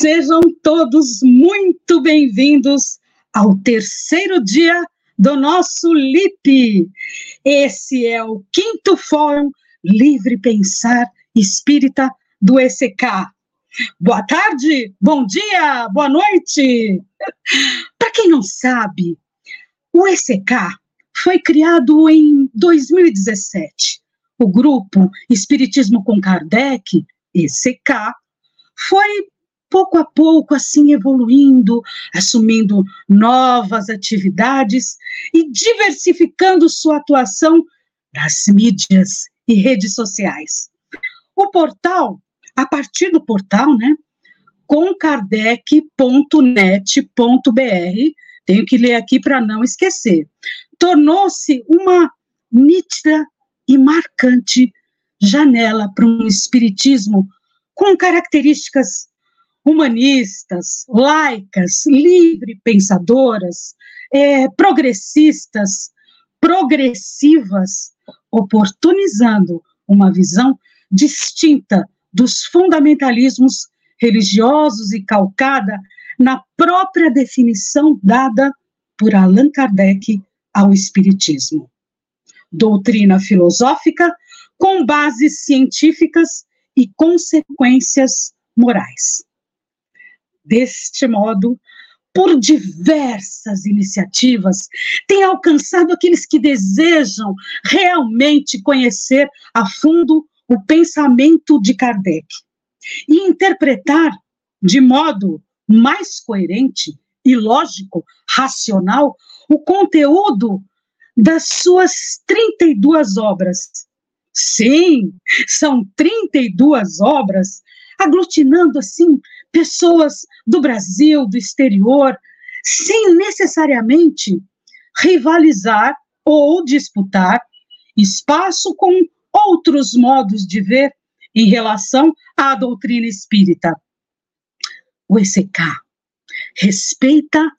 Sejam todos muito bem-vindos ao terceiro dia do nosso LIP. Esse é o quinto Fórum Livre Pensar Espírita do ECK. Boa tarde, bom dia, boa noite. Para quem não sabe, o ECK foi criado em 2017. O grupo Espiritismo com Kardec, ECK, foi pouco a pouco assim evoluindo, assumindo novas atividades e diversificando sua atuação nas mídias e redes sociais. O portal, a partir do portal, né, comkardec.net.br, tenho que ler aqui para não esquecer, tornou-se uma nítida e marcante janela para um espiritismo com características humanistas, laicas, livre pensadoras, é, progressistas, progressivas, oportunizando uma visão distinta dos fundamentalismos religiosos e calcada na própria definição dada por Allan Kardec ao Espiritismo. Doutrina filosófica com bases científicas e consequências morais. Deste modo, por diversas iniciativas, tem alcançado aqueles que desejam realmente conhecer a fundo o pensamento de Kardec e interpretar de modo mais coerente e lógico, racional, o conteúdo das suas 32 obras. Sim, são 32 obras, aglutinando assim pessoas do Brasil, do exterior, sem necessariamente rivalizar ou disputar espaço com outros modos de ver em relação à doutrina espírita. O ECK respeita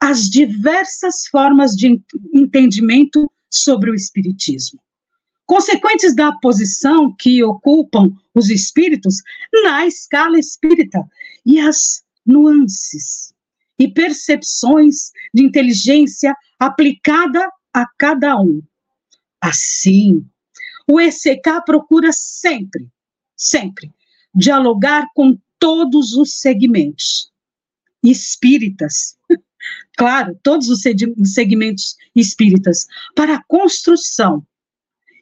as diversas formas de entendimento sobre o espiritismo, consequentes da posição que ocupam os espíritos na escala espírita e as nuances e percepções de inteligência aplicada a cada um. Assim, o ECK procura sempre, sempre dialogar com todos os segmentos espíritas, claro, todos os segmentos espíritas, para a construção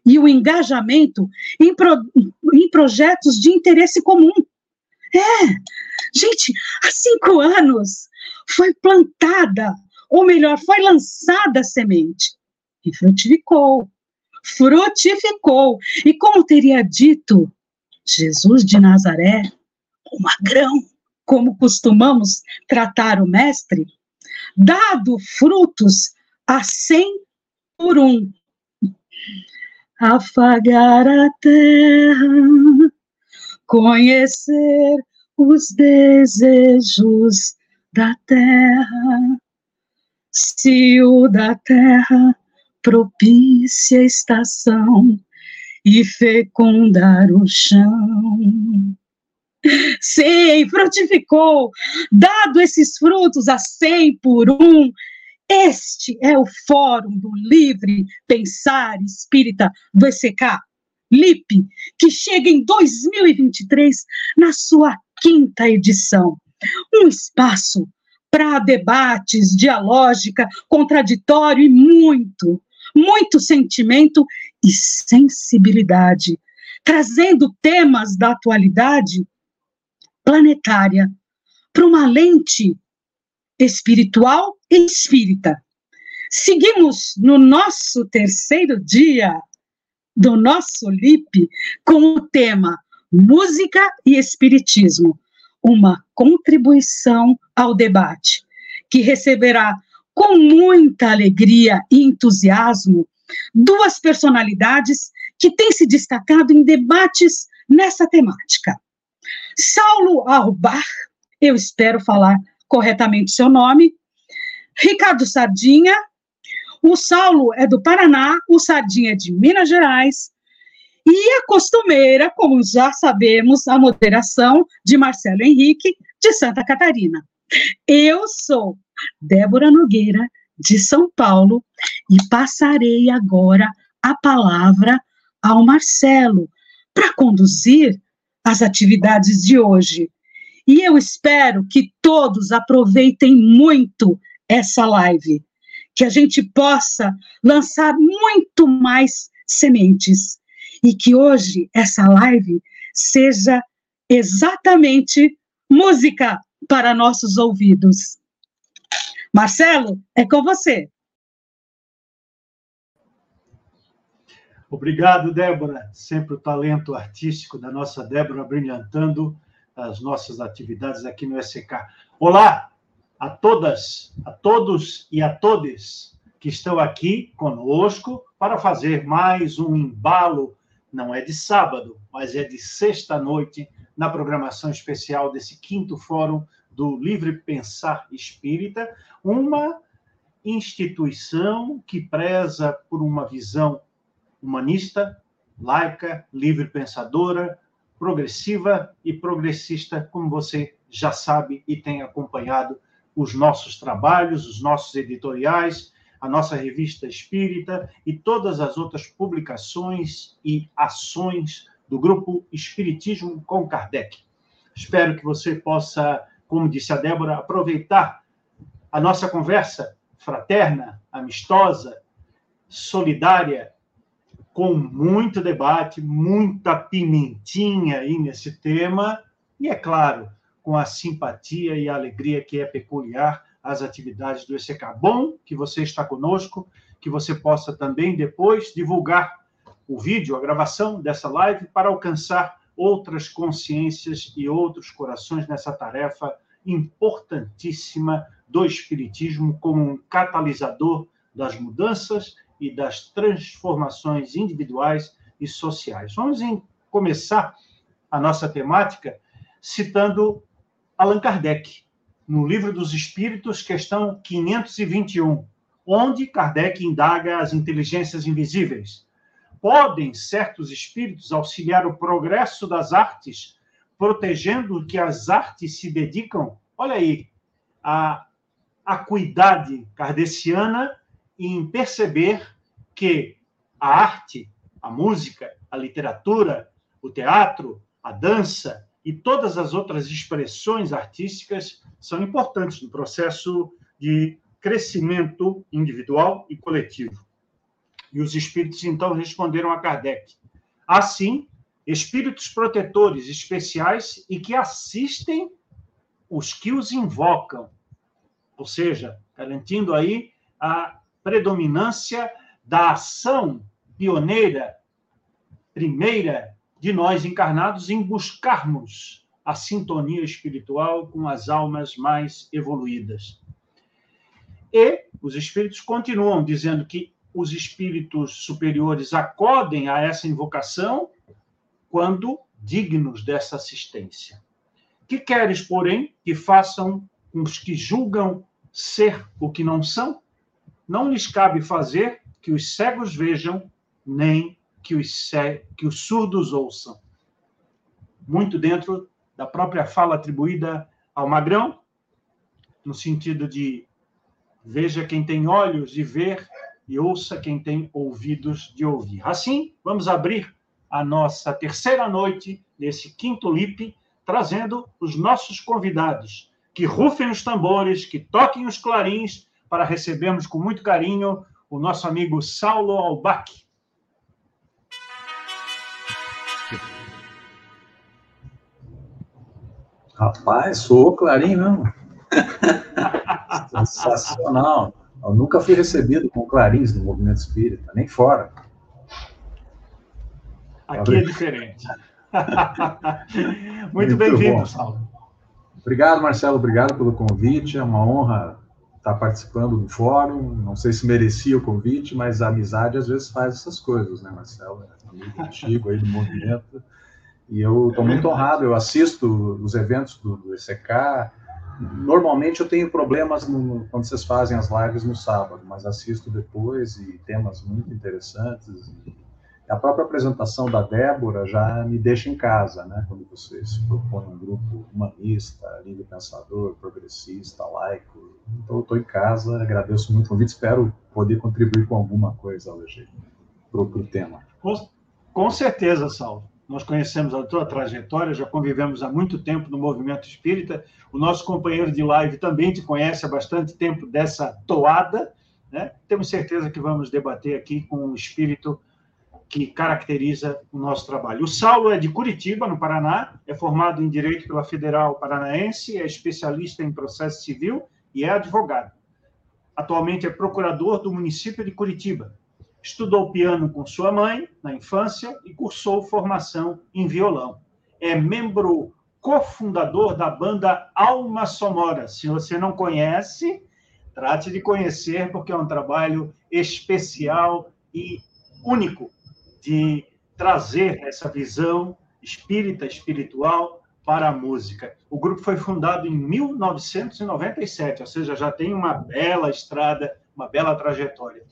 e o engajamento em, pro, em projetos de interesse comum. É, gente, há cinco anos foi plantada, ou melhor, foi lançada a semente e frutificou. Frutificou. E como teria dito Jesus de Nazaré, o magrão, como costumamos tratar o mestre, dado frutos a cem por um. Afagar a terra, conhecer os desejos da terra, se o da terra propícia estação e fecundar o chão. Sim, frutificou, dado esses frutos a cem por um. Este é o Fórum do Livre Pensar Espírita do ECK, LIP, que chega em 2023 na sua quinta edição. Um espaço para debates, dialógica, contraditório e muito, muito sentimento e sensibilidade, trazendo temas da atualidade planetária para uma lente espiritual espírita. Seguimos no nosso terceiro dia do nosso LIP com o tema Música e Espiritismo, uma contribuição ao debate, que receberá com muita alegria e entusiasmo duas personalidades que têm se destacado em debates nessa temática. Saulo Albar, eu espero falar corretamente seu nome, Ricardo Sardinha, o Saulo é do Paraná, o Sardinha é de Minas Gerais, E a costumeira, como já sabemos, a moderação de Marcelo Henrique, de Santa Catarina. Eu sou Débora Nogueira, de São Paulo, e passarei agora a palavra ao Marcelo para conduzir as atividades de hoje. E eu espero que todos aproveitem muito essa live, que a gente possa lançar muito mais sementes e que hoje essa live seja exatamente música para nossos ouvidos. Marcelo, é com você. Obrigado, Débora. Sempre o talento artístico da nossa Débora brilhantando as nossas atividades aqui no SK. Olá a todas, a todos e a todes que estão aqui conosco para fazer mais um embalo, não é de sábado, mas é de sexta-noite, na programação especial desse quinto fórum do Livre Pensar Espírita, uma instituição que preza por uma visão humanista, laica, livre pensadora, progressiva e progressista, como você já sabe e tem acompanhado os nossos trabalhos, os nossos editoriais, a nossa revista espírita e todas as outras publicações e ações do grupo Espiritismo com Kardec. Espero que você possa, como disse a Débora, aproveitar a nossa conversa fraterna, amistosa, solidária com muito debate, muita pimentinha aí nesse tema, e, é claro, com a simpatia e a alegria que é peculiar às atividades do ECK. Bom que você está conosco, que você possa também depois divulgar o vídeo, a gravação dessa live, para alcançar outras consciências e outros corações nessa tarefa importantíssima do Espiritismo como um catalisador das mudanças e das transformações individuais e sociais. Vamos começar a nossa temática citando Allan Kardec, no Livro dos Espíritos, questão 521, onde Kardec indaga as inteligências invisíveis. Podem certos espíritos auxiliar o progresso das artes, protegendo que as artes se dedicam? Olha aí, a acuidade kardeciana em perceber que a arte, a música, a literatura, o teatro, a dança e todas as outras expressões artísticas são importantes no processo de crescimento individual e coletivo. E os espíritos então responderam a Kardec. Assim, espíritos protetores especiais e que assistem os que os invocam, ou seja, garantindo aí a predominância da ação pioneira, primeira de nós encarnados em buscarmos a sintonia espiritual com as almas mais evoluídas. E os espíritos continuam dizendo que os espíritos superiores acodem a essa invocação quando dignos dessa assistência. Que queres, porém, que façam os que julgam ser o que não são? Não lhes cabe fazer que os cegos vejam, nem que os, que os surdos ouçam. Muito dentro da própria fala atribuída ao Magrão, no sentido de veja quem tem olhos de ver e ouça quem tem ouvidos de ouvir. Assim, vamos abrir a nossa terceira noite nesse quinto LIP, trazendo os nossos convidados, que rufem os tambores, que toquem os clarins, para recebermos com muito carinho o nosso amigo Saulo Albach. Rapaz, sou clarinho mesmo. Sensacional. Eu nunca fui recebido com clarins no movimento espírita, nem fora. Aqui é diferente. Muito, Muito bem-vindo, Saulo. Obrigado, Marcelo. Obrigado pelo convite. É uma honra estar participando do fórum. Não sei se merecia o convite, mas a amizade às vezes faz essas coisas, né, Marcelo? É amigo antigo aí do movimento. E eu estou muito honrado, eu assisto os eventos do, do ECK. Normalmente eu tenho problemas no, quando vocês fazem as lives no sábado, mas assisto depois e temas muito interessantes. E A própria apresentação da Débora já me deixa em casa, né? Quando vocês propõem um grupo humanista, livre pensador, progressista, laico. Então, eu estou em casa, agradeço muito o convite, espero poder contribuir com alguma coisa hoje para o tema. Com, com certeza, Saulo. Nós conhecemos a tua trajetória, já convivemos há muito tempo no movimento espírita. O nosso companheiro de live também te conhece há bastante tempo dessa toada. Né? Temos certeza que vamos debater aqui com um espírito que caracteriza o nosso trabalho. O Saulo é de Curitiba, no Paraná, é formado em Direito pela Federal Paranaense, é especialista em processo civil e é advogado. Atualmente é procurador do município de Curitiba. Estudou piano com sua mãe na infância e cursou formação em violão. É membro cofundador da banda Alma Sonora. Se você não conhece, trate de conhecer, porque é um trabalho especial e único de trazer essa visão espírita, espiritual para a música. O grupo foi fundado em 1997, ou seja, já tem uma bela estrada, uma bela trajetória.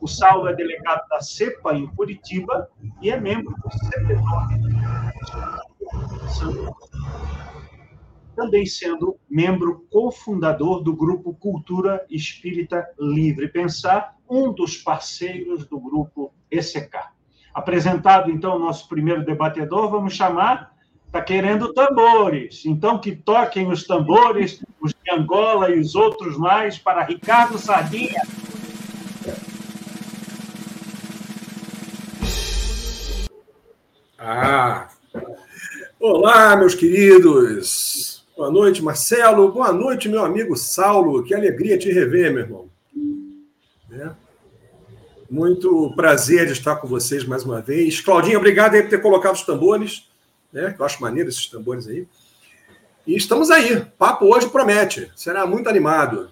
O Saulo é delegado da CEPA em Curitiba e é membro do CPDOC, também sendo membro cofundador do grupo Cultura Espírita Livre Pensar, um dos parceiros do grupo ECK. Apresentado, então, o nosso primeiro debatedor, vamos chamar. Está querendo tambores. Então, que toquem os tambores, os de Angola e os outros mais, para Ricardo Sardinha. Ah! Olá, meus queridos. Boa noite, Marcelo. Boa noite, meu amigo Saulo. Que alegria te rever, meu irmão. É. Muito prazer de estar com vocês mais uma vez. Claudinha, obrigado aí por ter colocado os tambores, né? Eu acho maneiro esses tambores aí. E estamos aí. Papo hoje promete. Será muito animado.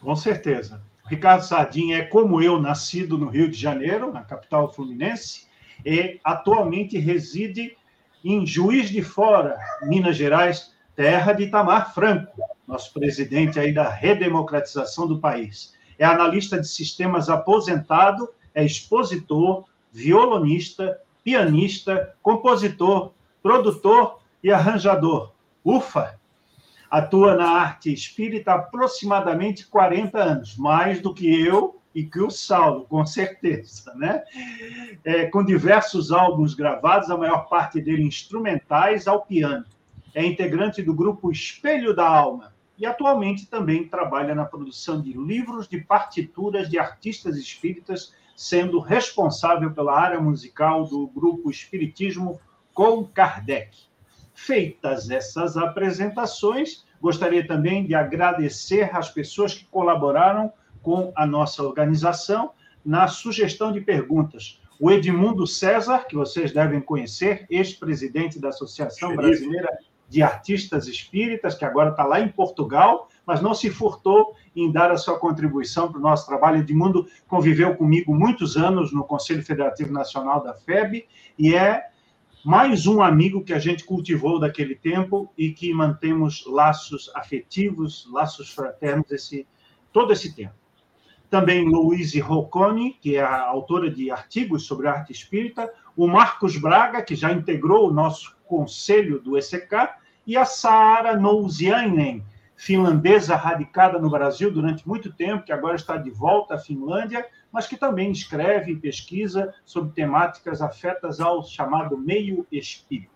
Com certeza. Ricardo Sardinha é como eu, nascido no Rio de Janeiro, na capital fluminense, e atualmente reside em Juiz de Fora, Minas Gerais, terra de Itamar Franco, nosso presidente aí da redemocratização do país é analista de sistemas aposentado, é expositor, violonista, pianista, compositor, produtor e arranjador. Ufa! Atua na arte espírita há aproximadamente 40 anos, mais do que eu e que o Saulo, com certeza, né? É, com diversos álbuns gravados, a maior parte dele instrumentais ao piano. É integrante do grupo Espelho da Alma, e atualmente também trabalha na produção de livros de partituras de artistas espíritas, sendo responsável pela área musical do grupo Espiritismo com Kardec. Feitas essas apresentações, gostaria também de agradecer às pessoas que colaboraram com a nossa organização na sugestão de perguntas. O Edmundo César, que vocês devem conhecer, ex-presidente da Associação Brasileira de artistas espíritas, que agora está lá em Portugal, mas não se furtou em dar a sua contribuição para o nosso trabalho. Edmundo conviveu comigo muitos anos no Conselho Federativo Nacional da FEB e é mais um amigo que a gente cultivou daquele tempo e que mantemos laços afetivos, laços fraternos esse, todo esse tempo. Também Louise Rocconi, que é a autora de artigos sobre arte espírita, o Marcos Braga, que já integrou o nosso conselho do ECK, e a Saara Nousiainen, finlandesa radicada no Brasil durante muito tempo, que agora está de volta à Finlândia, mas que também escreve e pesquisa sobre temáticas afetas ao chamado meio espírito.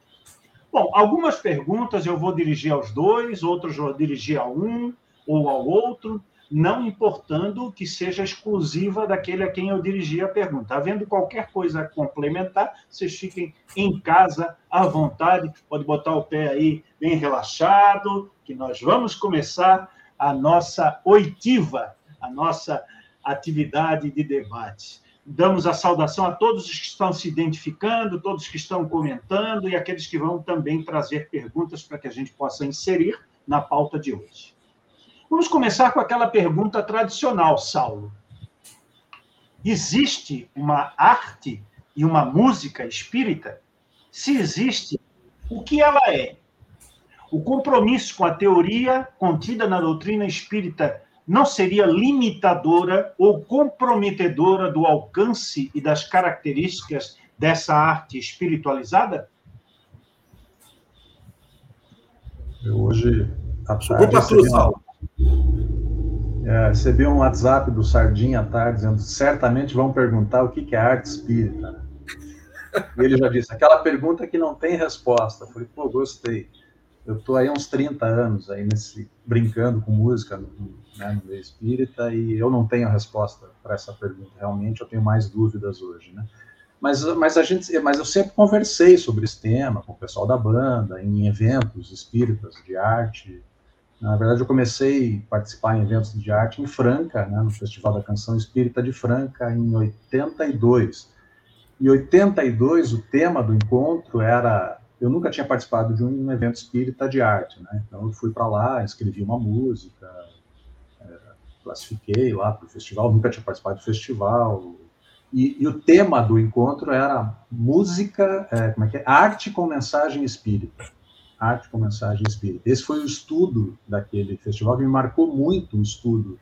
Bom, algumas perguntas eu vou dirigir aos dois, outros vou dirigir a um ou ao outro, não importando que seja exclusiva daquele a quem eu dirigi a pergunta. Havendo qualquer coisa complementar, vocês fiquem em casa à vontade, pode botar o pé aí bem relaxado, que nós vamos começar a nossa oitiva, a nossa atividade de debate. Damos a saudação a todos os que estão se identificando, todos que estão comentando e aqueles que vão também trazer perguntas para que a gente possa inserir na pauta de hoje. Vamos começar com aquela pergunta tradicional, Saulo. Existe uma arte e uma música espírita? Se existe, o que ela é? O compromisso com a teoria contida na doutrina espírita não seria limitadora ou comprometedora do alcance e das características dessa arte espiritualizada? Eu hoje, à tarde, recebi, é, recebi um WhatsApp do Sardinha à tarde dizendo certamente vão perguntar o que é arte espírita. E ele já disse, aquela pergunta que não tem resposta. Eu falei, pô, gostei. Eu estou aí uns 30 anos aí nesse, brincando com música no, né, no meio espírita e eu não tenho resposta para essa pergunta. Realmente eu tenho mais dúvidas hoje, né? Mas, mas, a gente, mas eu sempre conversei sobre esse tema com o pessoal da banda, em eventos espíritas de arte. Na verdade, eu comecei a participar em eventos de arte em Franca, né, no Festival da Canção Espírita de Franca, em 82. Em 82, o tema do encontro era. Eu nunca tinha participado de um evento espírita de arte, né? Então, eu fui para lá, escrevi uma música, é, classifiquei lá para o festival, nunca tinha participado do festival, e, e, o tema do encontro era música, é, como é que é? Arte com mensagem espírita. Arte com mensagem espírita. Esse foi o estudo daquele festival que me marcou muito o estudo,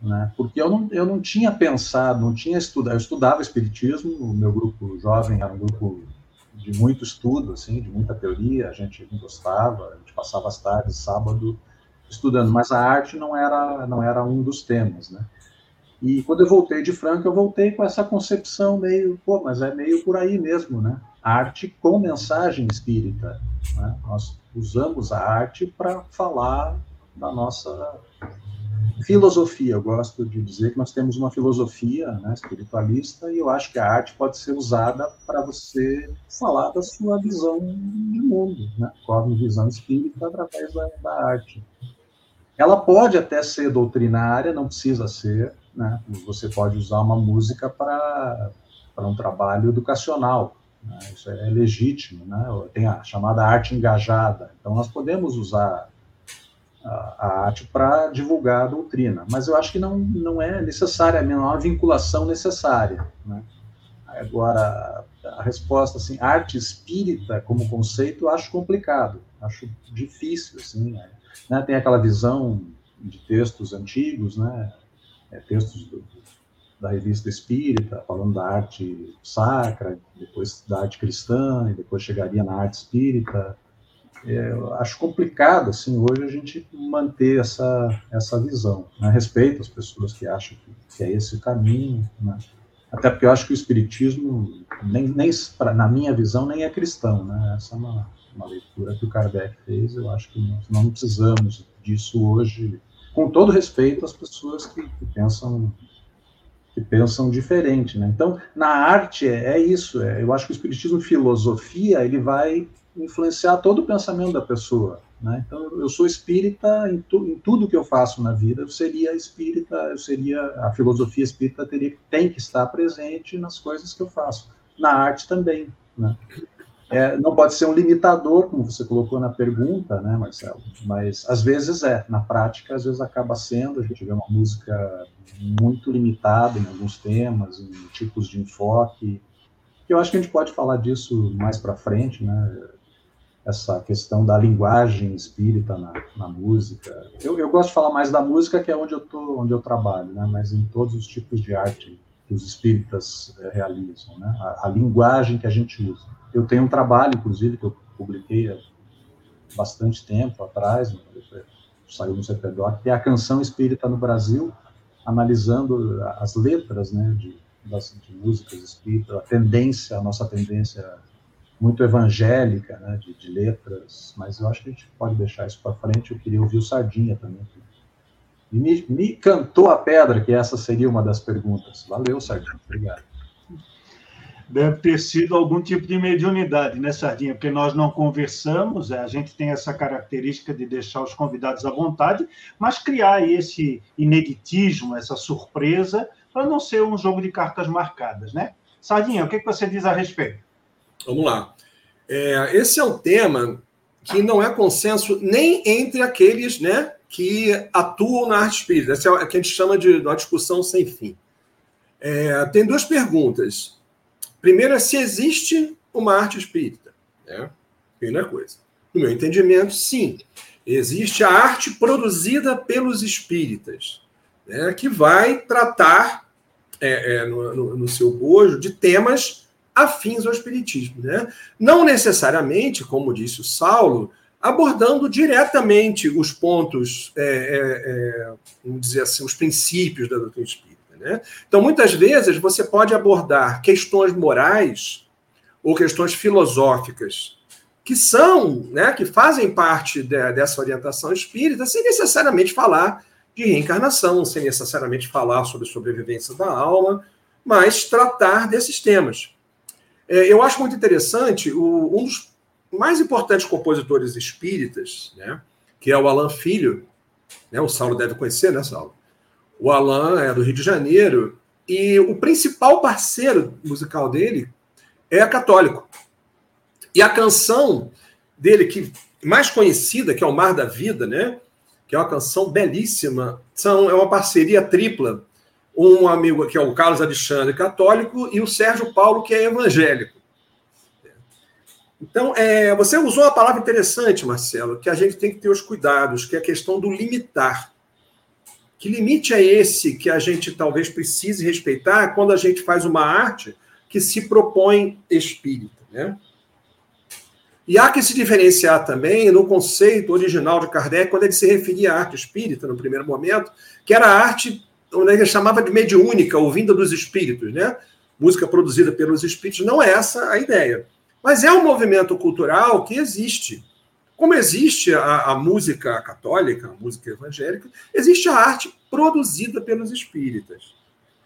né? Porque eu não, eu não tinha pensado, não tinha estudado. Eu estudava espiritismo, o meu grupo jovem era um grupo de muito estudo, assim, de muita teoria. A gente gostava, a gente passava as tardes, sábado, estudando. Mas a arte não era, não era um dos temas, né? E quando eu voltei de Franca, eu voltei com essa concepção meio, pô, mas é meio por aí mesmo, né? Arte com mensagem espírita. Né? Nós usamos a arte para falar da nossa filosofia. Eu gosto de dizer que nós temos uma filosofia né, espiritualista e eu acho que a arte pode ser usada para você falar da sua visão de mundo, né? Qual a visão espírita através da, da arte. Ela pode até ser doutrinária, não precisa ser, né? Você pode usar uma música para um trabalho educacional, né? isso é legítimo, né? Tem a chamada arte engajada. Então nós podemos usar a, a arte para divulgar a doutrina, mas eu acho que não não é necessariamente não é uma vinculação necessária, né? Agora a resposta assim, arte espírita como conceito, eu acho complicado, acho difícil assim, né? Tem aquela visão de textos antigos, né? É, textos do, da revista Espírita, falando da arte sacra, depois da arte cristã, e depois chegaria na arte espírita. É, acho complicado, assim, hoje a gente manter essa, essa visão. Né? Respeito as pessoas que acham que, que é esse o caminho, né? até porque eu acho que o espiritismo, nem, nem pra, na minha visão, nem é cristão. Né? Essa é uma, uma leitura que o Kardec fez, eu acho que nós não precisamos disso hoje com todo respeito às pessoas que, que pensam que pensam diferente, né? Então, na arte é, é isso. É, eu acho que o espiritismo filosofia ele vai influenciar todo o pensamento da pessoa. Né? Então, eu sou espírita em, tu, em, tudo que eu faço na vida. Eu seria espírita, eu seria a filosofia espírita teria tem que estar presente nas coisas que eu faço. Na arte também. Né? É, não pode ser um limitador, como você colocou na pergunta, né, Marcelo? Mas às vezes é, na prática, às vezes acaba sendo. A gente vê uma música muito limitada em alguns temas, em tipos de enfoque. Eu acho que a gente pode falar disso mais para frente, né? Essa questão da linguagem espírita na, na música. Eu, eu, gosto de falar mais da música, que é onde eu tô, onde eu trabalho, né? Mas em todos os tipos de arte que os espíritas é, realizam, né? A, a linguagem que a gente usa. Eu tenho um trabalho, inclusive, que eu publiquei há bastante tempo atrás, saiu no CPDOC, que é a canção espírita no Brasil, analisando as letras né, de, das, de músicas espíritas, a tendência, a nossa tendência muito evangélica né, de, de letras, mas eu acho que a gente pode deixar isso para frente. Eu queria ouvir o Sardinha também. Me, me cantou a pedra, que essa seria uma das perguntas. Valeu, Sardinha. Obrigado deve ter sido algum tipo de mediunidade, né, Sardinha? Porque nós não conversamos, é, a gente tem essa característica de deixar os convidados à vontade, mas criar esse ineditismo, essa surpresa, para não ser um jogo de cartas marcadas, né? Sardinha, o que, você diz a respeito? Vamos lá. É, esse é um tema que não é consenso nem entre aqueles né, que atuam na arte espírita. Essa é o que a gente chama de uma discussão sem fim. É, tem duas perguntas. Primeiro é se existe uma arte espírita. Né? Primeira coisa. No meu entendimento, sim. Existe a arte produzida pelos espíritas, né, que vai tratar é, é, no, no, no, seu bojo de temas afins ao espiritismo. Né? Não necessariamente, como disse o Saulo, abordando diretamente os pontos, é, é, é vamos dizer assim, os princípios da doutrina espírita. Né? Então, muitas vezes, você pode abordar questões morais ou questões filosóficas que são, né, que fazem parte de, dessa orientação espírita, sem necessariamente falar de reencarnação, sem necessariamente falar sobre sobrevivência da alma, mas tratar desses temas. É, eu acho muito interessante o, um dos mais importantes compositores espíritas, né, que é o Alan Filho, né, o Saulo deve conhecer, né, Saulo? O Alan é do Rio de Janeiro e o principal parceiro musical dele é católico. E a canção dele, que mais conhecida, que é o Mar da Vida, né? Que é uma canção belíssima, são, é uma parceria tripla. Um amigo que é o Carlos Alexandre, católico, e o Sérgio Paulo, que é evangélico. Então, é, você usou uma palavra interessante, Marcelo, que a gente tem que ter os cuidados, que é a questão do limitar. Que limite é esse que a gente talvez precise respeitar quando a gente faz uma arte que se propõe espírita? Né? E há que se diferenciar também no conceito original de Kardec, quando ele se referia à arte espírita, no primeiro momento, que era a arte, onde ele chamava de mediúnica, ou vinda dos espíritos, né? Música produzida pelos espíritos, não é essa a ideia. Mas é um movimento cultural que existe. Como existe a, a música católica, a música evangélica, existe a arte produzida pelos espíritas.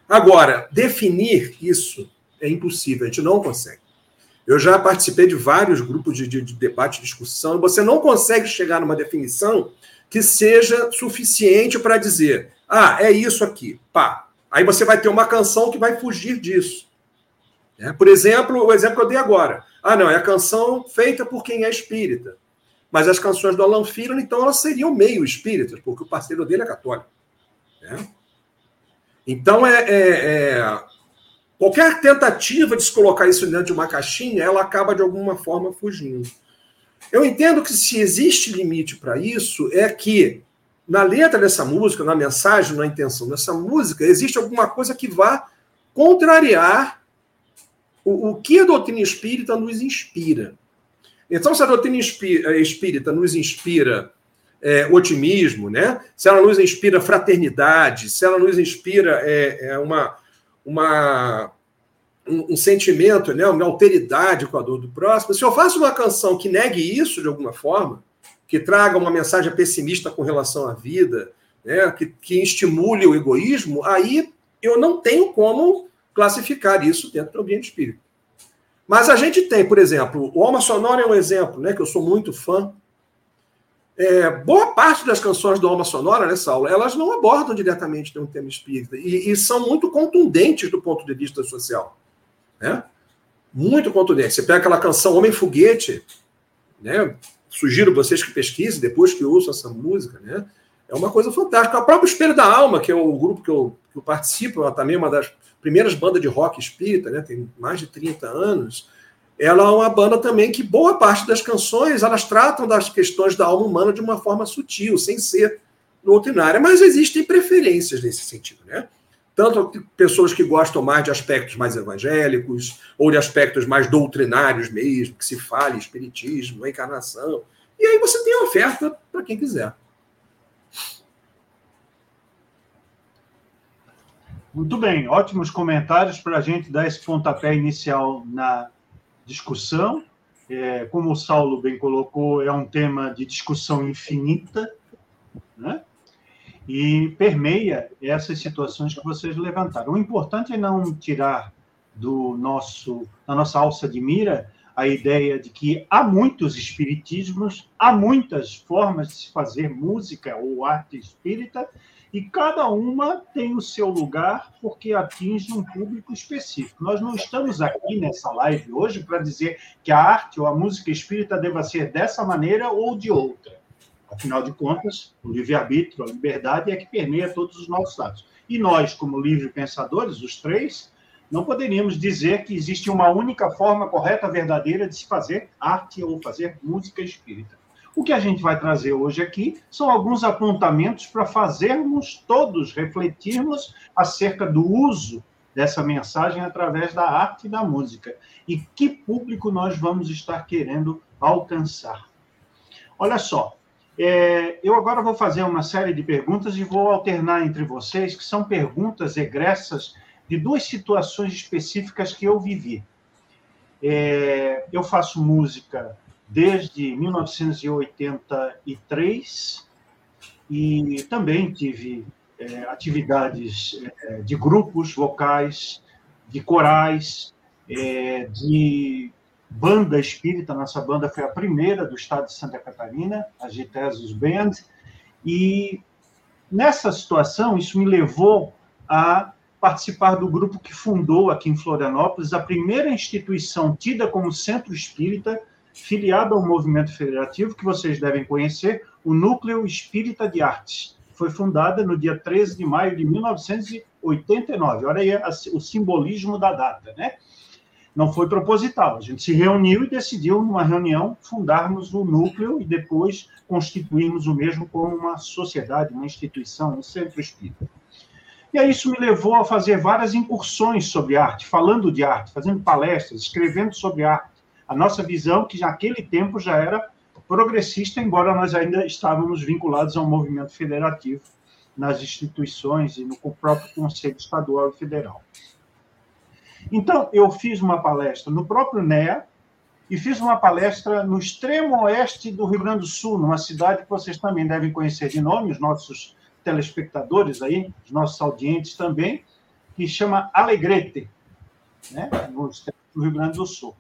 Agora, definir isso é impossível, a gente não consegue. Eu já participei de vários grupos de, de, de debate discussão, e você não consegue chegar numa definição que seja suficiente para dizer, ah, é isso aqui, pá. Aí você vai ter uma canção que vai fugir disso. É, por exemplo, o exemplo que eu dei agora. Ah, não, é a canção feita por quem é espírita. Mas as canções do Alan Filho, então, elas seriam meio espíritas, porque o parceiro dele é católico. Né? Então, é, é, é, Qualquer tentativa de se colocar isso dentro de uma caixinha, ela acaba de alguma forma fugindo. Eu entendo que se existe limite para isso, é que na letra dessa música, na mensagem, na intenção dessa música, existe alguma coisa que vá contrariar o, o que a doutrina espírita nos inspira. Então, se a doutrina eh, espírita nos inspira é, otimismo, né? se ela nos inspira fraternidade, se ela nos inspira é, é uma, uma, um, um, sentimento, né, uma alteridade com a dor do próximo, se eu faço uma canção que negue isso de alguma forma, que traga uma mensagem pessimista com relação à vida, né, que, que estimule o egoísmo, aí eu não tenho como classificar isso dentro do ambiente espírita. Mas a gente tem, por exemplo, o Alma Sonora é um exemplo, né, que eu sou muito fã. É, boa parte das canções do Alma Sonora, né, Saulo, elas não abordam diretamente um tema espírita e, e, são muito contundentes do ponto de vista social. Né? Muito contundentes. Você pega aquela canção Homem Foguete, né? sugiro vocês que pesquisem depois que ouçam essa música, né? é uma coisa fantástica. O próprio Espelho da Alma, que é o grupo que eu, que eu participo, ela também é uma das primeiras bandas de rock espírita, né? tem mais de 30 anos ela é uma banda também que boa parte das canções elas tratam das questões da alma humana de uma forma sutil, sem ser doutrinária, mas existem preferências nesse sentido, né? Tanto pessoas que gostam mais de aspectos mais evangélicos, ou de aspectos mais doutrinários mesmo, que se fale espiritismo, encarnação. E aí você tem oferta para quem quiser. Muito bem, ótimos comentários para a gente dar esse pontapé inicial na discussão. É, como o Saulo bem colocou, é um tema de discussão infinita, né? e permeia essas situações que vocês levantaram. O importante é não tirar do nosso da nossa alça de mira a ideia de que há muitos espiritismos, há muitas formas de se fazer música ou arte espírita, e cada uma tem o seu lugar porque atinge um público específico. Nós não estamos aqui nessa live hoje para dizer que a arte ou a música espírita deva ser dessa maneira ou de outra. Afinal de contas, o livre-arbítrio, a liberdade é que permeia todos os nossos atos. E nós, como livre pensadores, os três, não poderíamos dizer que existe uma única forma correta, verdadeira de se fazer arte ou fazer música espírita. O que a gente vai trazer hoje aqui são alguns apontamentos para fazermos todos refletirmos acerca do uso dessa mensagem através da arte e da música. E que público nós vamos estar querendo alcançar. Olha só, é, eu agora vou fazer uma série de perguntas e vou alternar entre vocês, que são perguntas egressas de duas situações específicas que eu vivi. É, eu faço música desde 1983 e também tive é, atividades é, de grupos vocais, de corais, é, de banda espírita. Nossa banda foi a primeira do estado de Santa Catarina, a Gitesus Band, e nessa situação isso me levou a participar do grupo que fundou aqui em Florianópolis a primeira instituição tida como centro espírita filiado ao movimento federativo, que vocês devem conhecer, o Núcleo Espírita de Artes. Foi fundada no dia 13 de maio de 1989. Olha aí o simbolismo da data, né? Não foi proposital. A gente se reuniu e decidiu, numa reunião, fundarmos o núcleo e depois constituirmos o mesmo como uma sociedade, uma instituição, um centro espírita. E aí isso me levou a fazer várias incursões sobre arte, falando de arte, fazendo palestras, escrevendo sobre arte a nossa visão, que naquele tempo já era progressista, embora nós ainda estávamos vinculados ao movimento federativo nas instituições e no próprio Conselho Estadual e Federal. Então, eu fiz uma palestra no próprio NEA e fiz uma palestra no extremo oeste do Rio Grande do Sul, numa cidade que vocês também devem conhecer de nome, os nossos telespectadores aí, os nossos audientes também, que chama Alegrete, né, no do Rio Grande do Sul.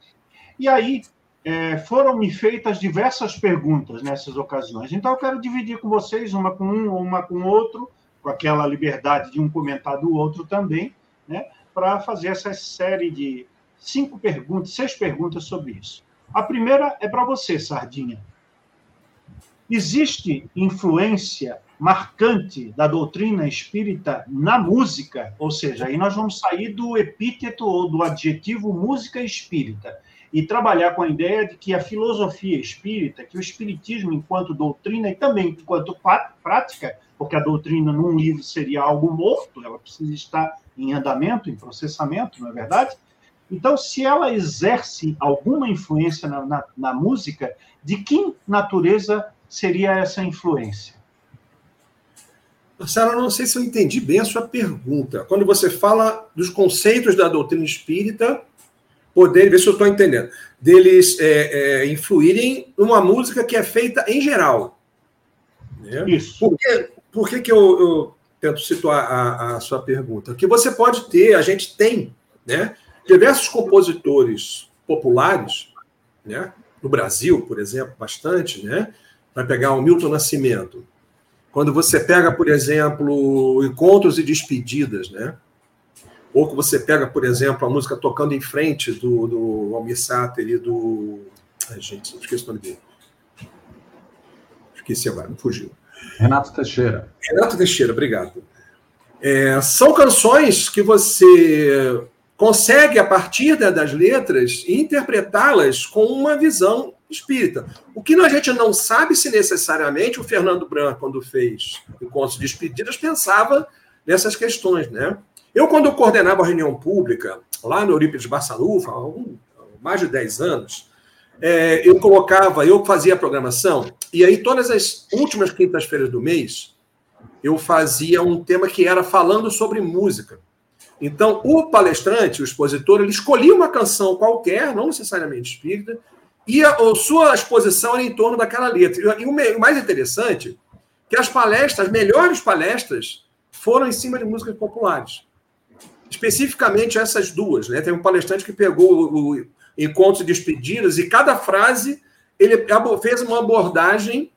E aí é, foram-me feitas diversas perguntas nessas ocasiões. Então, eu quero dividir com vocês, uma com um, uma com outro, com aquela liberdade de um comentar do outro também, né, para fazer essa série de cinco perguntas, seis perguntas sobre isso. A primeira é para você, Sardinha. Existe influência marcante da doutrina espírita na música? Ou seja, aí nós vamos sair do epíteto ou do adjetivo música espírita e trabalhar com a ideia de que a filosofia espírita, que o espiritismo enquanto doutrina e também enquanto prática, porque a doutrina num livro seria algo morto, ela precisa estar em andamento, em processamento, não é verdade? Então, se ela exerce alguma influência na, na, na música, de que natureza seria essa influência? Marcelo, não sei se eu entendi bem a sua pergunta. Quando você fala dos conceitos da doutrina espírita, poder, ver se eu estou entendendo, deles é, é, influírem numa música que é feita em geral. Né? Isso. Por, que, por que, que eu, eu tento situar a, a, sua pergunta? Que você pode ter, a gente tem, né, diversos compositores populares, né, no Brasil, por exemplo, bastante, né, vai pegar o Milton Nascimento. Quando você pega, por exemplo, Encontros e Despedidas, né, ou que você pega, por exemplo, a música Tocando em Frente, do, do Almir Sater e do. Ai, gente, esqueci o nome dele. Esqueci agora, me fugiu. Renato Teixeira. Renato Teixeira, obrigado. É, são canções que você consegue, a partir das letras, interpretá-las com uma visão espírita. O que a gente não sabe se necessariamente o Fernando Branco, quando fez Encontros de Despedidas, pensava nessas questões, né? Eu, quando eu coordenava a reunião pública, lá no Eurípides Barçanufa, há um, mais de 10 anos, é, eu colocava, eu fazia a programação, e aí todas as últimas quintas-feiras do mês, eu fazia um tema que era falando sobre música. Então, o palestrante, o expositor, ele escolhia uma canção qualquer, não necessariamente espírita, e a, a sua exposição era em torno daquela letra. E o, o mais interessante, que as palestras, as melhores palestras, foram em cima de músicas populares especificamente essas duas. Né? Tem um palestrante que pegou o, encontro de despedidas e cada frase ele fez uma abordagem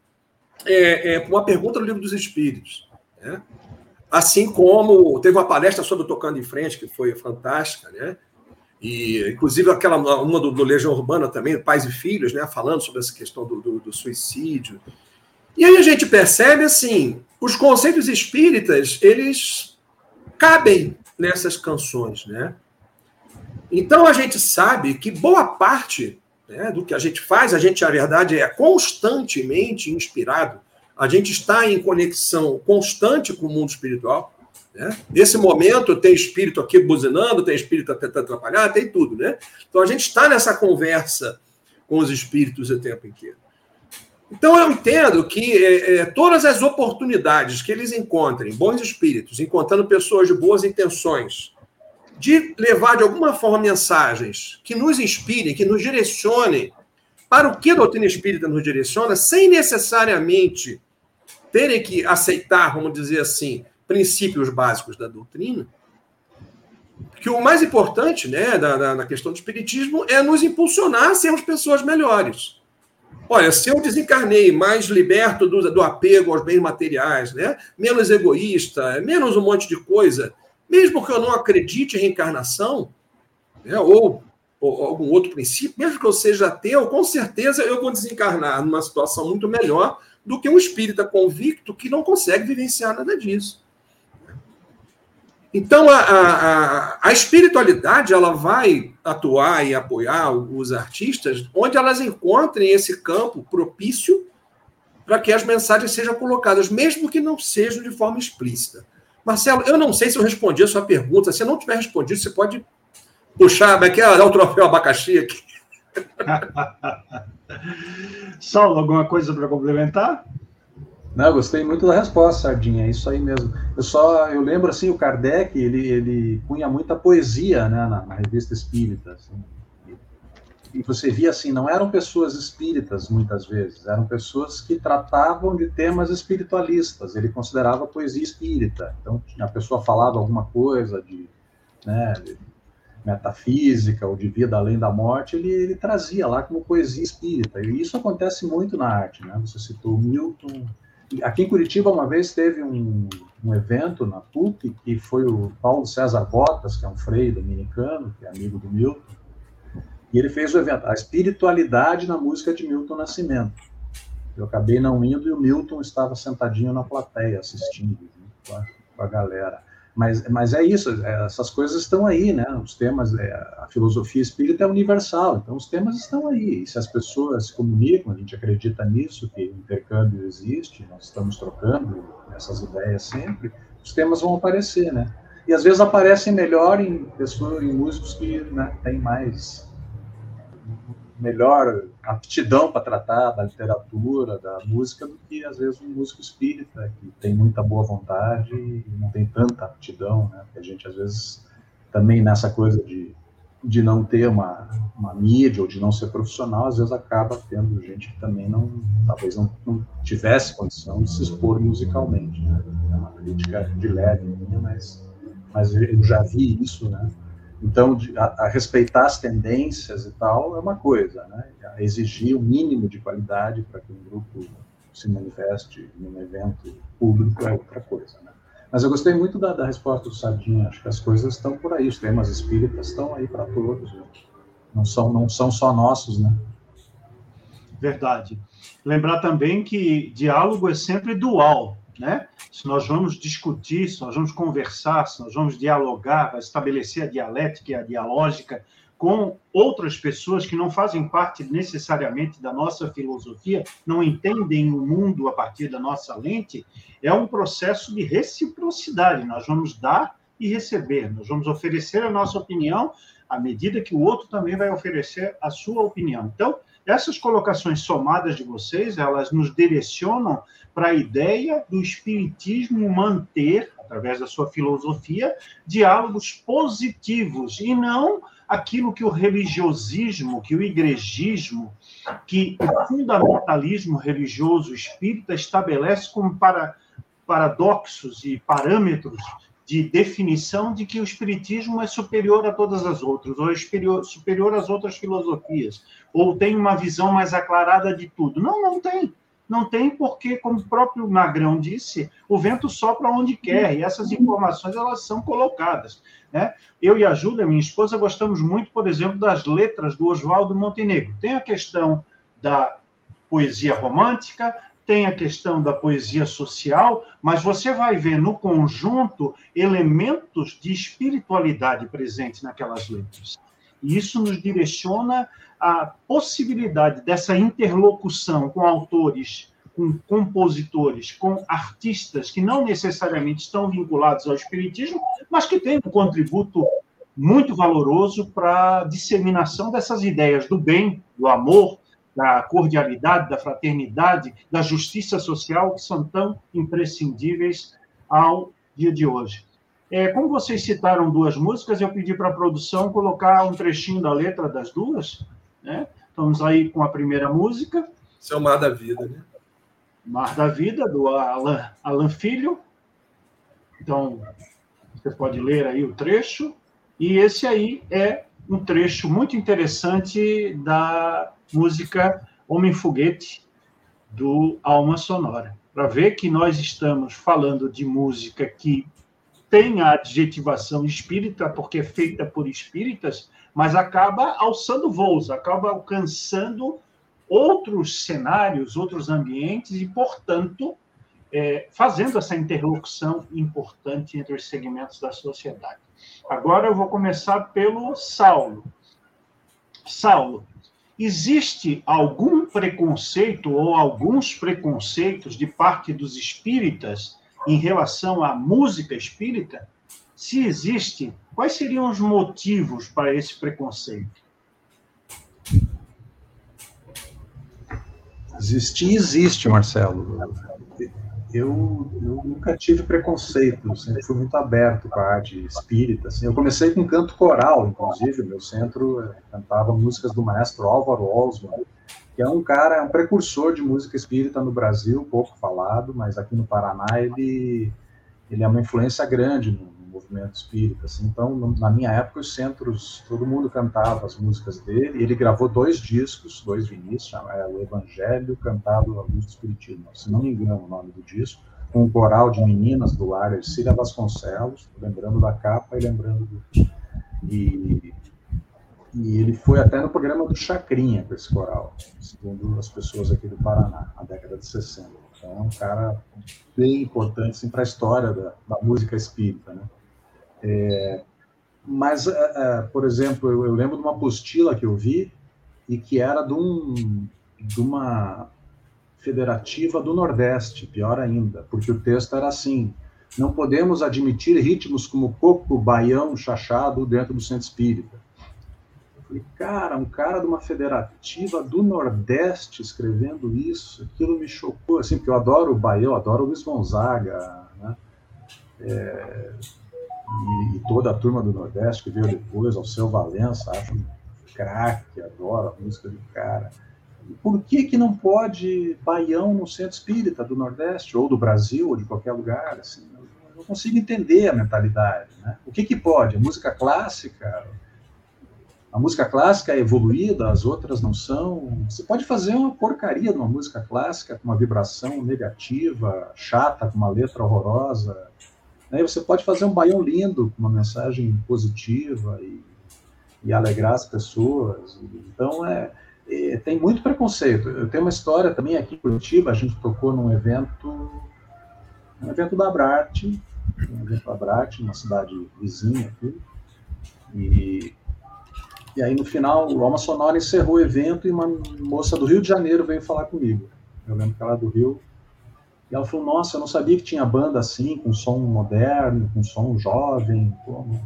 é, é, uma pergunta no livro dos Espíritos. Né? Assim como teve uma palestra sobre o Tocando em Frente, que foi fantástica, né? E, inclusive, aquela uma do, do Legião Urbana também, Pais e Filhos, né? Falando sobre essa questão do, do, do suicídio. E aí a gente percebe, assim, os conceitos espíritas, eles cabem nessas canções, né? Então a gente sabe que boa parte né, do que a gente faz, a gente, a verdade, é constantemente inspirado, a gente está em conexão constante com o mundo espiritual. Né? Nesse momento, tem espírito aqui buzinando, tem espírito tentando atrapalhar, tem tudo. Né? Então, a gente está nessa conversa com os espíritos o tempo inteiro. Então, eu entendo que é, é, todas as oportunidades que eles encontrem, bons espíritos, encontrando pessoas de boas intenções, de levar de alguma forma mensagens que nos inspirem, que nos direcionem para o que a doutrina espírita nos direciona, sem necessariamente terem que aceitar, vamos dizer assim, princípios básicos da doutrina, que o mais importante né, da, na questão do espiritismo é nos impulsionar a sermos pessoas melhores. Olha, se eu desencarnei mais liberto do, do apego aos bens materiais, né, menos egoísta, menos um monte de coisa, mesmo que eu não acredite em reencarnação, né, ou, ou, algum outro princípio, mesmo que eu seja ateu, com certeza eu vou desencarnar numa situação muito melhor do que um espírita convicto que não consegue vivenciar nada disso. Então, a, a, a, espiritualidade ela vai atuar e apoiar os artistas onde elas encontrem esse campo propício para que as mensagens sejam colocadas, mesmo que não sejam de forma explícita. Marcelo, eu não sei se eu respondi a sua pergunta. Se não tiver respondido, você pode puxar, mas quer dar o troféu abacaxi aqui. Saulo, alguma coisa para complementar? Não, eu gostei muito da resposta, Sardinha, é isso aí mesmo. Eu só, eu lembro assim, o Kardec, ele, ele punha muita poesia, né, na, na revista Espírita, assim e você via assim, não eram pessoas espíritas muitas vezes, eram pessoas que tratavam de temas espiritualistas. Ele considerava poesia espírita. Então, a pessoa falava alguma coisa de, né, de metafísica ou de vida além da morte, ele, ele, trazia lá como poesia espírita. E isso acontece muito na arte, né? Você citou Milton. Aqui em Curitiba, uma vez teve um, um evento na PUC que foi o Paulo César Botas, que é um frei dominicano, que é amigo do Milton, e ele fez o evento, a espiritualidade na música de Milton Nascimento. Eu acabei não indo e o Milton estava sentadinho na plateia assistindo com, a, com, a, galera. Mas, mas é isso, é, essas coisas estão aí, né? Os temas, é, a filosofia espírita é universal, então os temas estão aí. E se as pessoas se comunicam, a gente acredita nisso, que o intercâmbio existe, nós estamos trocando essas ideias sempre, os temas vão aparecer, né? E às vezes aparecem melhor em pessoas, em músicos que né, têm mais melhor aptidão para tratar da literatura, da música, do que às vezes um músico espírita, que tem muita boa vontade e não tem tanta aptidão, né? Porque a gente às vezes também nessa coisa de, de não ter uma, uma mídia ou de não ser profissional, às vezes acaba tendo gente que também não, talvez não, não tivesse condição de se expor musicalmente, né? É uma crítica de leve minha, mas, mas eu já vi isso, né? Então, a, a, respeitar as tendências e tal é uma coisa, né? Exigir o mínimo de qualidade para que um grupo se manifeste num evento público é outra coisa, né? Mas eu gostei muito da, da resposta do Sardinha. Acho que as coisas estão por aí, os temas espíritas estão aí para todos. Né? Não são, não são só nossos, né? Verdade. Lembrar também que diálogo é sempre dual né? Se nós vamos discutir, se nós vamos conversar, se nós vamos dialogar, estabelecer a dialética e a dialógica com outras pessoas que não fazem parte necessariamente da nossa filosofia, não entendem o mundo a partir da nossa lente, é um processo de reciprocidade. Nós vamos dar e receber, nós vamos oferecer a nossa opinião à medida que o outro também vai oferecer a sua opinião. Então, essas colocações somadas de vocês, elas nos direcionam para a ideia do espiritismo manter, através da sua filosofia, diálogos positivos e não aquilo que o religiosismo, que o igrejismo, que o fundamentalismo religioso espírita estabelece como para paradoxos e parâmetros de definição de que o espiritismo é superior a todas as outras, ou é superior, superior às outras filosofias, ou tem uma visão mais aclarada de tudo. Não, não tem. Não tem porque, como o próprio Magrão disse, o vento sopra onde quer, e essas informações elas são colocadas. Né? Eu e a Júlia, minha esposa, gostamos muito, por exemplo, das letras do Oswaldo Montenegro. Tem a questão da poesia romântica, tem a questão da poesia social, mas você vai ver no conjunto elementos de espiritualidade presentes naquelas letras. E isso nos direciona à possibilidade dessa interlocução com autores, com compositores, com artistas que não necessariamente estão vinculados ao espiritismo, mas que têm um contributo muito valoroso para a disseminação dessas ideias do bem, do amor, da cordialidade, da fraternidade, da justiça social, que são tão imprescindíveis ao dia de hoje. É, como vocês citaram duas músicas, eu pedi para a produção colocar um trechinho da letra das duas. Né? Estamos aí com a primeira música. Seu Mar da Vida, né? Mar da Vida, do Alan, Alan Filho. Então, você pode ler aí o trecho. E esse aí é um trecho muito interessante da música Homem Foguete, do Alma Sonora. Para ver que nós estamos falando de música que tem a adjetivação espírita, porque é feita por espíritas, mas acaba alçando voos, acaba alcançando outros cenários, outros ambientes, e, portanto, é, fazendo essa interlocução importante entre os segmentos da sociedade. Agora eu vou começar pelo Saulo. Saulo, existe algum preconceito ou alguns preconceitos de parte dos espíritas em relação à música espírita? Se existe, quais seriam os motivos para esse preconceito? Existir existe, Marcelo eu, eu nunca tive preconceito, sempre fui muito aberto com a arte espírita. Assim. Eu comecei com canto coral, inclusive, meu centro eh, cantava músicas do maestro Álvaro Osman, que é um cara, é um precursor de música espírita no Brasil, pouco falado, mas aqui no Paraná ele, ele é uma influência grande no movimento espírita. Assim. Então, na minha época, os centros, todo mundo cantava as músicas dele, ele gravou dois discos, dois vinis, é o Evangelho cantado à luz do Espiritismo, se não me engano o nome do disco, com um coral de meninas do lar Ercília Vasconcelos, lembrando da capa e lembrando do... E, e ele foi até no programa do Chacrinha com esse coral, segundo as pessoas aqui do Paraná, na década de 60. Então, é um cara bem importante assim, para a história da, da, música espírita. Né? É, mas, é, é, por exemplo, eu, eu, lembro de uma apostila que eu vi e que era de, um, de uma federativa do Nordeste, pior ainda, porque o texto era assim: não podemos admitir ritmos como coco, baião, chachado dentro do centro espírita. Eu falei, cara, um cara de uma federativa do Nordeste escrevendo isso, aquilo me chocou, assim, porque eu adoro o baião, adoro o Luiz Gonzaga, né? É, e, e, toda a turma do Nordeste que veio depois, ao seu Valença, acho um craque, adoro a música do cara. por que, que não pode baião no centro espírita do Nordeste, ou do Brasil, ou de qualquer lugar? Assim, eu não consigo entender a mentalidade. Né? O que, que pode? A música clássica, a música clássica é evoluída, as outras não são. Você pode fazer uma porcaria de uma música clássica com uma vibração negativa, chata, com uma letra horrorosa, Aí você pode fazer um baião lindo, uma mensagem positiva e, e alegrar as pessoas. Então, é, é, tem muito preconceito. Eu tenho uma história também aqui em Curitiba, a gente tocou num evento, um evento da Brat, um evento da Brat, uma cidade vizinha aqui, e, e aí no final o Alma Sonora encerrou o evento e uma moça do Rio de Janeiro veio falar comigo. Eu lembro que ela é do Rio, e ela falou, nossa, eu não sabia que tinha banda assim, com som moderno, com som jovem. Como?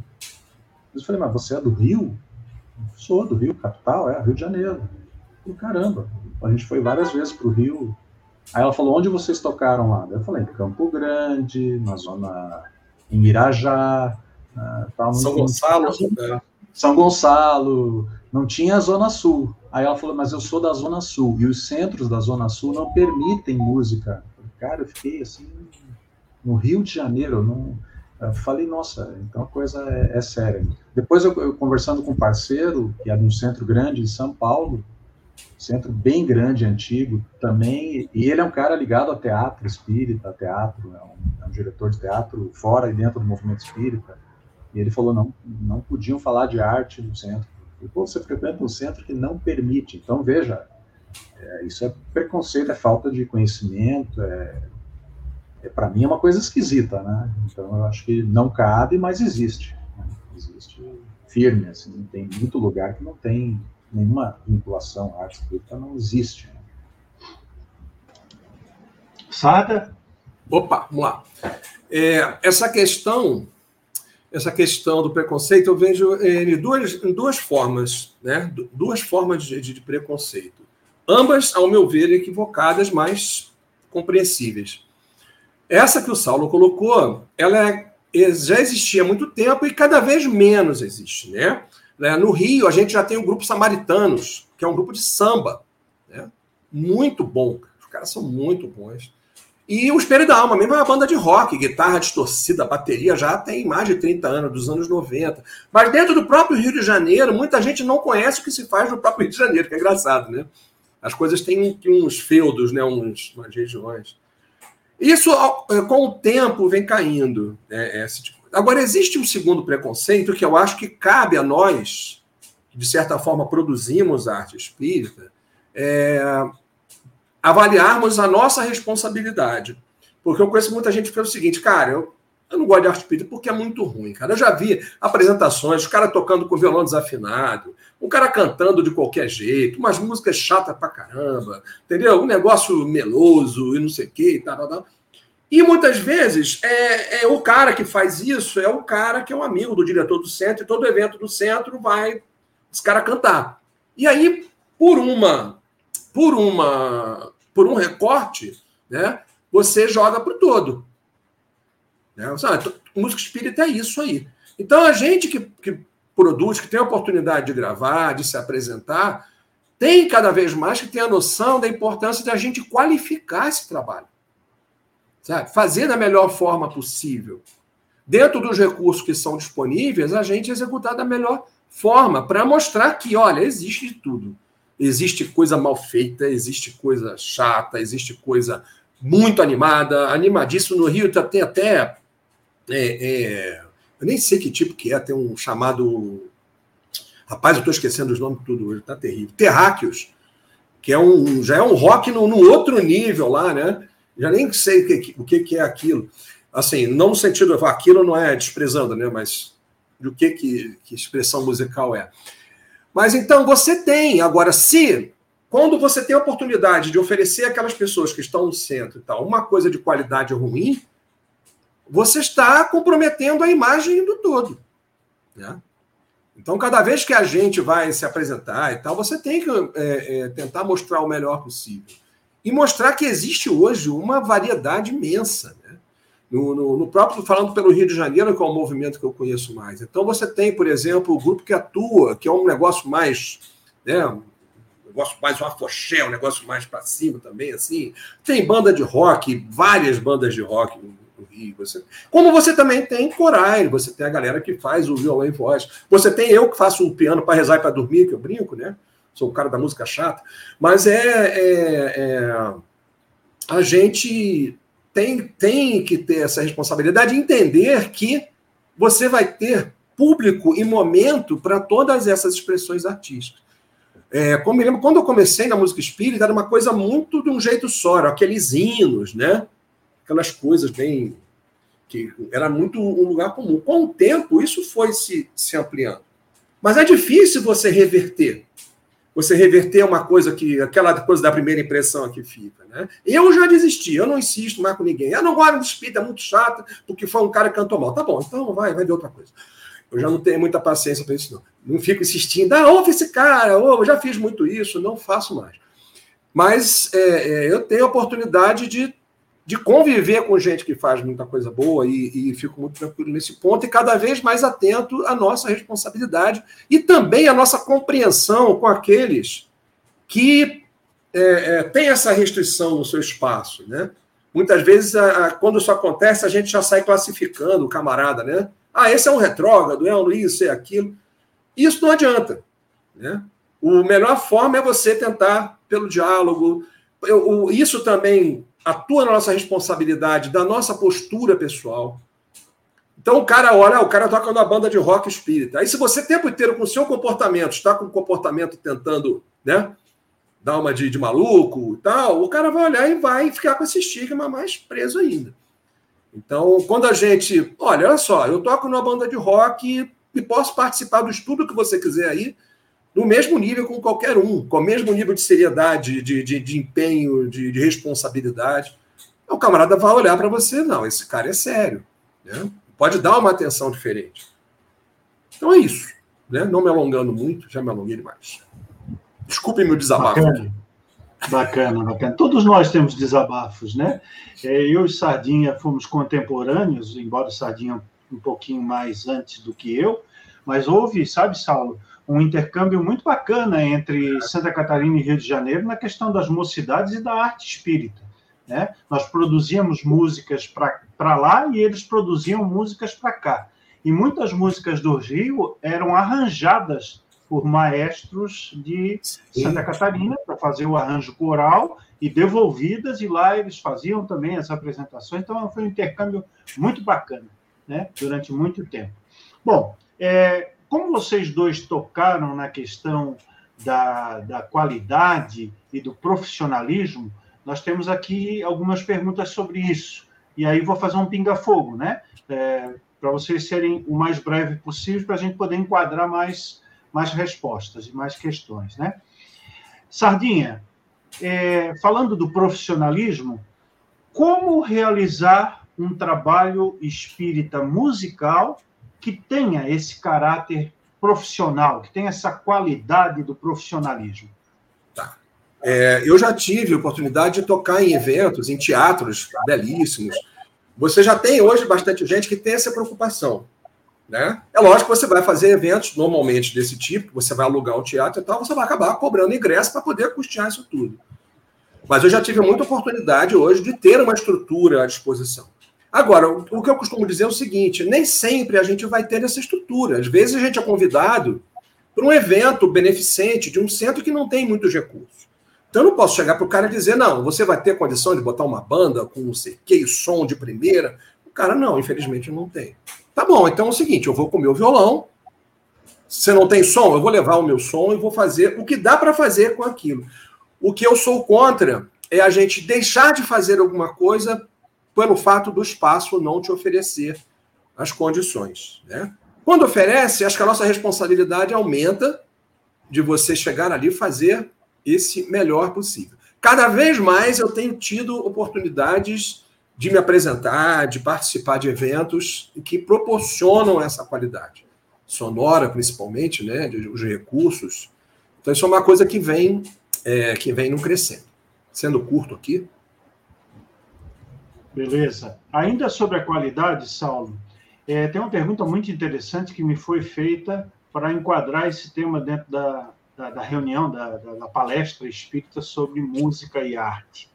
Eu falei, mas você é do Rio? Sou do Rio, capital, é, Rio de Janeiro. Eu falei, caramba, a gente foi várias vezes para o Rio. Aí ela falou, onde vocês tocaram lá? Eu falei, Campo Grande, na zona, em Irajá. Uh, São Gonçalo. Né? São Gonçalo, não tinha a Zona Sul. Aí ela falou, mas eu sou da Zona Sul, e os centros da Zona Sul não permitem música Cara, eu fiquei assim, no Rio de Janeiro, não. Eu falei, nossa, então a coisa é, é séria. Depois eu, eu, conversando com um parceiro, que era um centro grande de São Paulo, centro bem grande, antigo também, e ele é um cara ligado a teatro espírita, teatro, é um, é um diretor de teatro fora e dentro do movimento espírita, e ele falou, não, não podiam falar de arte no centro. E, pô, você frequenta um centro que não permite. Então, veja, é, isso é preconceito, é falta de conhecimento, é, é para mim é uma coisa esquisita, né? Então eu acho que não cabe, mas existe. Né? Existe firme, assim, tem muito lugar que não tem nenhuma vinculação à arte espírita, não existe. Né? Sada? Opa, vamos lá. É, essa questão, essa questão do preconceito, eu vejo em duas, em duas formas, né? Duas formas de, de preconceito. Ambas, ao meu ver, equivocadas, mas compreensíveis. Essa que o Saulo colocou, ela é, já existia há muito tempo e cada vez menos existe, né? né? No Rio, a gente já tem o grupo Samaritanos, que é um grupo de samba, né? muito bom. Os caras são muito bons. E o Espelho da Alma, mesmo é uma banda de rock, guitarra distorcida, bateria, já tem mais de 30 anos, dos anos 90. Mas dentro do próprio Rio de Janeiro, muita gente não conhece o que se faz no próprio Rio de Janeiro, que é engraçado, né? As coisas têm uns feudos, né? Uns, umas regiões. Isso, é, com o tempo, vem caindo. Né? Tipo. Agora, existe um segundo preconceito que eu acho que cabe a nós, que de certa forma produzimos arte espírita, é, avaliarmos a nossa responsabilidade. Porque eu conheço muita gente que fala o seguinte, cara, eu, eu não gosto de arte espírita porque é muito ruim, cara. Eu já vi apresentações, o cara tocando com violão desafinado, o cara cantando de qualquer jeito, umas músicas chatas pra caramba, entendeu? Um negócio meloso e não sei o quê e tal, tal, tal. E muitas vezes é, é, o cara que faz isso, é o cara que é um amigo do diretor do centro, e todo evento do centro vai esse cara cantar. E aí, por uma por uma por um recorte, né, você joga para todo. Né? Sabe, música espírita é isso aí. Então, a gente que, que produz, que tem a oportunidade de gravar, de se apresentar, tem cada vez mais que ter a noção da importância de a gente qualificar esse trabalho. Sabe? Fazer da melhor forma possível. Dentro dos recursos que são disponíveis, a gente executar da melhor forma, para mostrar que, olha, existe de tudo existe coisa mal feita, existe coisa chata, existe coisa muito animada, animadíssimo. No Rio tem até. É, é, eu nem sei que tipo que é, tem um chamado. Rapaz, eu estou esquecendo os nomes tudo hoje, tá terrível. Terráqueos, que é um, já é um rock no, outro nível lá, né? Já nem sei o que, o que, que é aquilo. Assim, não no sentido, aquilo não é desprezando, né? Mas do que, que, que expressão musical é. Mas então você tem. Agora, se quando você tem a oportunidade de oferecer àquelas pessoas que estão no centro e tal uma coisa de qualidade ruim, você está comprometendo a imagem do todo. Né? Então, cada vez que a gente vai se apresentar e tal, você tem que é, é, tentar mostrar o melhor possível. E mostrar que existe hoje uma variedade imensa. Né? No, no, no, próprio, falando pelo Rio de Janeiro, que é o movimento que eu conheço mais. Então, você tem, por exemplo, o grupo que atua, que é um negócio mais. Né, um negócio mais um afoxé, um negócio mais para cima também, assim. Tem banda de rock, várias bandas de rock Você, como você também tem corais, você tem a galera que faz o violão e voz. Você tem eu que faço o piano para rezar e para dormir, que eu brinco, né? Sou o cara da música chata. Mas é, é, é a gente tem, tem que ter essa responsabilidade de entender que você vai ter público e momento para todas essas expressões artísticas. É, como me lembro, quando eu comecei na música espírita, era uma coisa muito de um jeito só, aqueles hinos, né? Aquelas coisas bem. que era muito um lugar comum. Com o tempo, isso foi se, se ampliando. Mas é difícil você reverter você reverter uma coisa que. aquela coisa da primeira impressão que fica. Né? Eu já desisti, eu não insisto mais com ninguém. Eu não gosto de espírito, é muito chato, porque foi um cara que cantou mal. Tá bom, então vai, vai ver outra coisa. Eu já não tenho muita paciência para isso, não. Não fico insistindo, ah, ouve esse cara, oh, eu já fiz muito isso, não faço mais. Mas é, é, eu tenho a oportunidade de de conviver com gente que faz muita coisa boa e, e, fico muito tranquilo nesse ponto e cada vez mais atento à nossa responsabilidade e também à nossa compreensão com aqueles que é, é, têm essa restrição no seu espaço, né? Muitas vezes, a, a, quando isso acontece, a gente já sai classificando o camarada, né? Ah, esse é um retrógrado, é um isso, é aquilo. Isso não adianta, né? O melhor forma é você tentar, pelo diálogo, eu, isso também atua na nossa responsabilidade, da nossa postura pessoal. Então o cara olha, o cara toca na banda de rock espírita. Aí se você o tempo inteiro com o seu comportamento, está com o comportamento tentando, né, dar uma de, de maluco e tal, o cara vai olhar e vai ficar com esse estigma mais preso ainda. Então, quando a gente, olha, olha só, eu toco numa banda de rock e posso participar do estudo que você quiser aí, no mesmo nível com qualquer um, com o mesmo nível de seriedade, de, de, de empenho, de, de, responsabilidade. O camarada vai olhar para você, não, esse cara é sério. Né? Pode dar uma atenção diferente. Então é isso. Né? Não me alongando muito, já me alonguei demais. Desculpem meu desabafo. Bacana. Bacana, bacana. Todos nós temos desabafos, né? É, eu e Sardinha fomos contemporâneos, embora Sardinha um pouquinho mais antes do que eu, mas houve, sabe, Saulo, um intercâmbio muito bacana entre Santa Catarina e Rio de Janeiro na questão das mocidades e da arte espírita. Né? Nós produzíamos músicas para lá e eles produziam músicas para cá. E muitas músicas do Rio eram arranjadas por maestros de Santa Catarina para fazer o arranjo coral e devolvidas, e lá eles faziam também as apresentações. Então, foi um intercâmbio muito bacana, né? durante muito tempo. Bom, é, como vocês dois tocaram na questão da, da qualidade e do profissionalismo, nós temos aqui algumas perguntas sobre isso. E aí vou fazer um pinga-fogo, né? É, para vocês serem o mais breve possível, para a gente poder enquadrar mais mais respostas e mais questões, né? Sardinha, é, falando do profissionalismo, como realizar um trabalho espírita musical que tenha esse caráter profissional, que tenha essa qualidade do profissionalismo? Tá. É, eu já tive oportunidade de tocar em eventos, em teatros belíssimos. Você já tem hoje bastante gente que tem essa preocupação. Né? É lógico que você vai fazer eventos normalmente desse tipo, você vai alugar um teatro e tal, você vai acabar cobrando ingresso para poder custear isso tudo. Mas eu já tive muita oportunidade hoje de ter uma estrutura à disposição. Agora, o que eu costumo dizer é o seguinte: nem sempre a gente vai ter essa estrutura. Às vezes a gente é convidado para um evento beneficente de um centro que não tem muitos recursos. Então eu não posso chegar para o cara e dizer, não, você vai ter condição de botar uma banda com não sei que, som de primeira. O cara, não, infelizmente não tem. Tá bom, então é o seguinte, eu vou com o meu violão. Você não tem som, eu vou levar o meu som e vou fazer o que dá para fazer com aquilo. O que eu sou contra é a gente deixar de fazer alguma coisa pelo fato do espaço não te oferecer as condições. Né? Quando oferece, acho que a nossa responsabilidade aumenta de você chegar ali e fazer esse melhor possível. Cada vez mais eu tenho tido oportunidades de me apresentar, de participar de eventos que proporcionam essa qualidade sonora, principalmente, né, os recursos. Então isso é uma coisa que vem é, que vem no crescendo. Sendo curto aqui. Beleza. Ainda sobre a qualidade, Saulo, é, tem uma pergunta muito interessante que me foi feita para enquadrar esse tema dentro da, da, da reunião, da, da, palestra espírita sobre música e arte.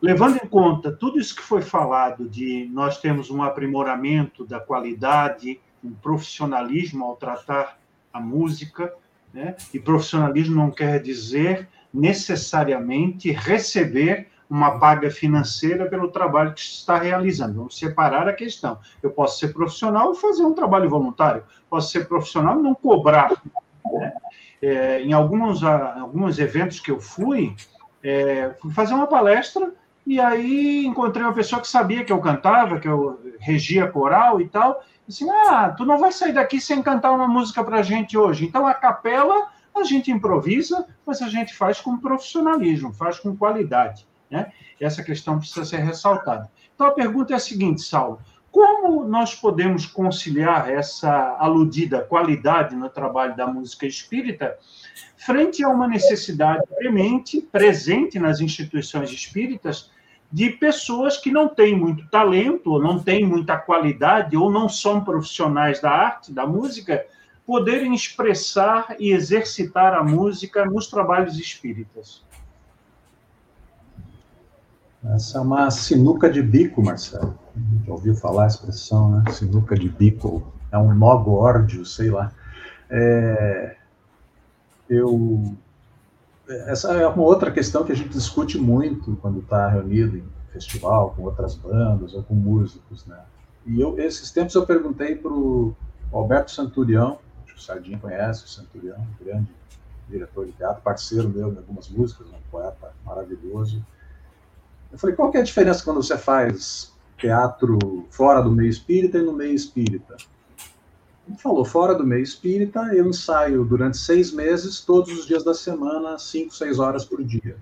Levando em conta tudo isso que foi falado de nós temos um aprimoramento da qualidade, um profissionalismo ao tratar a música, né? e profissionalismo não quer dizer necessariamente receber uma paga financeira pelo trabalho que se está realizando. Vamos separar a questão. Eu posso ser profissional e fazer um trabalho voluntário. Posso ser profissional e não cobrar. Né? É, em alguns, alguns eventos que eu fui, é, fui fazer uma palestra e aí encontrei uma pessoa que sabia que eu cantava, que eu regia coral e tal. E assim, ah, tu não vai sair daqui sem cantar uma música para a gente hoje. Então a capela a gente improvisa, mas a gente faz com profissionalismo, faz com qualidade. Né? Essa questão precisa ser ressaltada. Então a pergunta é a seguinte, Saulo: como nós podemos conciliar essa aludida qualidade no trabalho da música espírita frente a uma necessidade premente, presente nas instituições espíritas, de pessoas que não têm muito talento, ou não têm muita qualidade, ou não são profissionais da arte, da música, poderem expressar e exercitar a música nos trabalhos espíritas. Essa é uma sinuca de bico, Marcelo. Já ouviu falar a expressão, né? Sinuca de bico. É um nó górdio, sei lá. É... Eu essa é uma outra questão que a gente discute muito quando está reunido em festival, com outras bandas ou com músicos, né? E eu, esses tempos eu perguntei para o Alberto Santurião, acho que o Sardinha conhece o Santurião, grande diretor de teatro, parceiro meu em algumas músicas, um poeta maravilhoso. Eu falei, qual que é a diferença quando você faz teatro fora do meio espírita e no meio espírita? falou, fora do meio espírita, eu ensaio durante seis meses, todos os dias da semana, cinco, seis horas por dia.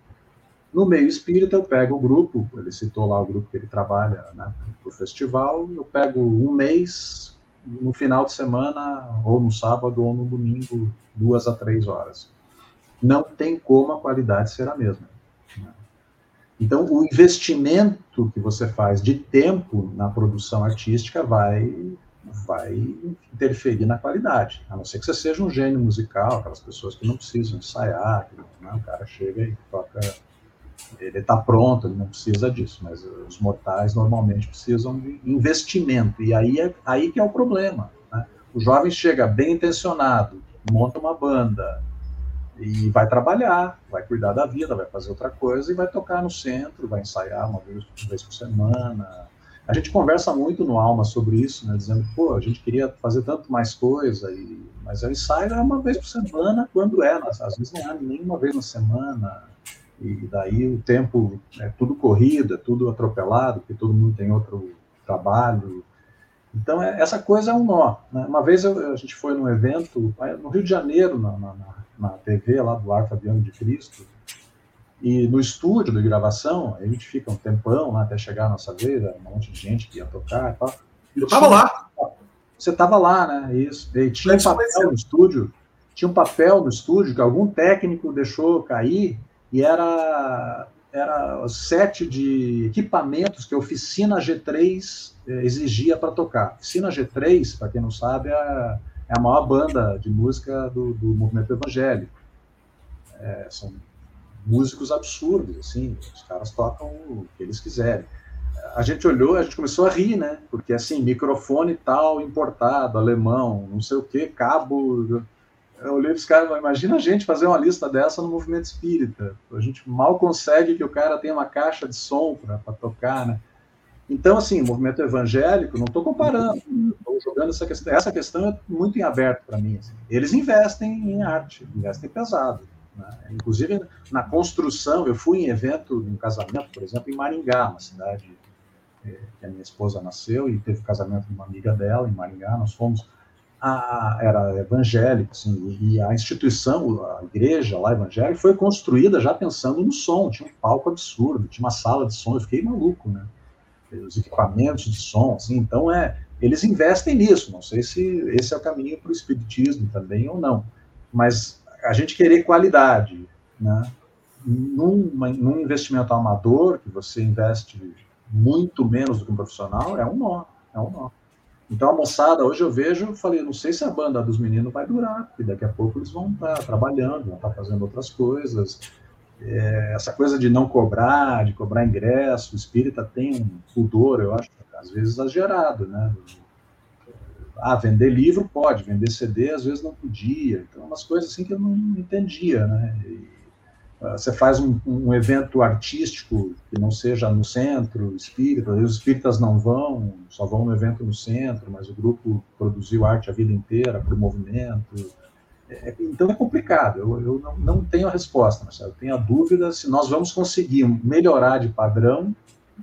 No meio espírita, eu pego o grupo, ele citou lá o grupo que ele trabalha né, para o festival, eu pego um mês, no final de semana, ou no sábado, ou no domingo, duas a três horas. Não tem como a qualidade ser a mesma. Então, o investimento que você faz de tempo na produção artística vai vai interferir na qualidade, a não ser que você seja um gênio musical, aquelas pessoas que não precisam ensaiar, que, né, o cara chega e toca, ele está pronto, ele não precisa disso, mas os mortais normalmente precisam de investimento, e aí é aí que é o problema. Né? O jovem chega bem intencionado, monta uma banda, e vai trabalhar, vai cuidar da vida, vai fazer outra coisa e vai tocar no centro, vai ensaiar uma vez, uma vez por semana, a gente conversa muito no Alma sobre isso, né, dizendo, pô, a gente queria fazer tanto mais coisa, e, mas o ensaio é uma vez por semana, quando é, às vezes não é nem uma vez na semana, e daí o tempo é tudo corrida, tudo atropelado, porque todo mundo tem outro trabalho. Então, é, essa coisa é um nó. Né? Uma vez eu, a gente foi num evento, no Rio de Janeiro, na, na, na TV lá do Ar Fabiano de Cristo, e no estúdio de gravação, a gente fica um tempão lá até chegar a nossa vez, um monte de gente que ia tocar e tal. Eu estava lá. Você estava lá, né? Isso. E tinha um papel no estúdio, tinha um papel no estúdio que algum técnico deixou cair e era era o set de equipamentos que a oficina G3 eh, exigia para tocar. Oficina G3, para quem não sabe, é é a maior banda de música do, do movimento evangélico. É, são músicos absurdos, assim, os caras tocam o que eles quiserem. A gente olhou, a gente começou a rir, né? Porque assim, microfone tal, importado, alemão, não sei o que, cabo. Eu olhei para os caras, imagina a gente fazer uma lista dessa no movimento espírita. A gente mal consegue que o cara tenha uma caixa de som para tocar, né? Então, assim, o movimento evangélico, não estou comparando, estou jogando essa questão. Essa questão é muito em aberto para mim. Assim. Eles investem em arte, investem pesado. Né? Inclusive, na construção, eu fui em evento, um casamento, por exemplo, em Maringá, uma cidade é, que a minha esposa nasceu e teve casamento com uma amiga dela em Maringá. Nós fomos, a, era evangélico, assim, e a instituição, a igreja lá evangélica, foi construída já pensando no som. Tinha um palco absurdo, tinha uma sala de som. Eu fiquei maluco, né? Os equipamentos de som, assim. Então, é, eles investem nisso. Não sei se esse é o caminho para o espiritismo também ou não. Mas a gente querer qualidade, né? Num, num investimento amador, que você investe muito menos do que um profissional, é um nó, é um nó. Então a moçada, hoje eu vejo, eu falei, não sei se a banda dos meninos vai durar, porque daqui a pouco eles vão estar trabalhando, vão estar fazendo outras coisas. É, essa coisa de não cobrar, de cobrar ingresso, o espírita tem um pudor, eu acho, às vezes exagerado, né? Ah, vender livro pode, vender CD às vezes não podia. Então, umas coisas assim que eu não entendia, né? E, uh, você faz um, um, evento artístico que não seja no centro espírita, os espíritas não vão, só vão no evento no centro, mas o grupo produziu arte a vida inteira para o movimento. É, então é complicado, eu, eu não, não, tenho a resposta, Marcelo. Eu tenho a dúvida se nós vamos conseguir melhorar de padrão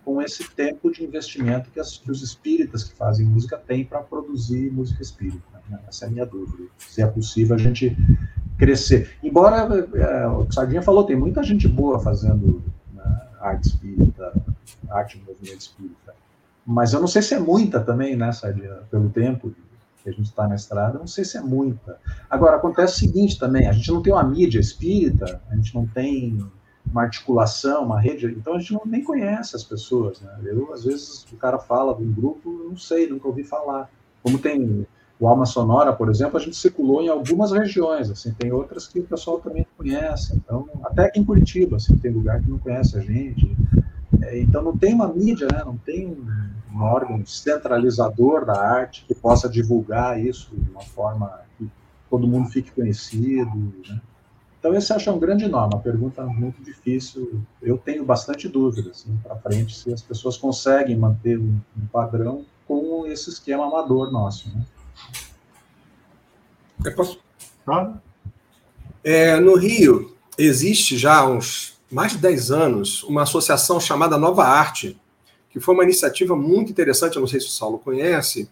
com esse tempo de investimento que, as, que os espíritas que fazem música têm para produzir música espírita. Né? Essa é a minha dúvida. Se é possível a gente crescer. Embora, é, o Sardinha falou, tem muita gente boa fazendo né, arte espírita, arte no movimento espírita. Mas eu não sei se é muita também, né, Sardinha, pelo tempo que a gente está na estrada, não sei se é muita. Agora, acontece o seguinte também, a gente não tem uma mídia espírita, a gente não tem uma articulação, uma rede, então a gente não, nem conhece as pessoas, né? Eu, às vezes, o cara fala de um grupo, não sei, nunca ouvi falar. Como tem o Alma Sonora, por exemplo, a gente circulou em algumas regiões, assim, tem outras que o pessoal também conhece, então, até aqui em Curitiba, assim, tem lugar que não conhece a gente, então não tem uma mídia, né? Não tem um, órgão centralizador da arte que possa divulgar isso de uma forma que todo mundo fique conhecido, né? Então, esse acho é um grande nó, uma pergunta muito difícil. Eu tenho bastante dúvidas assim, para frente se as pessoas conseguem manter um, um, padrão com esse esquema amador nosso. Né? Eu posso? É, no Rio, existe já uns mais de 10 anos uma associação chamada Nova Arte, que foi uma iniciativa muito interessante, eu não sei se o Saulo conhece,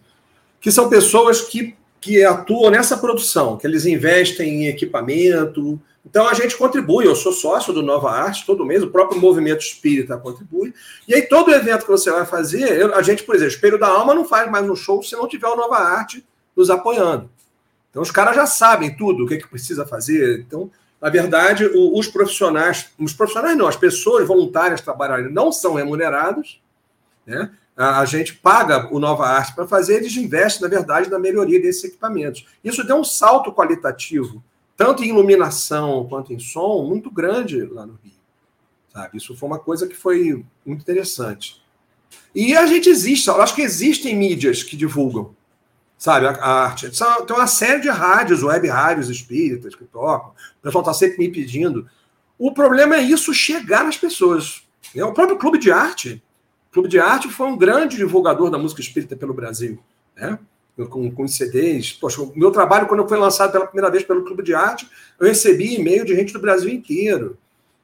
que são pessoas que que atuam nessa produção, que eles investem em equipamento. Então a gente contribui, eu sou sócio do Nova Arte todo mês, o próprio movimento espírita contribui. E aí todo evento que você vai fazer, a gente, por exemplo, Espelho da Alma não faz mais um show se não tiver o Nova Arte nos apoiando. Então os caras já sabem tudo, o que, é que precisa fazer. Então, na verdade, os profissionais, os profissionais não, as pessoas voluntárias trabalharem não são remunerados, né? a gente paga o Nova Arte para fazer, eles investem, na verdade, na melhoria desses equipamentos. Isso deu um salto qualitativo, tanto em iluminação quanto em som, muito grande lá no Rio. Sabe? Isso foi uma coisa que foi muito interessante. E a gente existe, eu acho que existem mídias que divulgam, sabe, a, a arte. Tem uma série de rádios, web rádios espíritas que tocam, o pessoal está sempre me pedindo. O problema é isso chegar nas pessoas. O próprio clube de arte o Clube de Arte foi um grande divulgador da música espírita pelo Brasil, né? com, com CDs. Poxa, o meu trabalho, quando foi lançado pela primeira vez pelo Clube de Arte, eu recebi e-mail de gente do Brasil inteiro.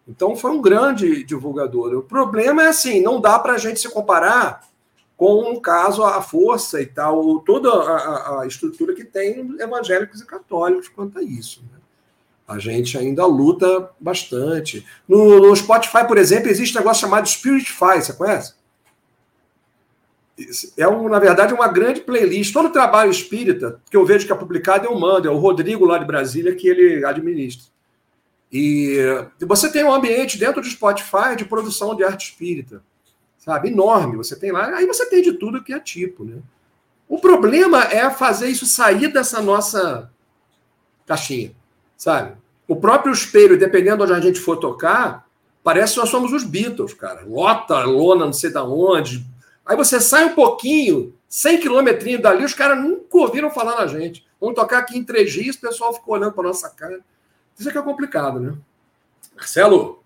Então, foi um grande divulgador. O problema é assim: não dá para a gente se comparar com um caso a força e tal, toda a, a, estrutura que tem evangélicos e católicos quanto a isso. Né? A gente ainda luta bastante. No, no, Spotify, por exemplo, existe um negócio chamado Spiritfy, você conhece? é, um, na verdade, uma grande playlist. Todo trabalho espírita que eu vejo que é publicado, eu mando. É o Rodrigo, lá de Brasília, que ele administra. E você tem um ambiente dentro do Spotify de produção de arte espírita, sabe? Enorme. Você tem lá, aí você tem de tudo que é tipo, né? O problema é fazer isso sair dessa nossa caixinha, sabe? O próprio espelho, dependendo de onde a gente for tocar, parece que nós somos os Beatles, cara. Lota, lona, não sei da onde, Aí você sai um pouquinho, 100 quilômetros dali, os caras nunca ouviram falar na gente. Vamos tocar aqui em três dias, o pessoal ficou olhando para nossa cara. Isso é que é complicado, né? Marcelo?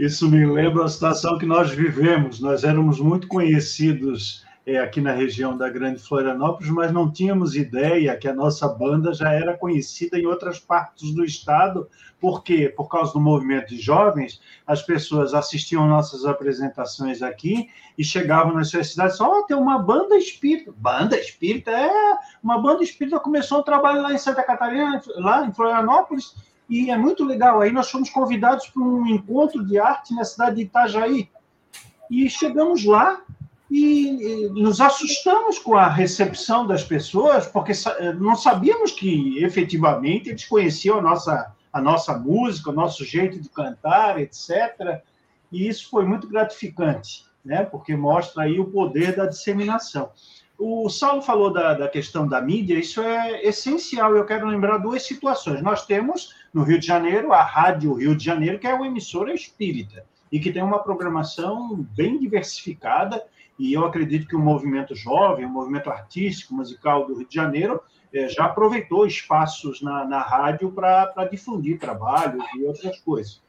Isso me lembra a situação que nós vivemos. Nós éramos muito conhecidos é, aqui na região da Grande Florianópolis, mas não tínhamos ideia que a nossa banda já era conhecida em outras partes do estado. Por quê? Por causa do movimento de jovens, as pessoas assistiam nossas apresentações aqui e chegavam nas suas cidades só oh, tem uma banda espírita. Banda espírita? É, uma banda espírita começou um trabalho lá em Santa Catarina, lá em Florianópolis, e é muito legal. Aí nós fomos convidados para um encontro de arte na cidade de Itajaí. E chegamos lá, e nos assustamos com a recepção das pessoas, porque não sabíamos que efetivamente eles conheciam a nossa, a nossa música, o nosso jeito de cantar, etc. E isso foi muito gratificante, né? porque mostra aí o poder da disseminação. O Saulo falou da, da questão da mídia, isso é essencial. Eu quero lembrar duas situações. Nós temos no Rio de Janeiro a Rádio Rio de Janeiro, que é uma emissora espírita e que tem uma programação bem diversificada e eu acredito que o movimento jovem, o movimento artístico, musical do Rio de Janeiro, é, já aproveitou espaços na, na rádio para difundir trabalhos e outras coisas.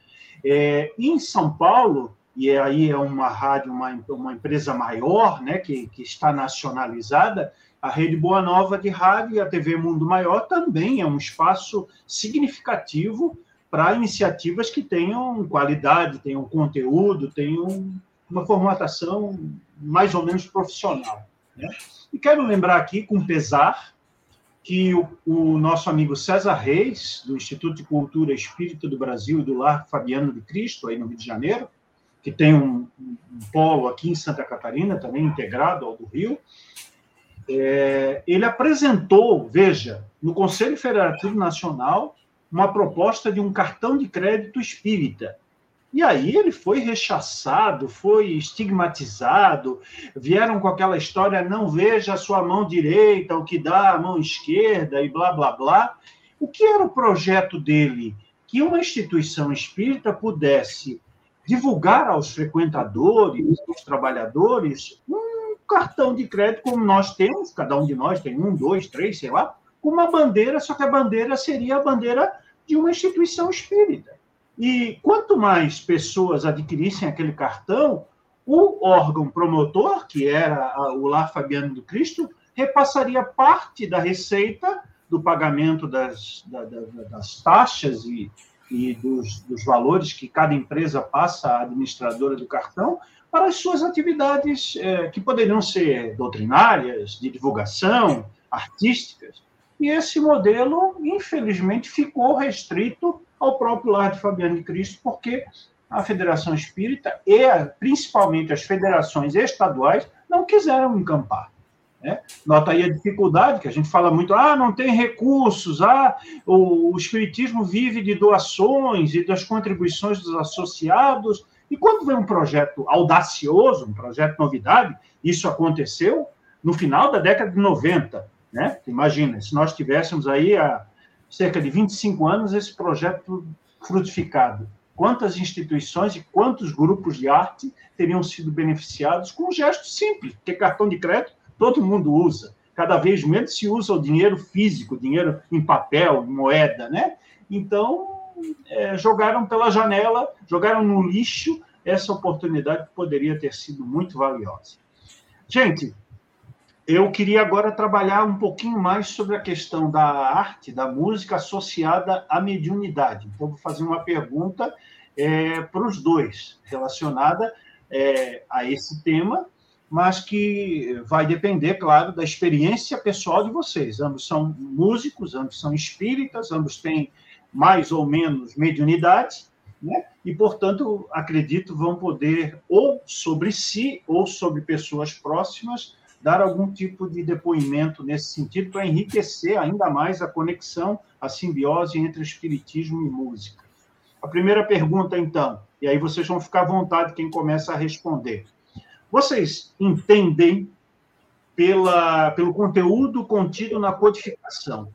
É, em São Paulo, e aí é uma rádio, uma, uma empresa maior, né, que, que está nacionalizada, a Rede Boa Nova de Rádio e a TV Mundo Maior também é um espaço significativo para iniciativas que tenham qualidade, tenham conteúdo, tenham uma formatação mais ou menos profissional. Né? E quero lembrar aqui, com pesar, que o, o, nosso amigo César Reis, do Instituto de Cultura Espírita do Brasil e do Lar Fabiano de Cristo, aí no Rio de Janeiro, que tem um, um polo aqui em Santa Catarina, também integrado ao do Rio, é, ele apresentou, veja, no Conselho Federativo Nacional, uma proposta de um cartão de crédito espírita, e aí ele foi rechaçado, foi estigmatizado, vieram com aquela história, não veja a sua mão direita, o que dá a mão esquerda, e blá, blá, blá. O que era o projeto dele? Que uma instituição espírita pudesse divulgar aos frequentadores, aos trabalhadores, um cartão de crédito como nós temos, cada um de nós tem um, dois, três, sei lá, com uma bandeira, só que a bandeira seria a bandeira de uma instituição espírita. E quanto mais pessoas adquirissem aquele cartão, o órgão promotor, que era o Lar Fabiano do Cristo, repassaria parte da receita do pagamento das, das taxas e, e dos, dos, valores que cada empresa passa à administradora do cartão para as suas atividades, é, que poderiam ser doutrinárias, de divulgação, artísticas, e esse modelo, infelizmente, ficou restrito ao próprio Lar de Fabiano de Cristo, porque a Federação Espírita e principalmente as federações estaduais não quiseram encampar. Né? Nota aí a dificuldade, que a gente fala muito, ah, não tem recursos, ah, o, o Espiritismo vive de doações e das contribuições dos associados. E quando vem um projeto audacioso, um projeto novidade, isso aconteceu no final da década de 90. Né? Imagina, se nós tivéssemos aí há cerca de 25 anos esse projeto frutificado, quantas instituições e quantos grupos de arte teriam sido beneficiados com um gesto simples, porque cartão de crédito todo mundo usa. Cada vez menos se usa o dinheiro físico, dinheiro em papel, moeda, né? Então, é, jogaram pela janela, jogaram no lixo essa oportunidade que poderia ter sido muito valiosa. Gente, eu queria agora trabalhar um pouquinho mais sobre a questão da arte, da música associada à mediunidade. Então, vou fazer uma pergunta é, para os dois, relacionada é, a esse tema mas que vai depender, claro, da experiência pessoal de vocês. Ambos são músicos, ambos são espíritas, ambos têm mais ou menos mediunidade, né? e, portanto, acredito vão poder, ou sobre si, ou sobre pessoas próximas, dar algum tipo de depoimento nesse sentido para enriquecer ainda mais a conexão, a simbiose entre espiritismo e música. A primeira pergunta, então, e aí vocês vão ficar à vontade quem começa a responder. Vocês entendem pela, pelo conteúdo contido na codificação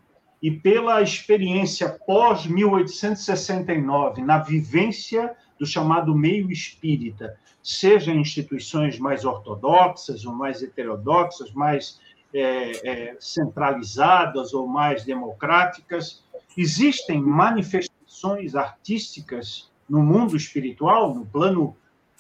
e pela experiência pós-1869, na vivência do chamado meio espírita, seja em instituições mais ortodoxas ou mais heterodoxas, mais é, é, centralizadas ou mais democráticas, existem manifestações artísticas no mundo espiritual, no plano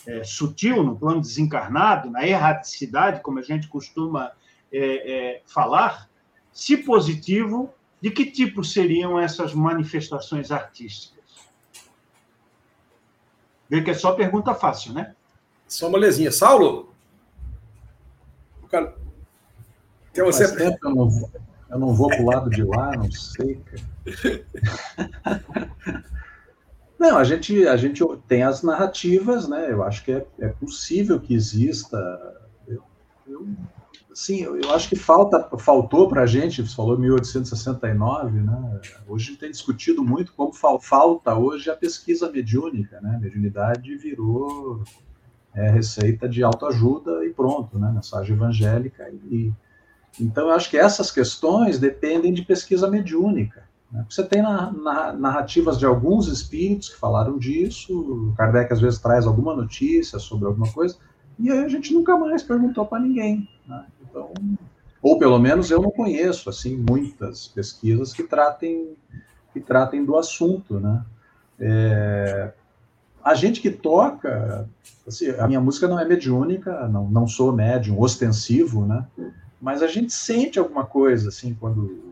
é, sutil, no plano desencarnado, na erraticidade, como a gente costuma é, é, falar, se positivo, de que tipo seriam essas manifestações artísticas? Vê que é só pergunta fácil, né? Só uma lesinha. Saulo? Cara... Tem você... tempo eu não, vou, eu não vou para o lado de lá, não sei, cara. Não, a gente, a gente tem as narrativas, né? Eu acho que é, é possível que exista. Eu, eu, sim, eu, acho que falta, faltou para a gente, você falou 1869, né? Hoje a gente tem discutido muito como falta hoje a pesquisa mediúnica, né? A mediunidade virou é, receita de autoajuda e pronto, né? Mensagem evangélica. E, então, eu acho que essas questões dependem de pesquisa mediúnica. Né? Você tem na, na, narrativas de alguns espíritos que falaram disso, Kardec às vezes traz alguma notícia sobre alguma coisa, e a gente nunca mais perguntou para ninguém. Né? Então, ou pelo menos eu não conheço assim muitas pesquisas que tratem que tratem do assunto, né? É, a gente que toca, assim, a minha música não é mediúnica, não, não sou médium ostensivo, né? Mas a gente sente alguma coisa assim quando?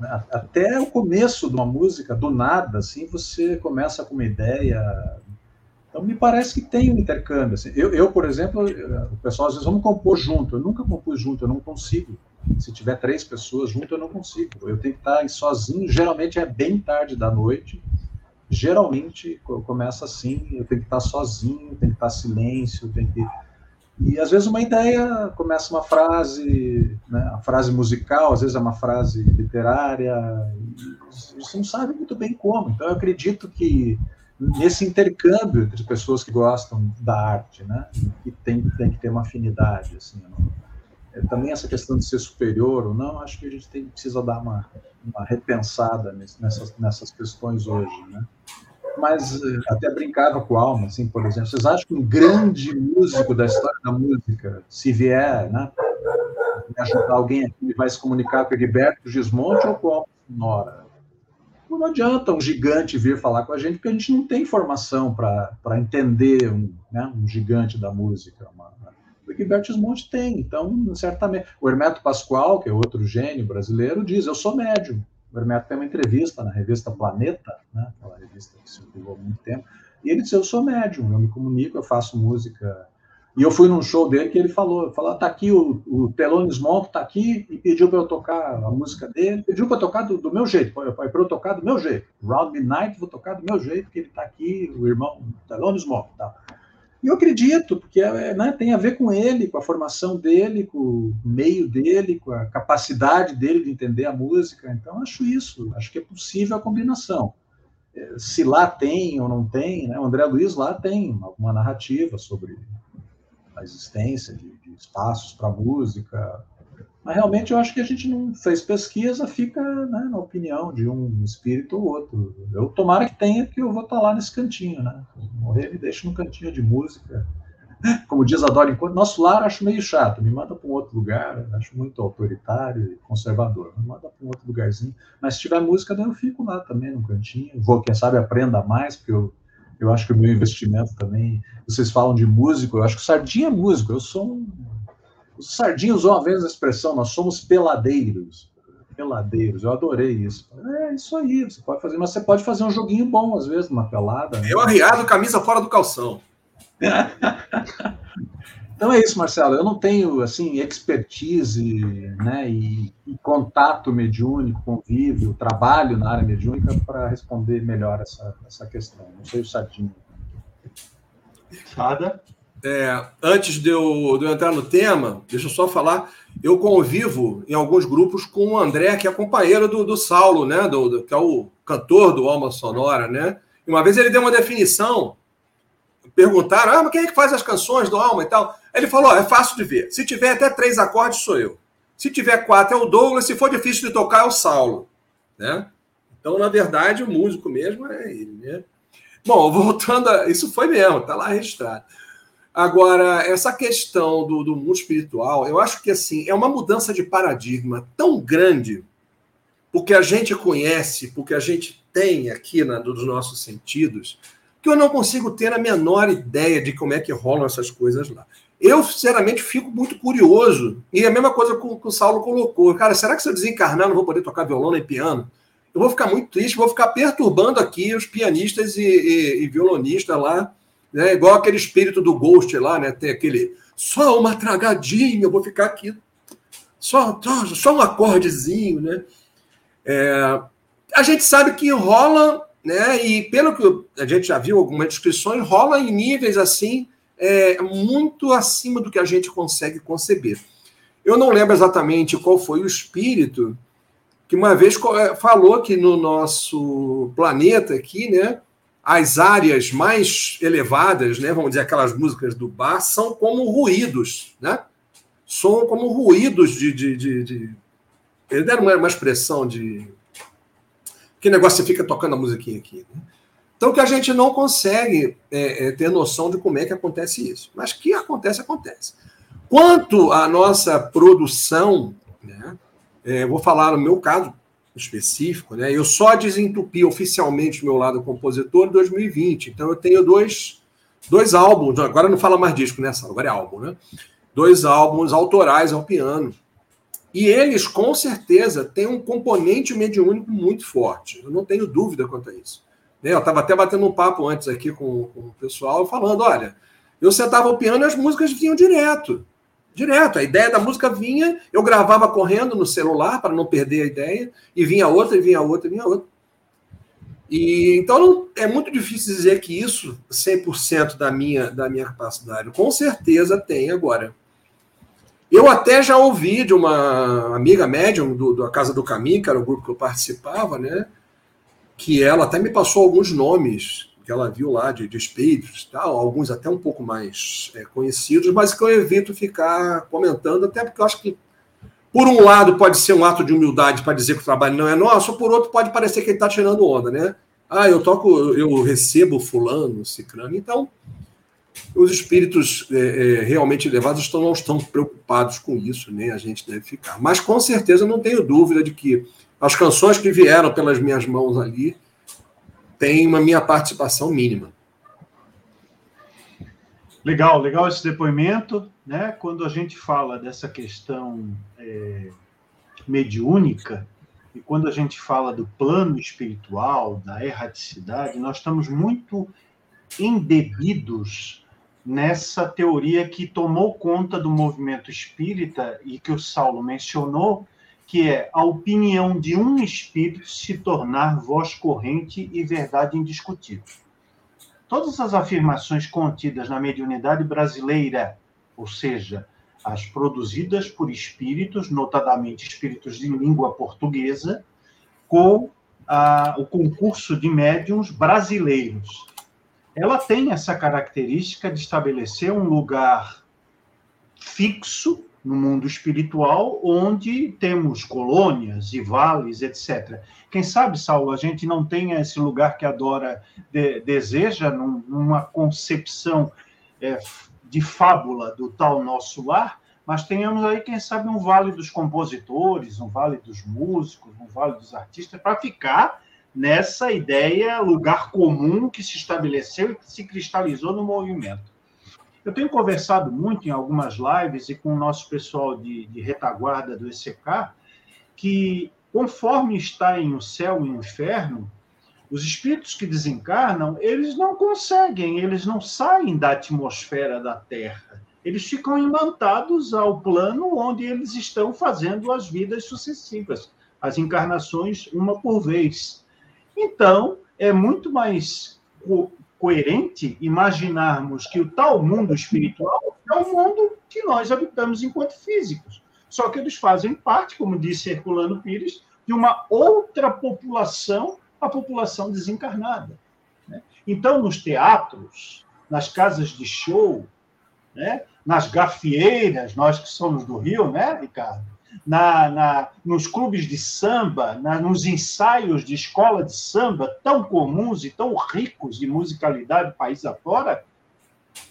Até o começo de uma música, do nada, assim, você começa com uma ideia. Então, me parece que tem um intercâmbio. Assim. Eu, eu, por exemplo, o pessoal às vezes vamos compor junto. Eu nunca compus junto, eu não consigo. Se tiver três pessoas junto, eu não consigo. Eu tenho que estar sozinho. Geralmente é bem tarde da noite. Geralmente começa assim. Eu tenho que estar sozinho, tem que estar silêncio, tem que e às vezes uma ideia começa uma frase, né, a frase musical, às vezes é uma frase literária, você não sabe muito bem como. Então eu acredito que nesse intercâmbio entre pessoas que gostam da arte, né, que tem, tem que ter uma afinidade, assim, não, é, também essa questão de ser superior ou não, acho que a gente tem, precisa dar uma, uma repensada nessas, nessas questões hoje, né mas eh, até brincava com o Alma, assim, por exemplo. Vocês acham que um grande músico da história da música, se vier, né, ajudar alguém aqui, vai se comunicar com o Heriberto Gismonte ou com o Alma Sonora? Não adianta um gigante vir falar com a gente, porque a gente não tem informação para entender um, né, um gigante da música. Uma, o Gilberto Gismonte tem, então, certamente. O Hermeto Pascoal, que é outro gênio brasileiro, diz: Eu sou médium. O Hermeto tem uma entrevista na revista Planeta, né, aquela revista que circulou há muito tempo, e ele disse: Eu sou médium, eu me comunico, eu faço música E eu fui num show dele que ele falou, falou, tá aqui o, o Telones Monk, tá aqui, e pediu para eu tocar a música dele, pediu para eu tocar do, do meu jeito, para eu tocar do meu jeito. Round Midnight, vou tocar do meu jeito, porque ele tá aqui, o irmão Telones Monk, tá. E eu acredito, porque é, né, tem a ver com ele, com a formação dele, com o meio dele, com a capacidade dele de entender a música. Então, acho isso, acho que é possível a combinação. É, se lá tem ou não tem, né, o André Luiz lá tem alguma narrativa sobre a existência de, de espaços para música. Mas realmente eu acho que a gente não fez pesquisa, fica né, na opinião de um espírito ou outro. Eu tomara que tenha, que eu vou estar tá lá nesse cantinho, né? Morrer me deixa no cantinho de música. Como diz a Dora, nosso lar acho meio chato, me manda para um outro lugar, acho muito autoritário e conservador, me manda para um outro lugarzinho. Mas se tiver música, eu fico lá também no cantinho. Vou, quem sabe, aprenda mais, porque eu eu acho que o meu investimento também. Vocês falam de músico, eu acho que o Sardinha é músico. Eu sou um. O Sardinha usou uma vez a expressão: nós somos peladeiros. Peladeiros, eu adorei isso. É isso aí, você pode fazer, mas você pode fazer um joguinho bom, às vezes, numa pelada. Né? Eu arriado, camisa fora do calção. Então é isso, Marcelo. Eu não tenho assim expertise, né, e, e contato mediúnico, convívio, trabalho na área mediúnica para responder melhor essa, essa questão. Não sei o Sardinho. Nada. É, antes de eu, de eu entrar no tema, deixa eu só falar. Eu convivo em alguns grupos com o André, que é companheiro do, do Saulo, né? Do, do, que é o cantor do Alma Sonora, né? E uma vez ele deu uma definição perguntaram: ah, mas quem é que faz as canções do Alma e tal? Ele falou: é fácil de ver. Se tiver até três acordes, sou eu. Se tiver quatro, é o Douglas. Se for difícil de tocar, é o Saulo. Né? Então, na verdade, o músico mesmo é ele. Né? Bom, voltando a. Isso foi mesmo, está lá registrado. Agora, essa questão do, do mundo espiritual, eu acho que assim é uma mudança de paradigma tão grande, porque a gente conhece, porque a gente tem aqui na, dos nossos sentidos, que eu não consigo ter a menor ideia de como é que rolam essas coisas lá. Eu, sinceramente, fico muito curioso. E a mesma coisa que o Saulo colocou. Cara, será que se eu desencarnar não vou poder tocar violão nem piano? Eu vou ficar muito triste, vou ficar perturbando aqui os pianistas e, e, e violonistas lá, né? igual aquele espírito do Ghost lá, né? Tem aquele só uma tragadinha, eu vou ficar aqui só, só um acordezinho, né? É, a gente sabe que rola né? E pelo que a gente já viu algumas descrições, rola em níveis assim é, muito acima do que a gente consegue conceber. Eu não lembro exatamente qual foi o espírito que uma vez é, falou que no nosso planeta aqui, né, as áreas mais elevadas, né, vamos dizer aquelas músicas do bar, são como ruídos, né? São como ruídos de, de, de, de... ele deram uma, uma expressão de que negócio você fica tocando a musiquinha aqui. Né? Então, que a gente não consegue é, é, ter noção de como é que acontece isso. Mas que acontece, acontece. Quanto à nossa produção, né, é, vou falar no meu caso específico, né, eu só desentupi oficialmente o meu lado compositor em 2020. Então, eu tenho dois, dois álbuns, agora não fala mais disco, né, agora é álbum, né? Dois álbuns autorais ao piano. E eles, com certeza, têm um componente mediúnico muito forte. Eu não tenho dúvida quanto a isso. Né, eu estava até batendo um papo antes aqui com, com o pessoal, falando: olha, eu sentava ao piano e as músicas vinham direto. Direto. A ideia da música vinha, eu gravava correndo no celular para não perder a ideia, e vinha outra, e vinha outra, e vinha outra. E, então é muito difícil dizer que isso 100% da minha, da minha capacidade. Com certeza tem agora. Eu até já ouvi de uma amiga médium do, da Casa do Caminho, que era o grupo que eu participava, né? Que ela até me passou alguns nomes que ela viu lá de, de espíritos tal, alguns até um pouco mais é, conhecidos, mas que eu evito ficar comentando, até porque eu acho que, por um lado, pode ser um ato de humildade para dizer que o trabalho não é nosso, por outro, pode parecer que ele está tirando onda, né? Ah, eu toco, eu recebo fulano, ciclano, então os espíritos é, é, realmente elevados estão, não estão preocupados com isso, nem a gente deve ficar. Mas com certeza não tenho dúvida de que as canções que vieram pelas minhas mãos ali têm uma minha participação mínima. Legal, legal esse depoimento. Né? Quando a gente fala dessa questão é, mediúnica, e quando a gente fala do plano espiritual, da erraticidade, nós estamos muito embebidos nessa teoria que tomou conta do movimento espírita e que o Saulo mencionou, que é a opinião de um espírito se tornar voz corrente e verdade indiscutível. Todas as afirmações contidas na mediunidade brasileira, ou seja, as produzidas por espíritos, notadamente espíritos de língua portuguesa, com o concurso de médiums brasileiros. Ela tem essa característica de estabelecer um lugar fixo no mundo espiritual, onde temos colônias e vales, etc. Quem sabe, Saulo, a gente não tenha esse lugar que a Dora de, deseja, num, numa concepção é, de fábula do tal nosso lar, mas tenhamos aí, quem sabe, um vale dos compositores, um vale dos músicos, um vale dos artistas, para ficar nessa ideia, lugar comum que se estabeleceu e que se cristalizou no movimento. Eu tenho conversado muito em algumas lives e com o nosso pessoal de, de retaguarda do ECK, que conforme está em o céu e o inferno, os espíritos que desencarnam, eles não conseguem, eles não saem da atmosfera da Terra. Eles ficam imantados ao plano onde eles estão fazendo as vidas sucessivas, as encarnações uma por vez. Então, é muito mais coerente imaginarmos que o tal mundo espiritual é o mundo que nós habitamos enquanto físicos. Só que eles fazem parte, como disse Herculano Pires, de uma outra população, a população desencarnada. Né? Então, nos teatros, nas casas de show, né? nas gafieiras, nós que somos do Rio, né, Ricardo? Na, na, nos clubes de samba, na, nos ensaios de escola de samba tão comuns e tão ricos de musicalidade país afora,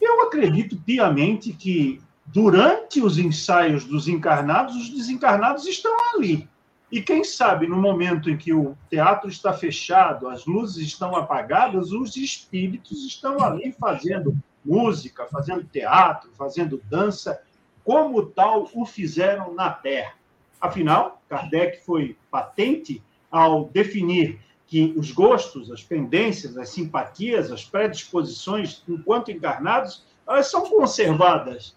eu acredito piamente que durante os ensaios dos encarnados, os desencarnados estão ali. E quem sabe, no momento em que o teatro está fechado, as luzes estão apagadas, os espíritos estão ali fazendo música, fazendo teatro, fazendo dança, como tal o fizeram na Terra. Afinal, Kardec foi patente ao definir que os gostos, as pendências, as simpatias, as predisposições, enquanto encarnados, elas são conservadas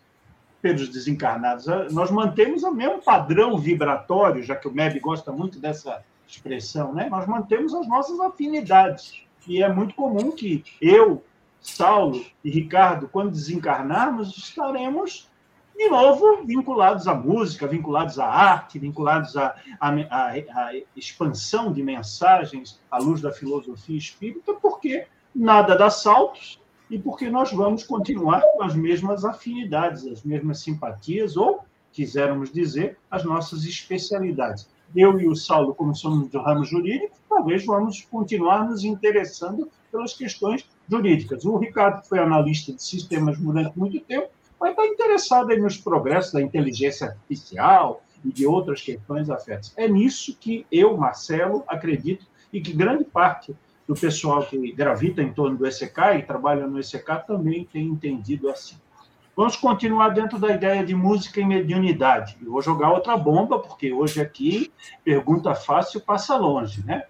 pelos desencarnados. Nós mantemos o mesmo padrão vibratório, já que o MEB gosta muito dessa expressão, né? Nós mantemos as nossas afinidades. E é muito comum que eu, Saulo e Ricardo, quando desencarnarmos, estaremos de novo, vinculados à música, vinculados à arte, vinculados à, à, à, expansão de mensagens à luz da filosofia espírita, porque nada dá saltos e porque nós vamos continuar com as mesmas afinidades, as mesmas simpatias, ou, quisermos dizer, as nossas especialidades. Eu e o Saulo, como somos do ramo jurídico, talvez vamos continuar nos interessando pelas questões jurídicas. O Ricardo foi analista de sistemas durante muito tempo, vai estar interessado nos progressos da inteligência artificial e de outras questões afetas. É nisso que eu, Marcelo, acredito e que grande parte do pessoal que gravita em torno do ECK e trabalha no ECK também tem entendido assim. Vamos continuar dentro da ideia de música e mediunidade. Eu vou jogar outra bomba, porque hoje aqui, pergunta fácil passa longe, né?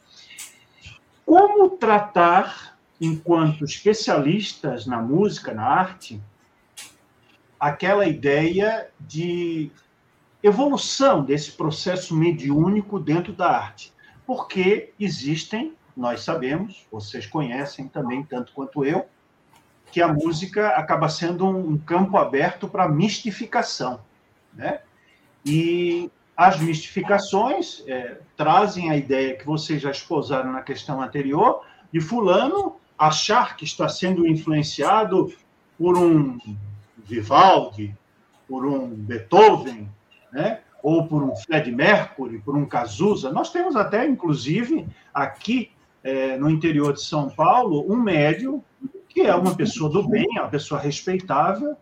Como tratar, enquanto especialistas na música, na arte, aquela ideia de evolução desse processo mediúnico dentro da arte. Porque existem, nós sabemos, vocês conhecem também, tanto quanto eu, que a música acaba sendo um campo aberto para mistificação. Né? E as mistificações é, trazem a ideia que vocês já esposaram na questão anterior, de Fulano achar que está sendo influenciado por um Vivaldi, por um Beethoven, né? ou por um Fred Mercury, por um Cazuza. Nós temos até, inclusive, aqui é, no interior de São Paulo, um médium que é uma pessoa do bem, uma pessoa respeitável,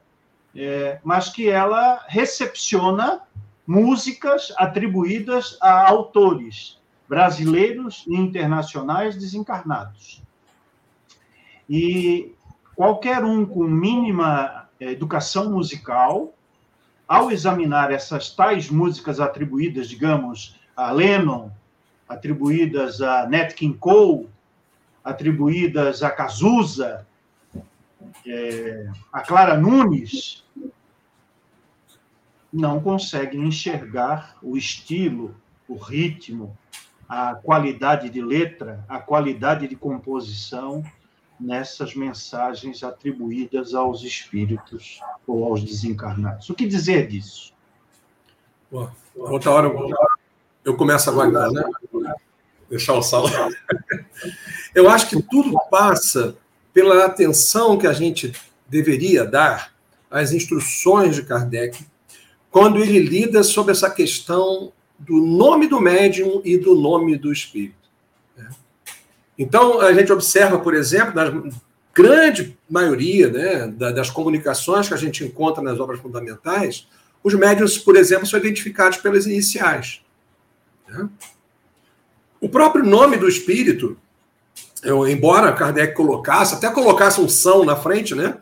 é, mas que ela recepciona músicas atribuídas a autores brasileiros e internacionais desencarnados. E qualquer um com mínima educação musical, ao examinar essas tais músicas atribuídas, digamos, a Lennon, atribuídas a Nat King Cole, atribuídas a Cazuza, é, a Clara Nunes não conseguem enxergar o estilo, o ritmo, a qualidade de letra, a qualidade de composição nessas mensagens atribuídas aos espíritos ou aos desencarnados. O que dizer disso? outra hora eu começo agora, então, né? Deixar o sal. Eu acho que tudo passa pela atenção que a gente deveria dar às instruções de Kardec quando ele lida sobre essa questão do nome do médium e do nome do espírito. Então, a gente observa, por exemplo, na grande maioria né, das comunicações que a gente encontra nas obras fundamentais, os médiums, por exemplo, são identificados pelas iniciais. Né? O próprio nome do espírito, eu, embora Kardec colocasse, até colocasse um São na frente, né?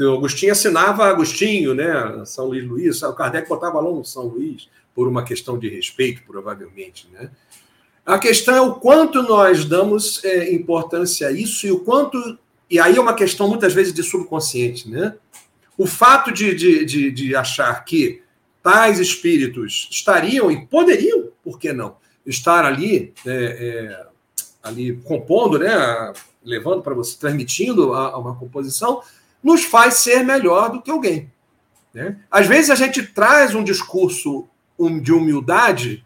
O Agostinho assinava Agostinho, né? São Luís Luís, o Kardec botava lá um São Luís, por uma questão de respeito, provavelmente, né? A questão é o quanto nós damos é, importância a isso e o quanto. E aí é uma questão, muitas vezes, de subconsciente, né? O fato de, de, de, de achar que tais espíritos estariam e poderiam, por que não, estar ali, é, é, ali compondo, né? Levando para você, transmitindo a, a uma composição, nos faz ser melhor do que alguém. Né? Às vezes a gente traz um discurso de humildade,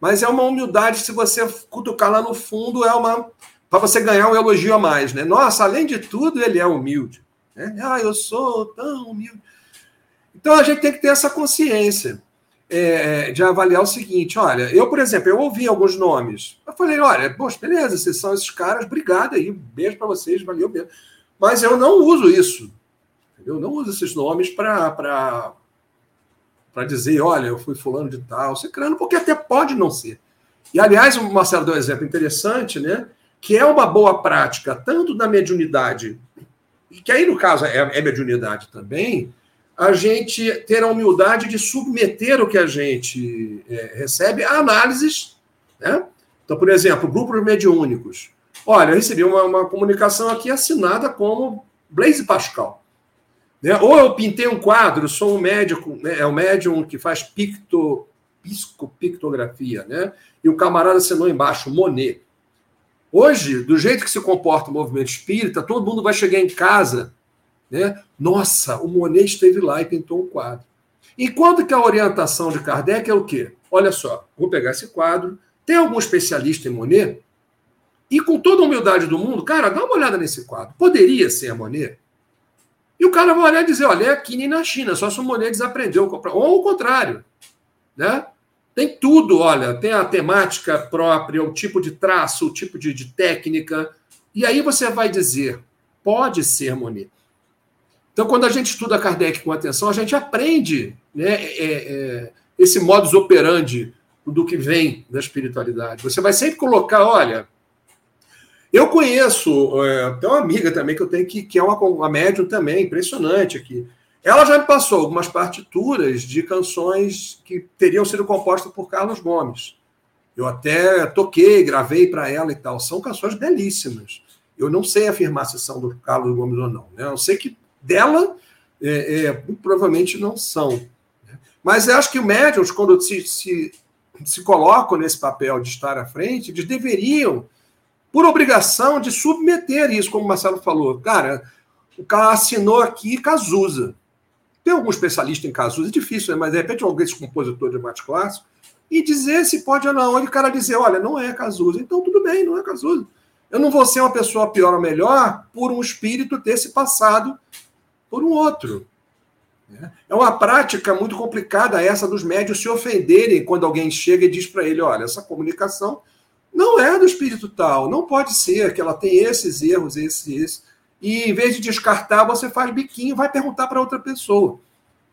mas é uma humildade, se você cutucar lá no fundo, é uma. para você ganhar um elogio a mais, né? Nossa, além de tudo, ele é humilde. Né? Ah, eu sou tão humilde. Então a gente tem que ter essa consciência é, de avaliar o seguinte: olha, eu, por exemplo, eu ouvi alguns nomes. Eu falei, olha, poxa, beleza, vocês são esses caras, obrigado aí, beijo para vocês, valeu mesmo. Mas eu não uso isso. Eu não uso esses nomes para dizer, olha, eu fui fulano de tal, secrano, porque até pode não ser. E, aliás, o Marcelo deu um exemplo interessante, né? Que é uma boa prática, tanto da mediunidade, e que aí, no caso, é, é mediunidade também, a gente ter a humildade de submeter o que a gente é, recebe a análises, né? Então, por exemplo, grupos mediúnicos. Olha, eu recebi uma, uma comunicação aqui assinada como Blaise Pascal. Né? Ou eu pintei um quadro, sou um médico, né? é o um médium que faz picto, pictografia, né? e o camarada assinou embaixo, Monet. Hoje, do jeito que se comporta o movimento espírita, todo mundo vai chegar em casa, né? Nossa, o Monet esteve lá e pintou um quadro. Enquanto que a orientação de Kardec é o quê? Olha só, vou pegar esse quadro, tem algum especialista em Monet? E com toda a humildade do mundo, cara, dá uma olhada nesse quadro. Poderia ser a Monet? E o cara vai olhar e dizer: olha, é aqui nem na China, só se o Monet desaprendeu. Ou o contrário. Né? Tem tudo, olha, tem a temática própria, o tipo de traço, o tipo de, de técnica. E aí você vai dizer: pode ser Monet. Então, quando a gente estuda Kardec com atenção, a gente aprende né, é, é, esse modus operandi do que vem da espiritualidade. Você vai sempre colocar, olha, eu conheço, é, uma amiga também que eu tenho que, que é uma, uma médium também, impressionante aqui. Ela já me passou algumas partituras de canções que teriam sido compostas por Carlos Gomes. Eu até toquei, gravei para ela e tal. São canções belíssimas. Eu não sei afirmar se são do Carlos Gomes ou não. Né? Eu sei que dela, é, é, provavelmente não são. Né? Mas eu acho que os médiums, quando se, se, se colocam nesse papel de estar à frente, eles deveriam por obrigação de submeter isso, como o Marcelo falou. Cara, o cara assinou aqui Cazuza. Tem algum especialista em Cazuza, é difícil, né? mas de repente alguém, esse compositor de mate clássico, e dizer se pode ou não. E o cara dizer, olha, não é Cazuza. Então tudo bem, não é Cazuza. Eu não vou ser uma pessoa pior ou melhor por um espírito ter se passado por um outro. É uma prática muito complicada essa dos médios se ofenderem quando alguém chega e diz para ele: olha, essa comunicação não é do espírito tal, não pode ser que ela tem esses erros, esses, esses. E em vez de descartar, você faz biquinho, vai perguntar para outra pessoa.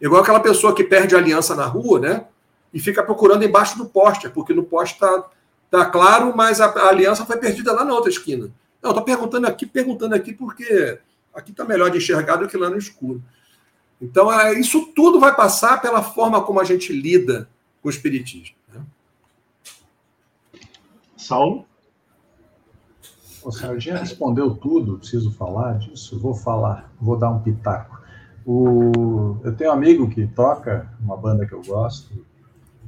Igual aquela pessoa que perde aliança na rua, né? E fica procurando embaixo do poste, porque no poste está tá claro, mas a, a, aliança foi perdida lá na outra esquina. Não, estou perguntando aqui, perguntando aqui, porque aqui está melhor de enxergar do que lá no escuro. Então, é, isso tudo vai passar pela forma como a gente lida com o espiritismo. Saulo? O Sardinha respondeu tudo, preciso falar disso? Vou falar, vou dar um pitaco. O, eu tenho um amigo que toca uma banda que eu gosto,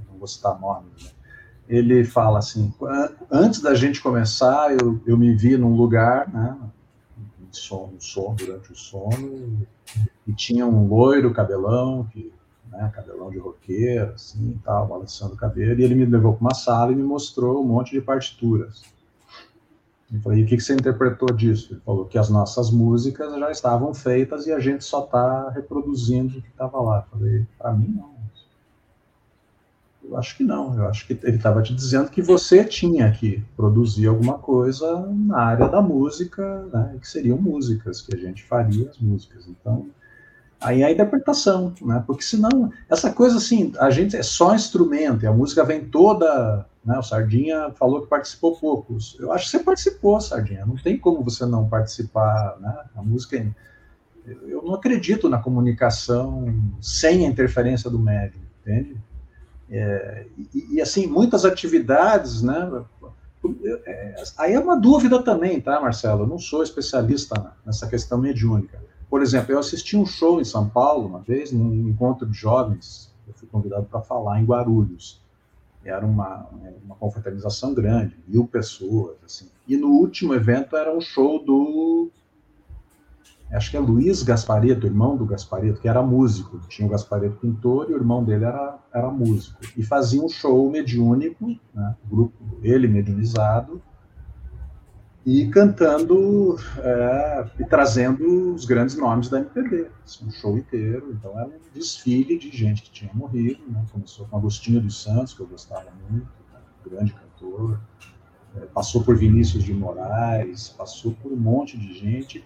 não vou citar nomes, né? ele fala assim, antes da gente começar, eu, eu me vi num lugar, né, sono, sono, durante o sono, e tinha um loiro cabelão, que, né, cabelão de roqueiro, assim, tal, balançando o cabelo, e ele me levou para uma sala e me mostrou um monte de partituras. Eu falei, e o que, que você interpretou disso? Ele falou que as nossas músicas já estavam feitas e a gente só está reproduzindo o que estava lá. Eu falei, para mim não. Eu acho que não. Eu acho que ele estava te dizendo que você tinha que produzir alguma coisa na área da música, né, que seriam músicas, que a gente faria as músicas. Então, aí é a interpretação, né? Porque senão, essa coisa assim, a gente é só instrumento, e a música vem toda, né? O Sardinha falou que participou poucos. Eu acho que você participou, Sardinha. Não tem como você não participar, né? A música eu não acredito na comunicação sem a interferência do médium, entende? É, e, e, assim, muitas atividades, né? É, aí é uma dúvida também, tá, Marcelo? Eu não sou especialista nessa questão mediúnica. Por exemplo, eu assisti um show em São Paulo uma vez, num encontro de jovens, eu fui convidado para falar em Guarulhos. Era uma, uma confraternização grande, mil pessoas, assim. E no último evento era um show do acho que é Luiz Gaspareto, irmão do Gaspareto, que era músico. Tinha o Gaspareto pintor e o irmão dele era, era músico. E fazia um show mediúnico, né, grupo, ele mediunizado, e cantando é, e trazendo os grandes nomes da MPB. Assim, um show inteiro. Então era um desfile de gente que tinha morrido. Né, começou com Agostinho dos Santos, que eu gostava muito, né, grande cantor passou por Vinícius de Moraes, passou por um monte de gente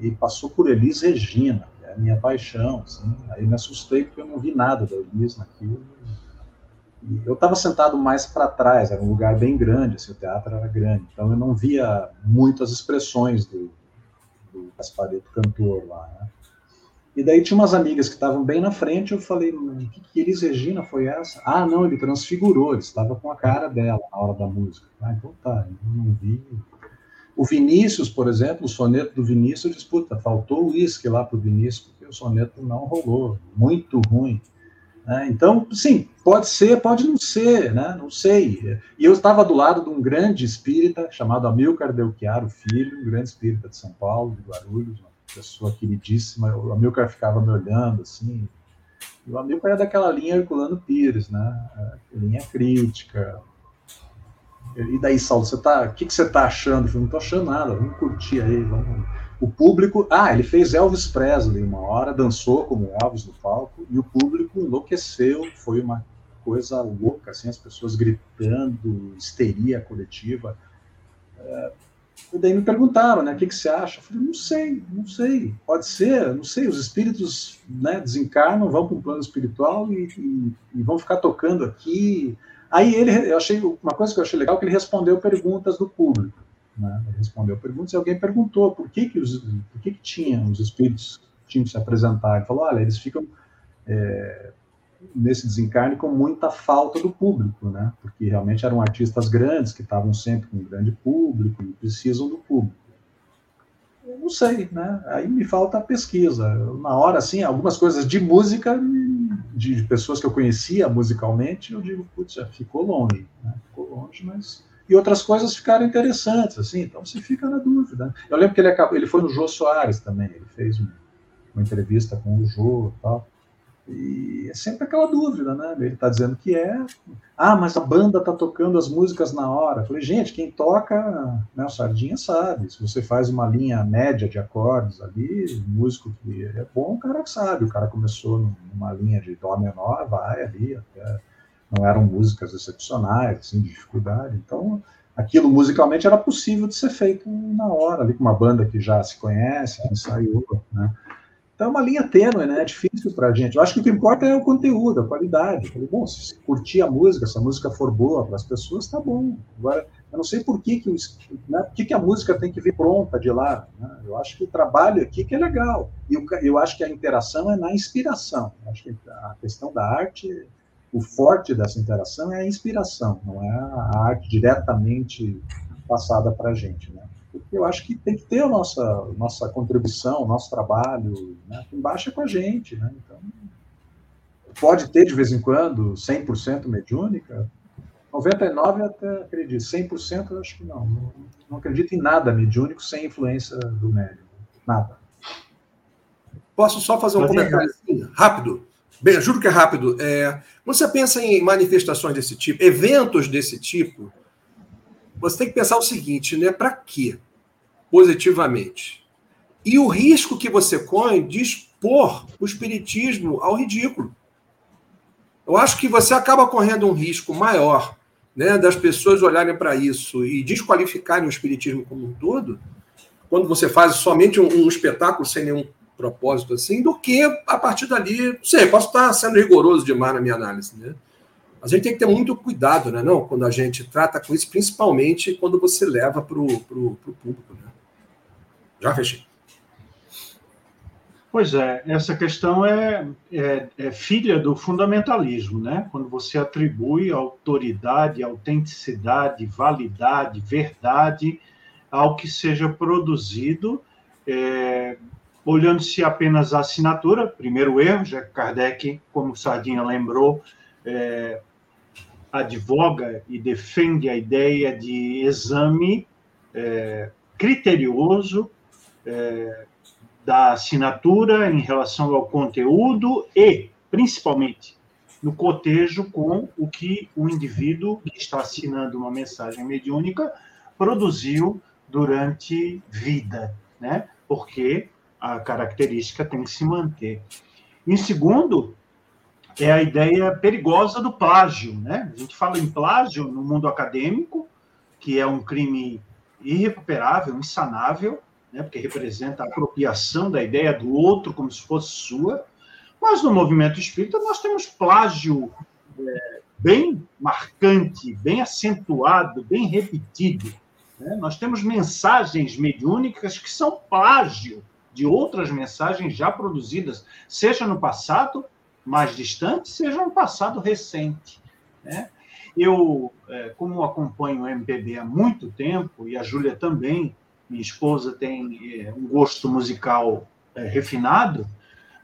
e passou por Elis Regina, que é a minha paixão. Assim. Aí me assustei porque eu não vi nada da Elis naquilo. Eu estava sentado mais para trás, era um lugar bem grande, assim, o teatro era grande, então eu não via muitas expressões do, do cantor lá. Né? E daí tinha umas amigas que estavam bem na frente, eu falei, que, que Elis Regina foi essa? Ah, não, ele transfigurou, ele estava com a cara dela na hora da música. Ah, então tá, eu não vi. O Vinícius, por exemplo, o soneto do Vinícius, disputa, faltou uísque lá para o Vinícius, porque o soneto não rolou, muito ruim. Né? Então, sim, pode ser, pode não ser, né? não sei. E eu estava do lado de um grande espírita chamado Amilcar Delchiaro Filho, um grande espírita de São Paulo, de Guarulhos, pessoa queridíssima, o Amilcar ficava me olhando, assim, e o Amilcar é daquela linha Herculano Pires, né, é, linha crítica, e daí, Saulo, você tá, o que, que você está achando? Eu não estou achando nada, vamos curtir aí, vamos... O público, ah, ele fez Elvis Presley uma hora, dançou como Elvis no palco, e o público enlouqueceu, foi uma coisa louca, assim, as pessoas gritando, histeria coletiva, é, e daí me perguntaram, né, o que, que você acha? Eu falei, não sei, não sei, pode ser, não sei, os espíritos né, desencarnam, vão para um plano espiritual e, e, e, vão ficar tocando aqui. Aí ele, eu achei, uma coisa que eu achei legal, que ele respondeu perguntas do público. Né? Ele respondeu perguntas e alguém perguntou por que que, os, por que que tinham os espíritos tinham que se apresentar. Ele falou, olha, eles ficam é, nesse desencarne com muita falta do público, né? Porque realmente eram artistas grandes que estavam sempre com um grande público e precisam do público. Eu não sei, né? Aí me falta a pesquisa. Na hora, assim, algumas coisas de música, de pessoas que eu conhecia musicalmente, eu digo, putz, já ficou longe, né? Ficou longe, mas e outras coisas ficaram interessantes, assim, então você fica na dúvida. Eu lembro que ele, acabou, ele foi no Jô Soares também, ele fez uma entrevista com o Jô e tal. E é sempre aquela dúvida, né? Ele está dizendo que é. Ah, mas a banda está tocando as músicas na hora. Eu falei, gente, quem toca, né, o Sardinha sabe. Se você faz uma linha média de acordes ali, músico que é bom, o cara sabe. O cara começou numa linha de Dó menor, vai ali até. Não eram músicas excepcionais, assim, de dificuldade. Então, aquilo musicalmente era possível de ser feito na hora, ali com uma banda que já se conhece, que ensaiou, né? Então é uma linha tênue, né? É difícil para a gente. Eu acho que o que importa é o conteúdo, a qualidade. Eu falei, bom, se curtir a música, se a música for boa para as pessoas, tá bom. Agora, eu não sei por que, que, né, por que, que a música tem que vir pronta de lá. Né? Eu acho que o trabalho aqui que é legal. E eu, eu acho que a interação é na inspiração. Eu acho que a questão da arte, o forte dessa interação é a inspiração, não é a arte diretamente passada para a gente. Né? Eu acho que tem que ter a nossa, nossa contribuição, nosso trabalho, né? embaixo é com a gente, né? Então, pode ter de vez em quando 100% mediúnica, 99% até acredito, 100% eu acho que não. não. Não acredito em nada mediúnico sem influência do médium, nada. Posso só fazer um Mas comentário assim, rápido? Bem, juro que é rápido. É, você pensa em manifestações desse tipo, eventos desse tipo, você tem que pensar o seguinte, né? Para quê? Positivamente. E o risco que você corre de expor o espiritismo ao ridículo. Eu acho que você acaba correndo um risco maior né, das pessoas olharem para isso e desqualificarem o espiritismo como um todo, quando você faz somente um, um, espetáculo sem nenhum propósito assim, do que a partir dali, sei, posso estar sendo rigoroso demais na minha análise, né? A gente tem que ter muito cuidado, né, não? Quando a gente trata com isso, principalmente quando você leva para o público, né? Já fechei. Pois é, essa questão é, é, é, filha do fundamentalismo, né? Quando você atribui autoridade, autenticidade, validade, verdade ao que seja produzido, é, olhando-se apenas a assinatura, primeiro erro, já que Kardec, como Sardinha lembrou, é, advoga e defende a ideia de exame é, criterioso, é, da assinatura em relação ao conteúdo e, principalmente, no cotejo com o que o indivíduo que está assinando uma mensagem mediúnica produziu durante vida, né? Porque a característica tem que se manter. Em segundo, é a ideia perigosa do plágio, né? A gente fala em plágio no mundo acadêmico, que é um crime irrecuperável, insanável, né, porque representa a apropriação da ideia do outro como se fosse sua. Mas no movimento espírita nós temos plágio é, bem marcante, bem acentuado, bem repetido. Né? Nós temos mensagens mediúnicas que são plágio de outras mensagens já produzidas, seja no passado mais distante, seja no passado recente. Né? Eu, é, como acompanho o MPB há muito tempo, e a Júlia também, minha esposa tem é, um gosto musical é, refinado,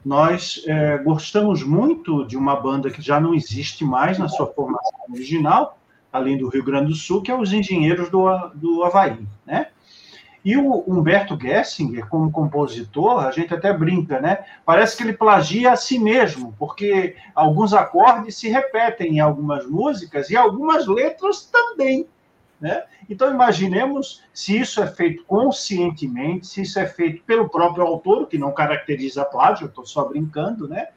nós é, gostamos muito de uma banda que já não existe mais na sua formação original, além do Rio Grande do Sul, que é os Engenheiros do, do Havaí, né? E o Humberto Gessinger, como compositor, a gente até brinca, né? Parece que ele plagia a si mesmo, porque alguns acordes se repetem em algumas músicas e algumas letras também. Né? Então, imaginemos se isso é feito conscientemente, se isso é feito pelo próprio autor, que não caracteriza plágio, estou só brincando, né?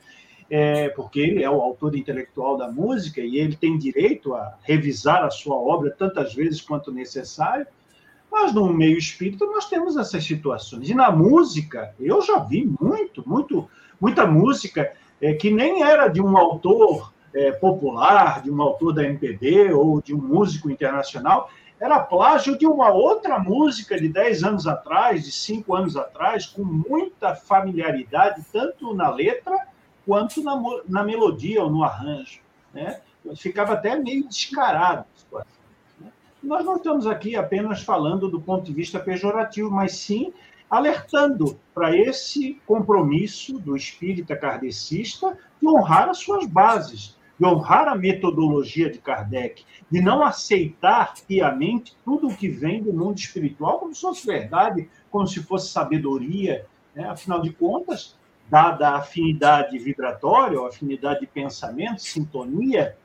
É, porque ele é o autor intelectual da música e ele tem direito a revisar a sua obra tantas vezes quanto necessário. Mas no meio espírita nós temos essas situações. E na música, eu já vi muito, muito, muita música é, que nem era de um autor é, popular, de um autor da MPB ou de um músico internacional, era plágio de uma outra música de 10 anos atrás, de 5 anos atrás, com muita familiaridade, tanto na letra quanto na, na melodia ou no arranjo. Né? Ficava até meio descarado. Né? Nós não estamos aqui apenas falando do ponto de vista pejorativo, mas sim alertando para esse compromisso do espírita kardecista de honrar as suas bases, de honrar a metodologia de Kardec, de não aceitar piamente tudo o que vem do mundo espiritual como se fosse verdade, como se fosse sabedoria. Né? Afinal de contas, dada a afinidade vibratória, a afinidade de pensamento, sintonia,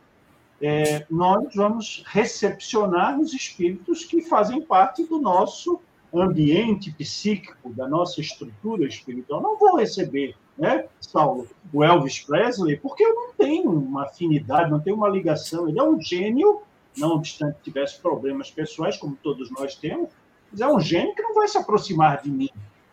é, nós vamos recepcionar os espíritos que fazem parte do nosso ambiente psíquico, da nossa estrutura espiritual. Não vou receber né, Saulo, o Elvis Presley, porque eu não tenho uma afinidade, não tenho uma ligação. Ele é um gênio, não obstante tivesse problemas pessoais, como todos nós temos, mas é um gênio que não vai se aproximar de mim.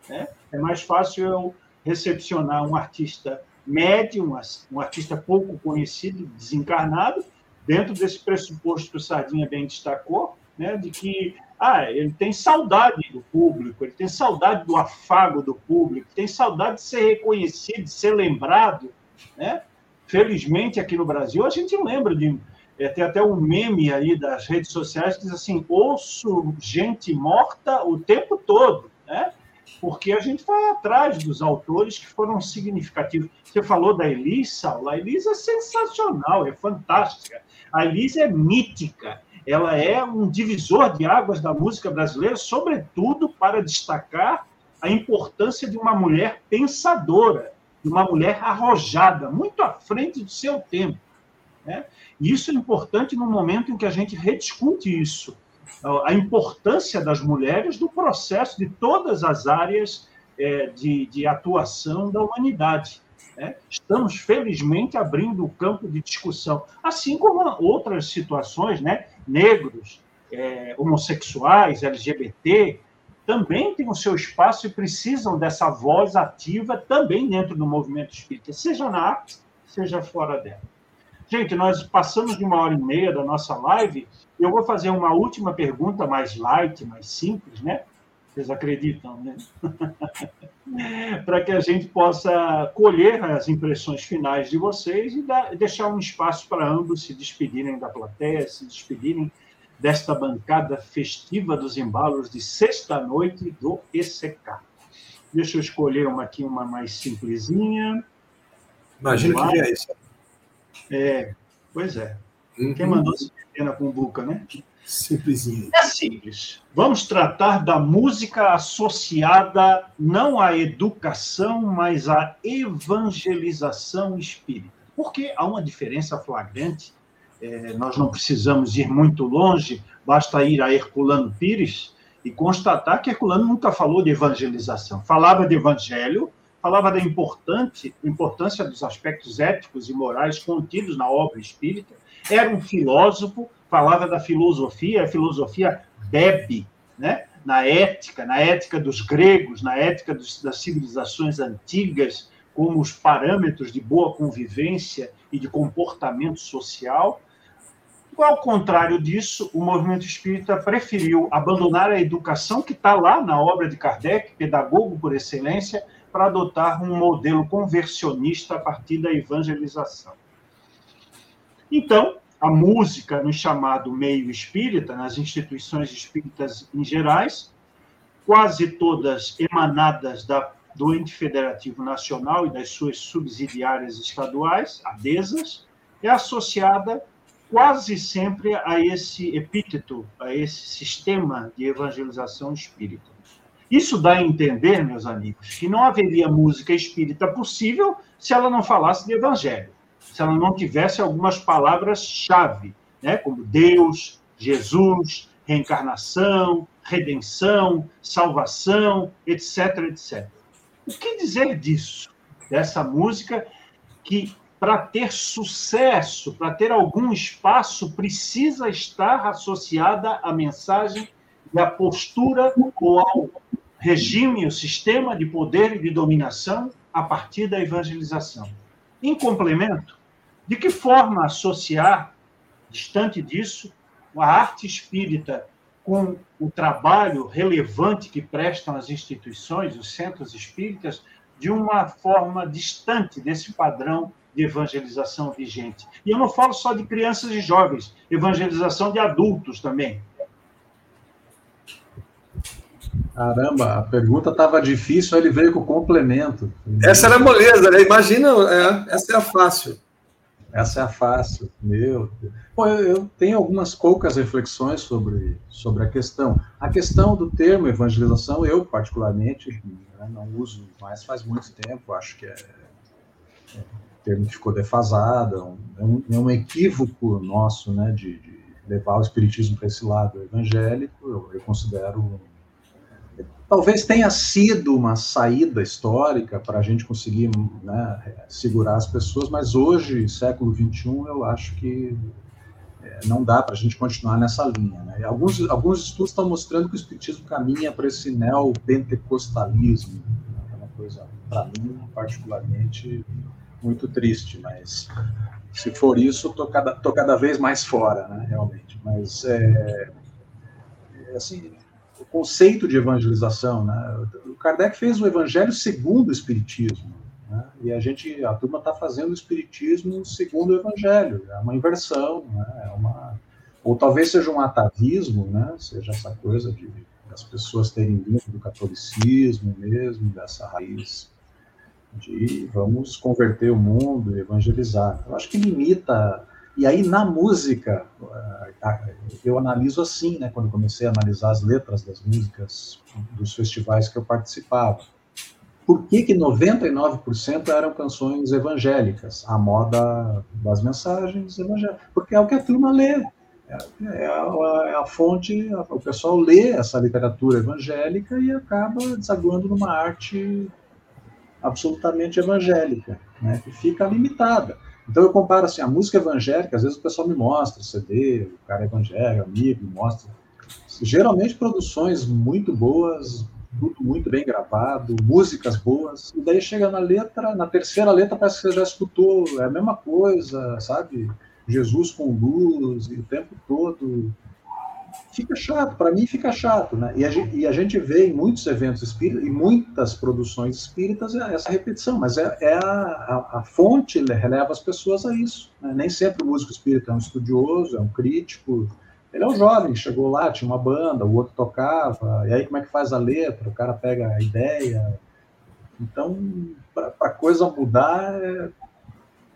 Né? É mais fácil eu recepcionar um artista médio, um artista pouco conhecido, desencarnado, dentro desse pressuposto que o Sardinha bem destacou, né, de que ah, ele tem saudade do público, ele tem saudade do afago do público, tem saudade de ser reconhecido, de ser lembrado. Né? Felizmente, aqui no Brasil, a gente lembra de É, tem até um meme aí das redes sociais que diz assim: ouço gente morta o tempo todo, né? Porque a gente vai atrás dos autores que foram significativos. Você falou da Elisa, a Elisa é sensacional, é fantástica. A Elisa é mítica, ela é um divisor de águas da música brasileira, sobretudo para destacar a importância de uma mulher pensadora, de uma mulher arrojada, muito à frente do seu tempo. Né? E isso é importante no momento em que a gente rediscute isso, a importância das mulheres do processo de todas as áreas é, de, de, atuação da humanidade. Né? Estamos, felizmente, abrindo o campo de discussão, assim como outras situações, né? negros, é, homossexuais, LGBT, também têm o seu espaço e precisam dessa voz ativa também dentro do movimento espírita, seja na arte, seja fora dela. Gente, nós passamos de uma hora e meia da nossa live. Eu vou fazer uma última pergunta mais light, mais simples, né? Vocês acreditam, né? Para que a gente possa colher as impressões finais de vocês e dar, deixar um espaço para ambos se despedirem da plateia, se despedirem desta bancada festiva dos embalos de sexta-noite do ECK. Deixa eu escolher uma aqui, uma mais simplesinha. Imagina que é isso. É, pois é. Uhum. Quem mandou se pequena com buca, né? Simplesinho. É simples. Vamos tratar da música associada não à educação, mas à evangelização espírita. Porque há uma diferença flagrante. É, nós não precisamos ir muito longe, basta ir a Herculano Pires e constatar que Herculano nunca falou de evangelização. Falava de evangelho, falava da importante, importância dos aspectos éticos e morais contidos na obra espírita, era um filósofo, falava da filosofia, a filosofia bebe né? na ética, na ética dos gregos, na ética dos, das civilizações antigas, como os parâmetros de boa convivência e de comportamento social. Ao contrário disso, o movimento espírita preferiu abandonar a educação que está lá na obra de Kardec, pedagogo por excelência, para adotar um modelo conversionista a partir da evangelização. Então, a música no chamado meio espírita, nas instituições espíritas em gerais, quase todas emanadas da, do ente federativo nacional e das suas subsidiárias estaduais, adesas, é associada quase sempre a esse epíteto, a esse sistema de evangelização espírita. Isso dá a entender, meus amigos, que não haveria música espírita possível se ela não falasse de evangelho, se ela não tivesse algumas palavras-chave, né, como Deus, Jesus, reencarnação, redenção, salvação, etc, etc. O que dizer disso? Dessa música que, para ter sucesso, para ter algum espaço, precisa estar associada à mensagem e à postura ou ao regime, o sistema de poder e de dominação a partir da evangelização. Em complemento, de que forma associar, distante disso, a arte espírita com o trabalho relevante que prestam as instituições, os centros espíritas, de uma forma distante desse padrão de evangelização vigente. E eu não falo só de crianças e jovens, evangelização de adultos também. Caramba, a pergunta estava difícil, ele veio com o complemento. Essa era a moleza, né? Imagina, é, essa é a fácil. Essa é a fácil, meu. Bom, eu, eu, tenho algumas poucas reflexões sobre, sobre a questão. A questão do termo evangelização, eu particularmente né, não uso mais faz muito tempo, acho que é, é um termo que ficou defasado, é um, é um equívoco nosso né, de, de levar o espiritismo para esse lado evangélico, eu, eu considero talvez tenha sido uma saída histórica para a gente conseguir né, segurar as pessoas, mas hoje, século XXI, eu acho que é, não dá para a gente continuar nessa linha. Né? Alguns, alguns estudos estão mostrando que o Espiritismo caminha para esse neopentecostalismo, né? é uma coisa, para mim, particularmente, muito triste, mas se for isso, estou cada, cada vez mais fora, né, realmente. Mas, é, é assim, o conceito de evangelização. Né? O Kardec fez o evangelho segundo o Espiritismo. Né? E a gente, a turma está fazendo o espiritismo segundo o evangelho, é uma inversão, né? é uma, ou talvez seja um atavismo, né? seja essa coisa de as pessoas terem vindo do catolicismo mesmo, dessa raiz de vamos converter o mundo, evangelizar. Eu acho que limita. E aí, na música, eh, eu analiso assim, né, quando comecei a analisar as letras das músicas dos festivais que eu participava. Por que, que 99% eram canções evangélicas? A moda das mensagens evangélicas. Porque é o que a turma lê. É, é, a, é a fonte, o pessoal lê essa literatura evangélica e acaba desaguando numa arte absolutamente evangélica, né, que fica limitada. Então eu comparo assim, a música evangélica, às vezes o pessoal me mostra CD, o cara é evangélico, amigo, me mostra. Geralmente produções muito boas, tudo muito bem gravado, músicas boas, e daí chega na letra, na terceira letra parece que você já escutou, é a mesma coisa, sabe? Jesus com luz, e o tempo todo fica chato, para mim fica chato, né? E a, gente, e a, gente, vê em muitos eventos espíritas, em muitas produções espíritas, essa repetição, mas é, é a, a, a, fonte releva as pessoas a isso. Né? Nem sempre o músico espírita é um estudioso, é um crítico. Ele é um jovem, chegou lá, tinha uma banda, o outro tocava, e aí como é que faz a letra? O cara pega a ideia. Então, para a coisa mudar, é,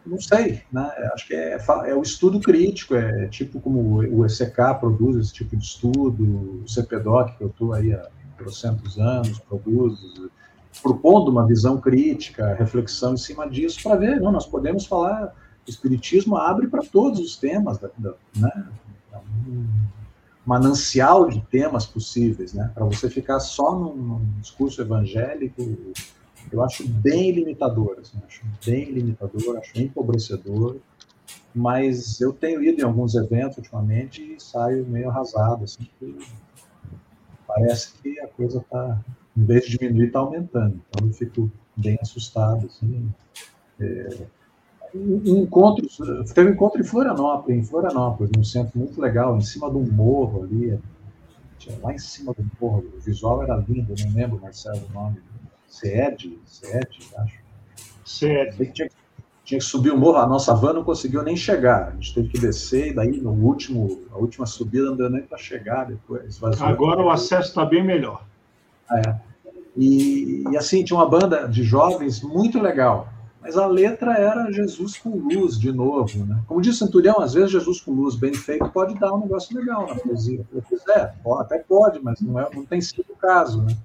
não sei, né? Acho que é, é o estudo crítico, é tipo como o ECK produz esse tipo de estudo, o CPDOC, que eu estou aí há trocentos anos, produz, propondo uma visão crítica, reflexão em cima disso, para ver, não, nós podemos falar, o Espiritismo abre para todos os temas, né? Um manancial de temas possíveis, né? Para você ficar só num, num discurso evangélico eu acho bem limitador, assim, acho bem limitador, acho empobrecedor, mas eu tenho ido em alguns eventos ultimamente e saio meio arrasado, assim, parece que a coisa está, em vez de diminuir, está aumentando, então eu fico bem assustado, assim, é, um encontro, teve um encontro em Florianópolis, em Florianópolis, num centro muito legal, em cima de um morro ali, lá em cima do morro, o visual era lindo, não lembro, Marcelo, o nome, SED, SED, acho. SED. Tinha, tinha, que subir o morro, a nossa van não conseguiu nem chegar. A gente teve que descer, e daí no último, a última subida não deu nem para chegar depois. Agora o acesso está bem melhor. É. E, e, assim, tinha uma banda de jovens muito legal. Mas a letra era Jesus com luz, de novo. Né? Como disse Centurião, às vezes Jesus com luz bem feito pode dar um negócio legal na poesia. Eu quiser, até pode, mas não, é, não tem sido o caso. Né?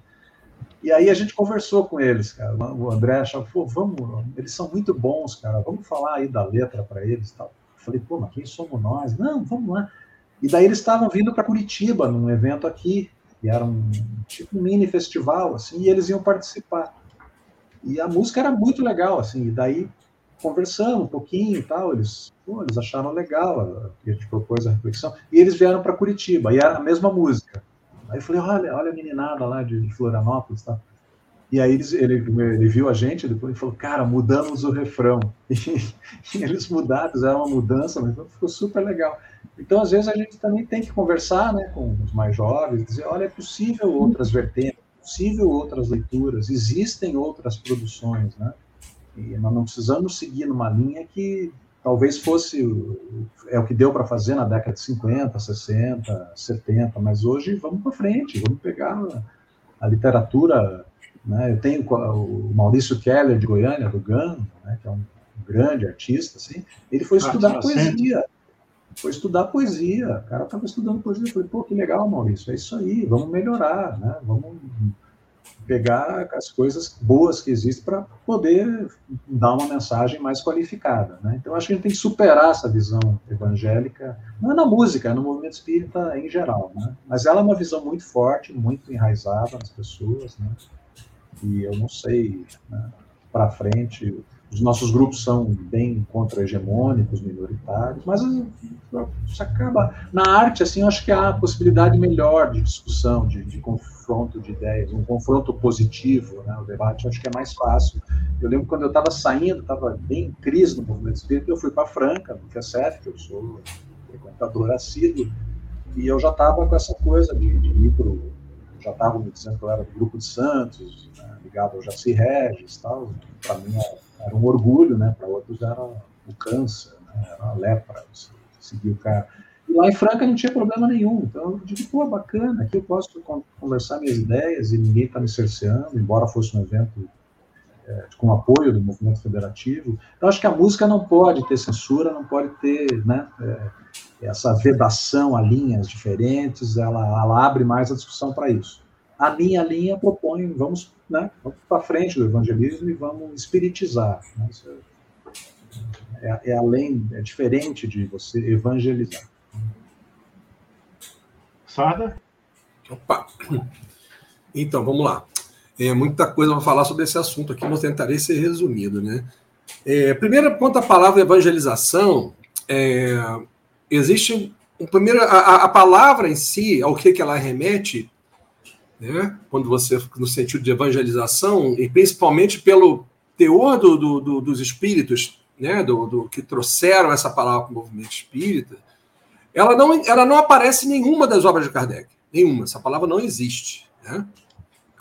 E aí a gente conversou com eles, cara. O André achava, pô, vamos, eles são muito bons, cara. Vamos falar aí da letra para eles tal. Eu falei, pô, mas quem somos nós? Não, vamos lá. E daí eles estavam vindo para Curitiba, num evento aqui, e era um tipo um mini festival, assim, e eles iam participar. E a música era muito legal, assim, e daí conversamos um pouquinho e tal, eles, pô, eles acharam legal, a gente propôs a reflexão, e eles vieram para Curitiba, e era a mesma música. Aí eu falei, olha, olha a meninada lá de, Florianópolis, tá? E aí ele, ele, ele, viu a gente, depois ele falou, cara, mudamos o refrão. E, eles mudaram, fizeram uma mudança, mas ficou super legal. Então, às vezes, a gente também tem que conversar né, com os mais jovens, dizer, olha, é possível outras vertentes, é possível outras leituras, existem outras produções, né? E nós não precisamos seguir numa linha que talvez fosse é o que deu para fazer na década de 50, 60, 70, mas hoje vamos para frente, vamos pegar a, literatura, né? Eu tenho o Maurício Keller de Goiânia, do GAN, né? que é um grande artista, assim, ele foi estudar ah, poesia. Foi estudar poesia, o cara estava estudando poesia, eu falei, pô, que legal, Maurício, é isso aí, vamos melhorar, né? Vamos pegar as coisas boas que existem para poder dar uma mensagem mais qualificada. Né? Então, acho que a gente tem que superar essa visão evangélica, não é na música, é no movimento espírita em geral, né? mas ela é uma visão muito forte, muito enraizada nas pessoas, né? e eu não sei, né, para frente, os nossos grupos são bem contra-hegemônicos, minoritários, mas isso acaba. Na arte, assim, eu acho que há a possibilidade melhor de discussão, de, de confronto de ideias, um confronto positivo, né? O debate acho que é mais fácil. Eu lembro quando eu estava saindo, estava bem em crise no movimento espírita, eu fui para Franca, no QSF, que eu sou frequentador assíduo, e eu já estava com essa coisa de, de ir para já estava me dizendo que eu era do grupo de Santos, né, ligado ao Jaci Regis tal. Para mim, a era um orgulho, né? Para outros era o câncer, né? era a lepra, seguir o cara. E lá em Franca não tinha problema nenhum. Então eu digo, pô, bacana, aqui eu posso conversar minhas ideias e ninguém está me cerceando, embora fosse um evento é, com apoio do movimento federativo. Eu acho que a música não pode ter censura, não pode ter né, é, essa vedação a linhas diferentes, ela, ela abre mais a discussão para isso. A minha linha propõe, vamos, né, vamos para frente do evangelismo e vamos espiritizar. Né, é, é além, é diferente de você evangelizar. Sada? Opa! Então, vamos lá. É muita coisa para falar sobre esse assunto aqui, mas tentarei ser resumido, né? É, primeiro, quanto à palavra evangelização, é, existe um primeiro a, a, palavra em si, ao que, que ela remete, né? Quando você no sentido de evangelização e principalmente pelo teor do, do, do, dos espíritos, né? Do, que trouxeram essa palavra para o movimento espírita, ela não ela não aparece em nenhuma das obras de Kardec, nenhuma. Essa palavra não existe, né?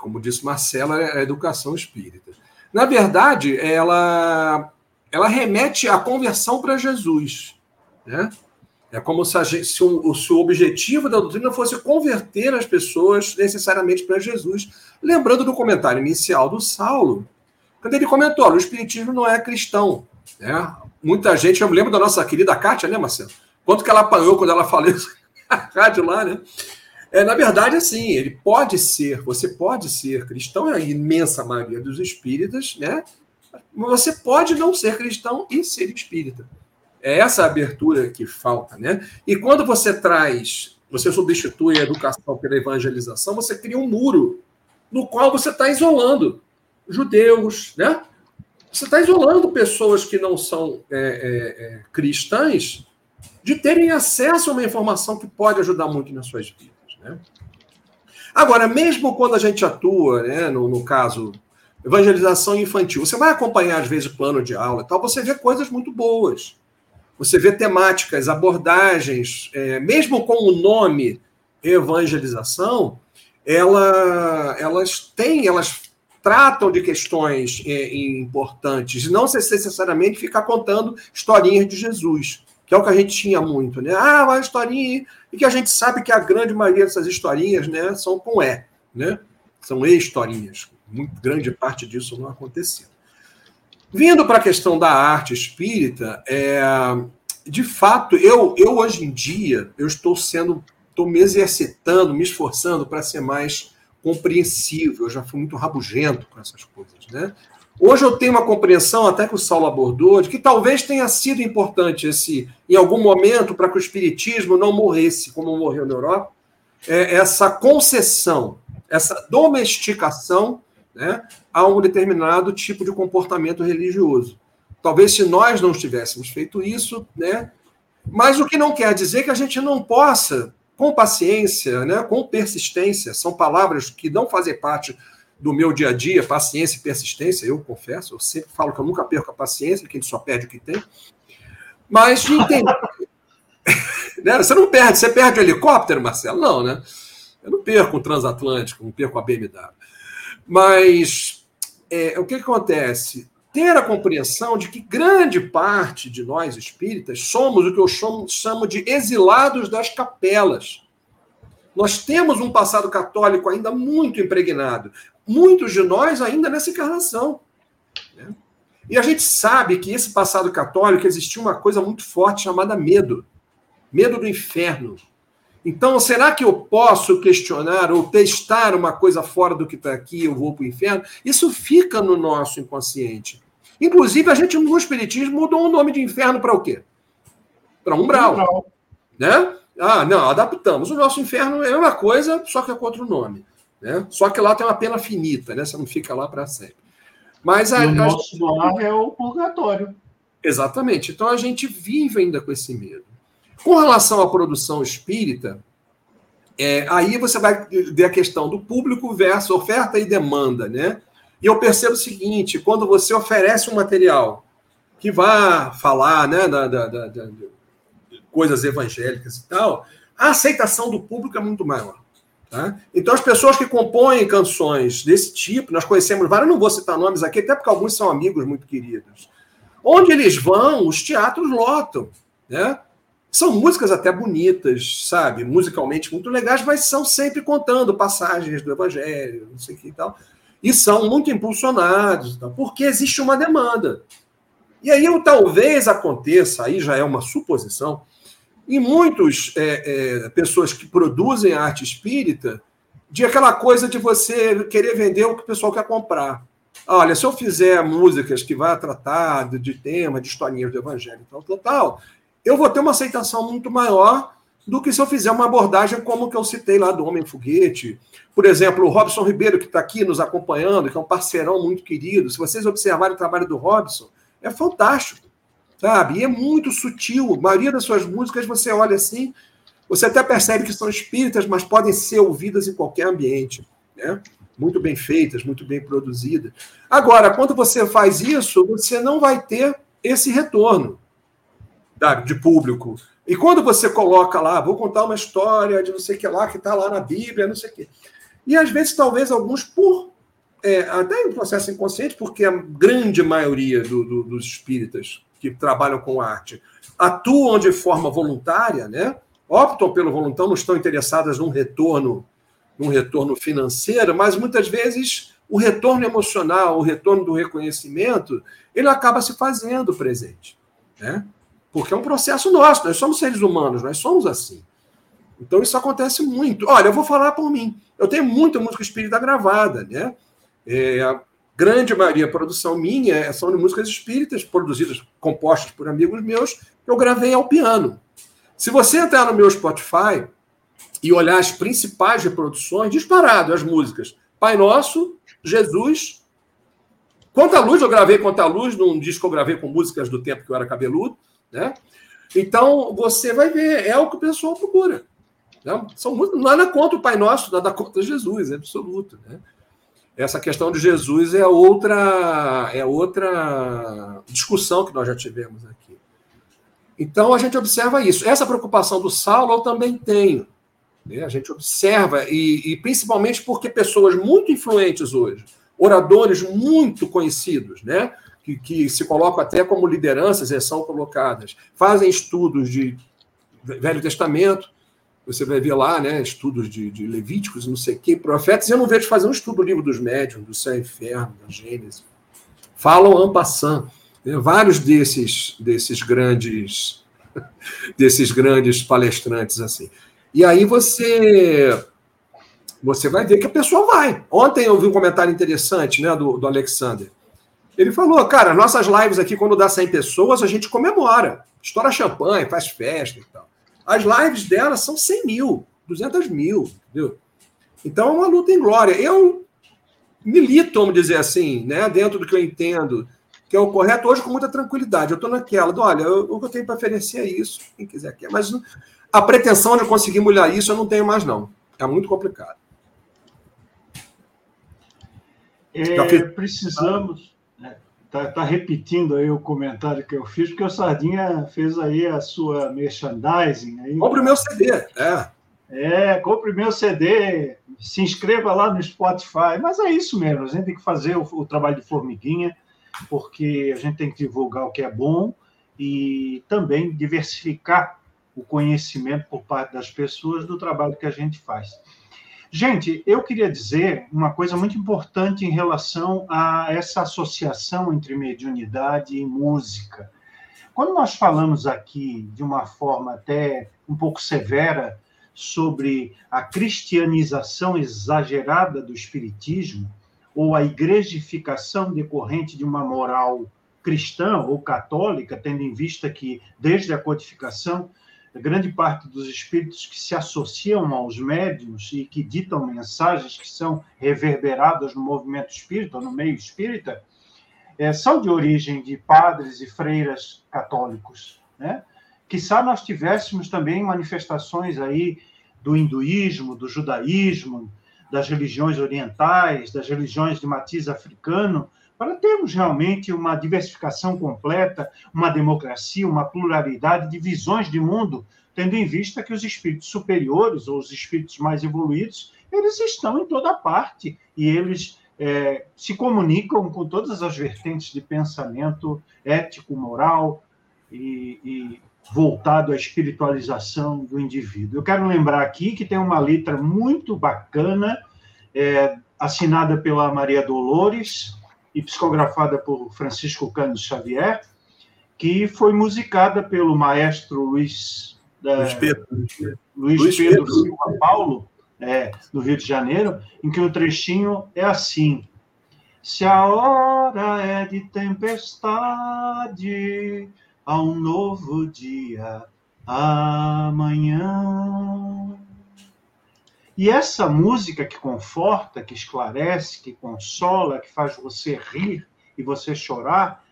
como disse Marcela, é a educação espírita. Na verdade, ela, ela remete à conversão para Jesus. Né? É como se, gente, se, o, se, o, objetivo da doutrina fosse converter as pessoas necessariamente para Jesus. Lembrando do comentário inicial do Saulo, quando ele comentou: o Espiritismo não é cristão. Né? Muita gente, eu me lembro da nossa querida Kátia, né, Marcelo? Quanto que ela apanhou quando ela falou isso na rádio lá, né? É, na verdade, assim, ele pode ser, você pode ser cristão, é a imensa maioria dos espíritas, né? Você pode não ser cristão e ser espírita. É essa abertura que falta, né? E quando você traz, você substitui a educação pela evangelização, você cria um muro no qual você está isolando judeus, né? Você está isolando pessoas que não são é, é, é, cristãs de terem acesso a uma informação que pode ajudar muito nas suas vidas. Né? Agora, mesmo quando a gente atua, né, no, no caso, evangelização infantil, você vai acompanhar, às vezes, o plano de aula e tal, você vê coisas muito boas. Você vê temáticas, abordagens, é, mesmo com o nome evangelização, ela, elas têm, elas tratam de questões é, importantes, não necessariamente ficar contando historinhas de Jesus que é o que a gente tinha muito, né? Ah, uma historinha, e que a gente sabe que a grande maioria dessas historinhas, né, são com E, né? São e-historinhas. Muito grande parte disso não aconteceu. Vindo para a questão da arte espírita, é, de fato, eu, eu hoje em dia, eu estou sendo, estou me exercitando, me esforçando para ser mais compreensível. Eu já fui muito rabugento com essas coisas, né? Hoje eu tenho uma compreensão, até que o Saulo abordou, de que talvez tenha sido importante esse, em algum momento, para que o espiritismo não morresse, como morreu na Europa, é essa concessão, essa domesticação né, a um determinado tipo de comportamento religioso. Talvez se nós não tivéssemos feito isso, né, mas o que não quer dizer que a gente não possa, com paciência, né, com persistência, são palavras que não fazem parte do meu dia a dia, paciência e persistência, eu confesso, eu sempre falo que eu nunca perco a paciência, que a gente só perde o que tem. Mas de entender. né? Você não perde, você perde o helicóptero, Marcelo? Não, né? Eu não perco o transatlântico, não perco a BMW. Mas é, o que, acontece? Ter a compreensão de que grande parte de nós espíritas somos o que eu chamo, chamo de exilados das capelas. Nós temos um passado católico ainda muito impregnado muitos de nós ainda nessa encarnação. Né? E a gente sabe que esse passado católico existia uma coisa muito forte chamada medo medo do inferno. Então, será que eu posso questionar ou testar uma coisa fora do que está aqui, eu vou para o inferno? Isso fica no nosso inconsciente. Inclusive, a gente no Espiritismo mudou o nome de inferno para o quê? Para umbral. umbral. Né? Ah, não, adaptamos. O nosso inferno é uma coisa, só que é com outro nome. Né? Só que lá tem uma pena finita, né? Você não fica lá para sempre. Mas a, o nosso lar é o purgatório. Exatamente. Então a gente vive ainda com esse medo. Com relação à produção espírita, é, aí você vai ver a questão do público versus oferta e demanda, né? E eu percebo o seguinte: quando você oferece um material que vá falar né, da, da, da, da coisas evangélicas e tal, a aceitação do público é muito maior. Tá? Então, as pessoas que compõem canções desse tipo, nós conhecemos várias, não vou citar nomes aqui, até porque alguns são amigos muito queridos. Onde eles vão, os teatros lotam. Né? São músicas até bonitas, sabe? Musicalmente muito legais, mas são sempre contando passagens do Evangelho, não sei o que e tal. E são muito impulsionados, porque existe uma demanda. E aí talvez aconteça, aí já é uma suposição, em muitas é, é, pessoas que produzem arte espírita, de aquela coisa de você querer vender o que o pessoal quer comprar. Olha, se eu fizer músicas que vá tratar de, de tema, de historinhas do evangelho, tal, tal, tal, eu vou ter uma aceitação muito maior do que se eu fizer uma abordagem como que eu citei lá do Homem Foguete. Por exemplo, o Robson Ribeiro, que está aqui nos acompanhando, que é um parceirão muito querido. Se vocês observarem o trabalho do Robson, é fantástico sabe? E é muito sutil. A maioria das suas músicas você olha assim, você até percebe que são espíritas, mas podem ser ouvidas em qualquer ambiente, né? Muito bem feitas, muito bem produzidas. Agora, quando você faz isso, você não vai ter esse retorno sabe, de público. E quando você coloca lá, vou contar uma história de não sei o que lá, que está lá na Bíblia, não sei o quê. E às vezes, talvez alguns, por é, até em processo inconsciente, porque a grande maioria do, do, dos espíritas que trabalham com arte atuam de forma voluntária, né? optam pelo voluntão, não estão interessadas num retorno, num retorno financeiro, mas muitas vezes o retorno emocional, o retorno do reconhecimento, ele acaba se fazendo presente, né? Porque é um processo nosso, nós somos seres humanos, nós somos assim. Então isso acontece muito. Olha, eu vou falar por mim. Eu tenho muita música espírita gravada, né? É, grande maioria da produção minha é, são de músicas espíritas, produzidas, compostas por amigos meus, que eu gravei ao piano. Se você entrar no meu Spotify e olhar as principais reproduções, disparado as músicas Pai Nosso, Jesus, Quanta Luz, eu gravei Quanta Luz num disco que eu gravei com músicas do tempo que eu era cabeludo, né? Então, você vai ver, é o que o pessoal procura. Né? São músicas, nada contra o Pai Nosso, nada contra Jesus, é absoluto, né? essa questão de Jesus é outra é outra discussão que nós já tivemos aqui. Então a gente observa isso. Essa preocupação do Saulo eu também tenho. Né? A gente observa, e, e, principalmente porque pessoas muito influentes hoje, oradores muito conhecidos, né? Que, que se colocam até como lideranças, e são colocadas, fazem estudos de Velho Testamento, você vai ver lá, né, estudos de, de Levíticos, não sei o quê, profetas, e eu não vejo fazer um estudo do livro dos médiuns, do céu e inferno, da Gênesis. Falam en passant. Né, vários desses, desses grandes desses grandes palestrantes assim. E aí você você vai ver que a pessoa vai. Ontem eu vi um comentário interessante, né, do, do Alexander. Ele falou, cara, nossas lives aqui, quando dá 100 pessoas, a gente comemora. Estoura champanhe, faz festa e tal. As lives dela são 100 mil, 200 mil, entendeu? Então é uma luta em glória. Eu milito, vamos dizer assim, né, dentro do que eu entendo, que é o correto hoje com muita tranquilidade. Eu estou naquela, do, olha, eu, o que eu tenho para oferecer é isso, quem quiser quer. Mas a pretensão de conseguir mulher isso eu não tenho mais, não. É muito complicado. É, precisamos Tá, tá, repetindo aí o comentário que eu fiz, porque o Sardinha fez aí a sua merchandising. Aí. Compre o meu CD, é. É, compre meu CD, se inscreva lá no Spotify. Mas é isso mesmo, a gente tem que fazer o, o trabalho de formiguinha, porque a gente tem que divulgar o que é bom e também diversificar o conhecimento por parte das pessoas do trabalho que a gente faz. Gente, eu queria dizer uma coisa muito importante em relação a essa associação entre mediunidade e música. Quando nós falamos aqui de uma forma até um pouco severa sobre a cristianização exagerada do espiritismo ou a igrejificação decorrente de uma moral cristã ou católica, tendo em vista que desde a codificação grande parte dos espíritos que se associam aos médiums e que ditam mensagens que são reverberadas no movimento espírita, no meio espírita, é, são de origem de padres e freiras católicos, né? Quizá nós tivéssemos também manifestações aí do hinduísmo, do judaísmo, das religiões orientais, das religiões de matiz africano, para termos realmente uma diversificação completa, uma democracia, uma pluralidade de visões de mundo, tendo em vista que os espíritos superiores ou os espíritos mais evoluídos eles estão em toda parte e eles é, se comunicam com todas as vertentes de pensamento ético, moral e, e, voltado à espiritualização do indivíduo. Eu quero lembrar aqui que tem uma letra muito bacana, é, assinada pela Maria Dolores e psicografada por Francisco Cândido Xavier, que foi musicada pelo maestro Luiz, da, Luiz Pedro, Luiz Luiz Pedro, Pedro. Silva Paulo, é, do Rio de Janeiro, em que o trechinho é assim: Se a hora é de tempestade, há um novo dia amanhã. E essa música que conforta, que esclarece, que consola, que faz você rir e você chorar,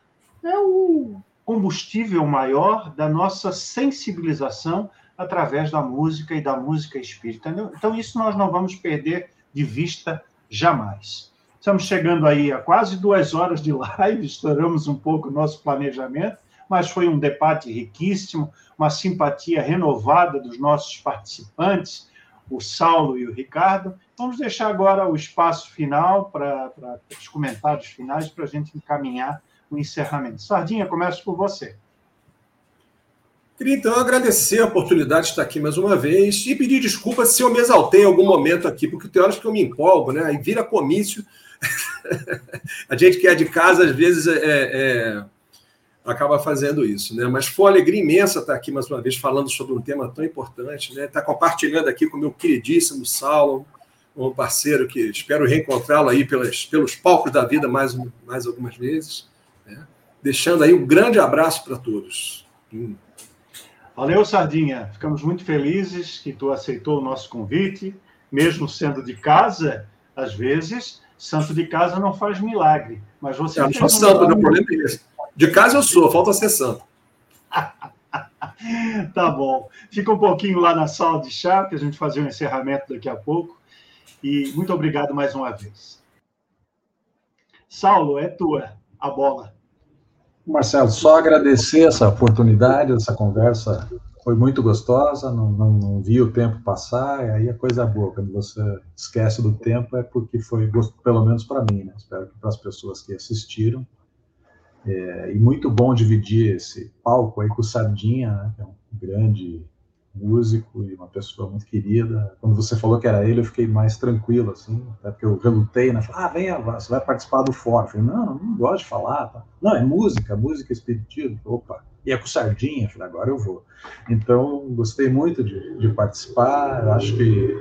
é o combustível maior da nossa sensibilização através da música e da música espírita. Então, isso nós não vamos perder de vista jamais. Estamos chegando aí a quase duas horas de live, estouramos um pouco o nosso planejamento, mas foi um debate riquíssimo, uma simpatia renovada dos nossos participantes, o Saulo e o Ricardo. Vamos deixar agora o espaço final para, os comentários finais para a gente encaminhar o encerramento. Sardinha, começo por você. Queria então agradecer a oportunidade de estar aqui mais uma vez e pedir desculpas se eu me exaltei em algum momento aqui, porque tem horas que eu me empolgo, né? Aí vira comício. a gente que é de casa, às vezes, é, é, acaba fazendo isso, né? Mas foi uma alegria imensa estar aqui mais uma vez falando sobre um tema tão importante, né? Estar compartilhando aqui com o meu queridíssimo Saulo, um parceiro que espero reencontrá-lo aí pelas, pelos palcos da vida mais, mais algumas vezes deixando aí um grande abraço para todos. Valeu, Sardinha. Ficamos muito felizes que tu aceitou o nosso convite, mesmo sendo de casa, às vezes, santo de casa não faz milagre. Mas você. Eu não sou santo, meu problema é esse. De casa eu sou, falta ser santo. tá bom. Fica um pouquinho lá na sala de chá, que a gente fazer um encerramento daqui a pouco. E muito obrigado mais uma vez. Saulo, é tua a bola. Marcelo, só agradecer essa oportunidade, essa conversa foi muito gostosa, não, não, não vi o tempo passar, e aí a coisa boa, quando você esquece do tempo é porque foi, pelo menos para mim, né? espero que para as pessoas que assistiram, é, e muito bom dividir esse palco aí com o Sardinha, né? que é um grande músico e uma pessoa muito querida. Quando você falou que era ele, eu fiquei mais tranquilo, assim, até porque eu relutei, né? Falei, ah, venha, você vai participar do fórum. Falei, não, não gosto de falar. Tá? Não, é música, música espiritismo. Opa, e é com sardinha. Falei, agora eu vou. Então, gostei muito de, de participar. Eu acho que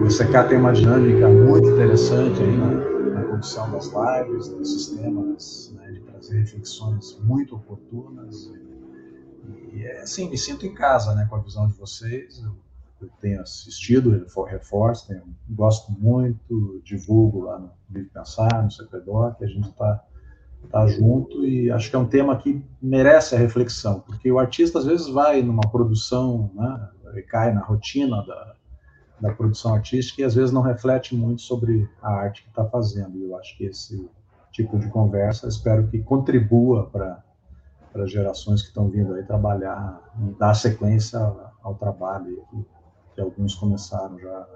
o ECK tem uma dinâmica muito interessante aí na, na condução das lives, dos sistemas né, reflexões muito oportunas e é assim, me sinto em casa, né, com a visão de vocês. Eu, eu tenho assistido, reforço, tenho, gosto muito, divulgo lá no Vive Pensar, no CPDOC, a gente está tá junto e acho que é um tema que merece a reflexão, porque o artista às vezes vai numa produção, né, e cai na rotina da, da produção artística e às vezes não reflete muito sobre a arte que está fazendo. E eu acho que esse tipo de conversa espero que contribua para gerações que estão vindo aí trabalhar e dar sequência ao trabalho que, que alguns começaram já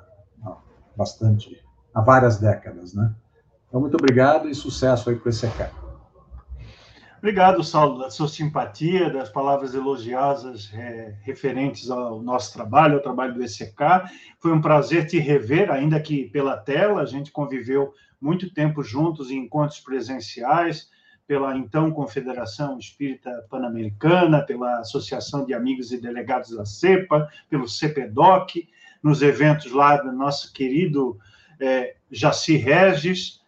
há bastante, há várias décadas, né? Então, muito obrigado e sucesso aí com esse ECA. Obrigado, Saulo, da sua simpatia, das palavras elogiosas é, referentes ao nosso trabalho, ao trabalho do ECK. Foi um prazer te rever, ainda que pela tela, a gente conviveu muito tempo juntos em encontros presenciais, pela então Confederação Espírita Pan-Americana, pela Associação de Amigos e Delegados da CEPA, pelo CPDOC, nos eventos lá do nosso querido é, Jaci Regis,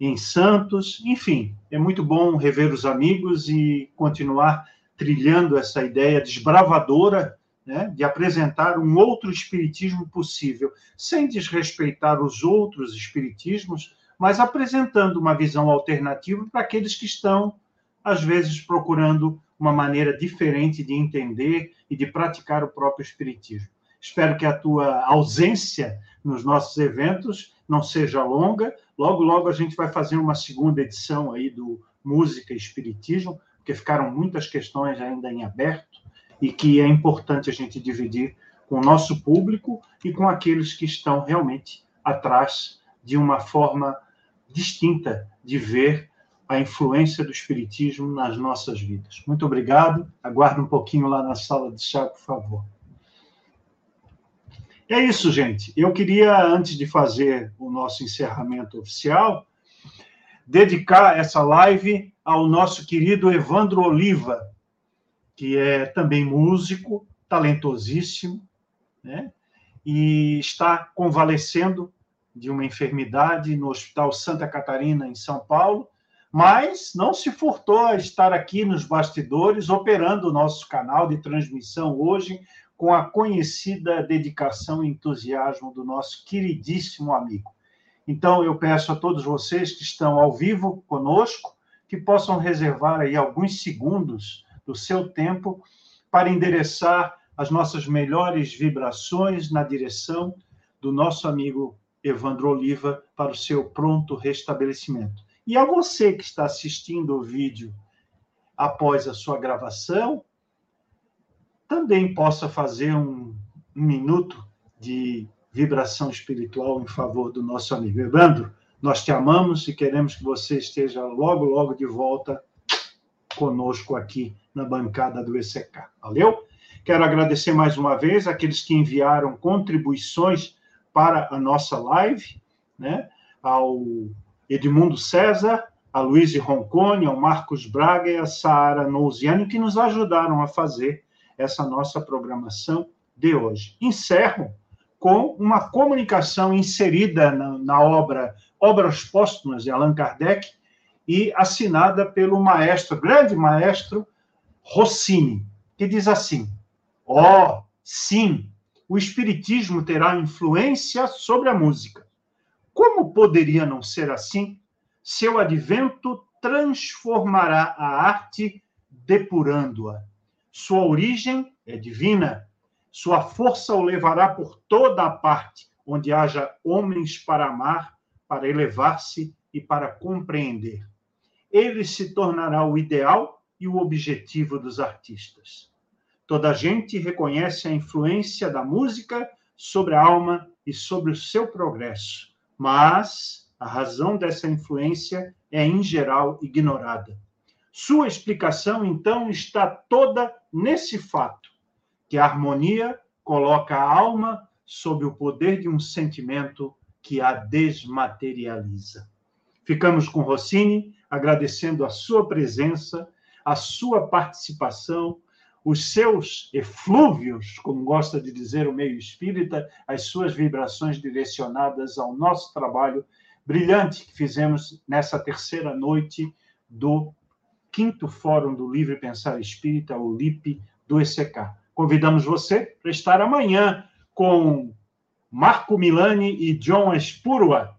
em Santos, enfim, é muito bom rever os amigos e continuar trilhando essa ideia desbravadora né, de apresentar um outro espiritismo possível, sem desrespeitar os outros espiritismos, mas apresentando uma visão alternativa para aqueles que estão, às vezes, procurando uma maneira diferente de entender e de praticar o próprio Espiritismo. Espero que a tua ausência nos nossos eventos não seja longa. Logo, logo a gente vai fazer uma segunda edição aí do Música e Espiritismo, porque ficaram muitas questões ainda em aberto e que é importante a gente dividir com o nosso público e com aqueles que estão realmente atrás de uma forma distinta de ver a influência do Espiritismo nas nossas vidas. Muito obrigado. Aguarde um pouquinho lá na sala de chá, por favor. É isso, gente. Eu queria, antes de fazer o nosso encerramento oficial, dedicar essa live ao nosso querido Evandro Oliva, que é também músico, talentosíssimo, né? e está convalescendo de uma enfermidade no Hospital Santa Catarina, em São Paulo, mas não se furtou a estar aqui nos bastidores, operando o nosso canal de transmissão hoje, com a conhecida dedicação e entusiasmo do nosso queridíssimo amigo. Então, eu peço a todos vocês que estão ao vivo conosco que possam reservar aí alguns segundos do seu tempo para endereçar as nossas melhores vibrações na direção do nosso amigo Evandro Oliva para o seu pronto restabelecimento. E a você que está assistindo o vídeo após a sua gravação, também possa fazer um, um minuto de vibração espiritual em favor do nosso amigo. Evandro, nós te amamos e queremos que você esteja logo, logo de volta conosco aqui na bancada do ECK. Valeu? Quero agradecer mais uma vez aqueles que enviaram contribuições para a nossa live, né? ao Edmundo César, a Luiz Roncone, ao Marcos Braga e a Sara Nouziani, que nos ajudaram a fazer essa nossa programação de hoje. Encerro com uma comunicação inserida na, na obra Obras Póstumas de Allan Kardec e assinada pelo maestro, grande maestro Rossini, que diz assim: Ó, oh, sim, o espiritismo terá influência sobre a música. Como poderia não ser assim? Seu advento transformará a arte depurando-a. Sua origem é divina, sua força o levará por toda a parte onde haja homens para amar, para elevar-se e para compreender. Ele se tornará o ideal e o objetivo dos artistas. Toda gente reconhece a influência da música sobre a alma e sobre o seu progresso, mas a razão dessa influência é, em geral, ignorada. Sua explicação, então, está toda nesse fato que a harmonia coloca a alma sob o poder de um sentimento que a desmaterializa. Ficamos com Rossini, agradecendo a sua presença, a sua participação, os seus eflúvios, como gosta de dizer o meio espírita, as suas vibrações direcionadas ao nosso trabalho brilhante que fizemos nessa terceira noite do quinto Fórum do Livre Pensar Espírita, o LIP do ECK. Convidamos você para estar amanhã com Marco Milani e John Espurua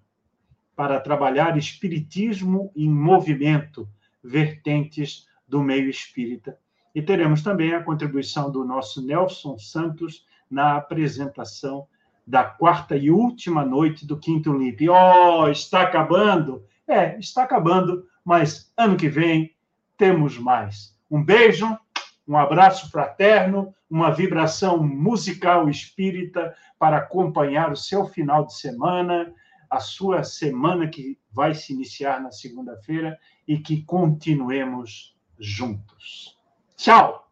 para trabalhar Espiritismo em Movimento, vertentes do meio espírita. E teremos também a contribuição do nosso Nelson Santos na apresentação da quarta e última noite do Quinto Limp. Oh, está acabando? É, está acabando, mas ano que vem temos mais. Um beijo um abraço fraterno, uma vibração musical espírita para acompanhar o seu final de semana, a sua semana que vai se iniciar na segunda-feira e que continuemos juntos. Tchau!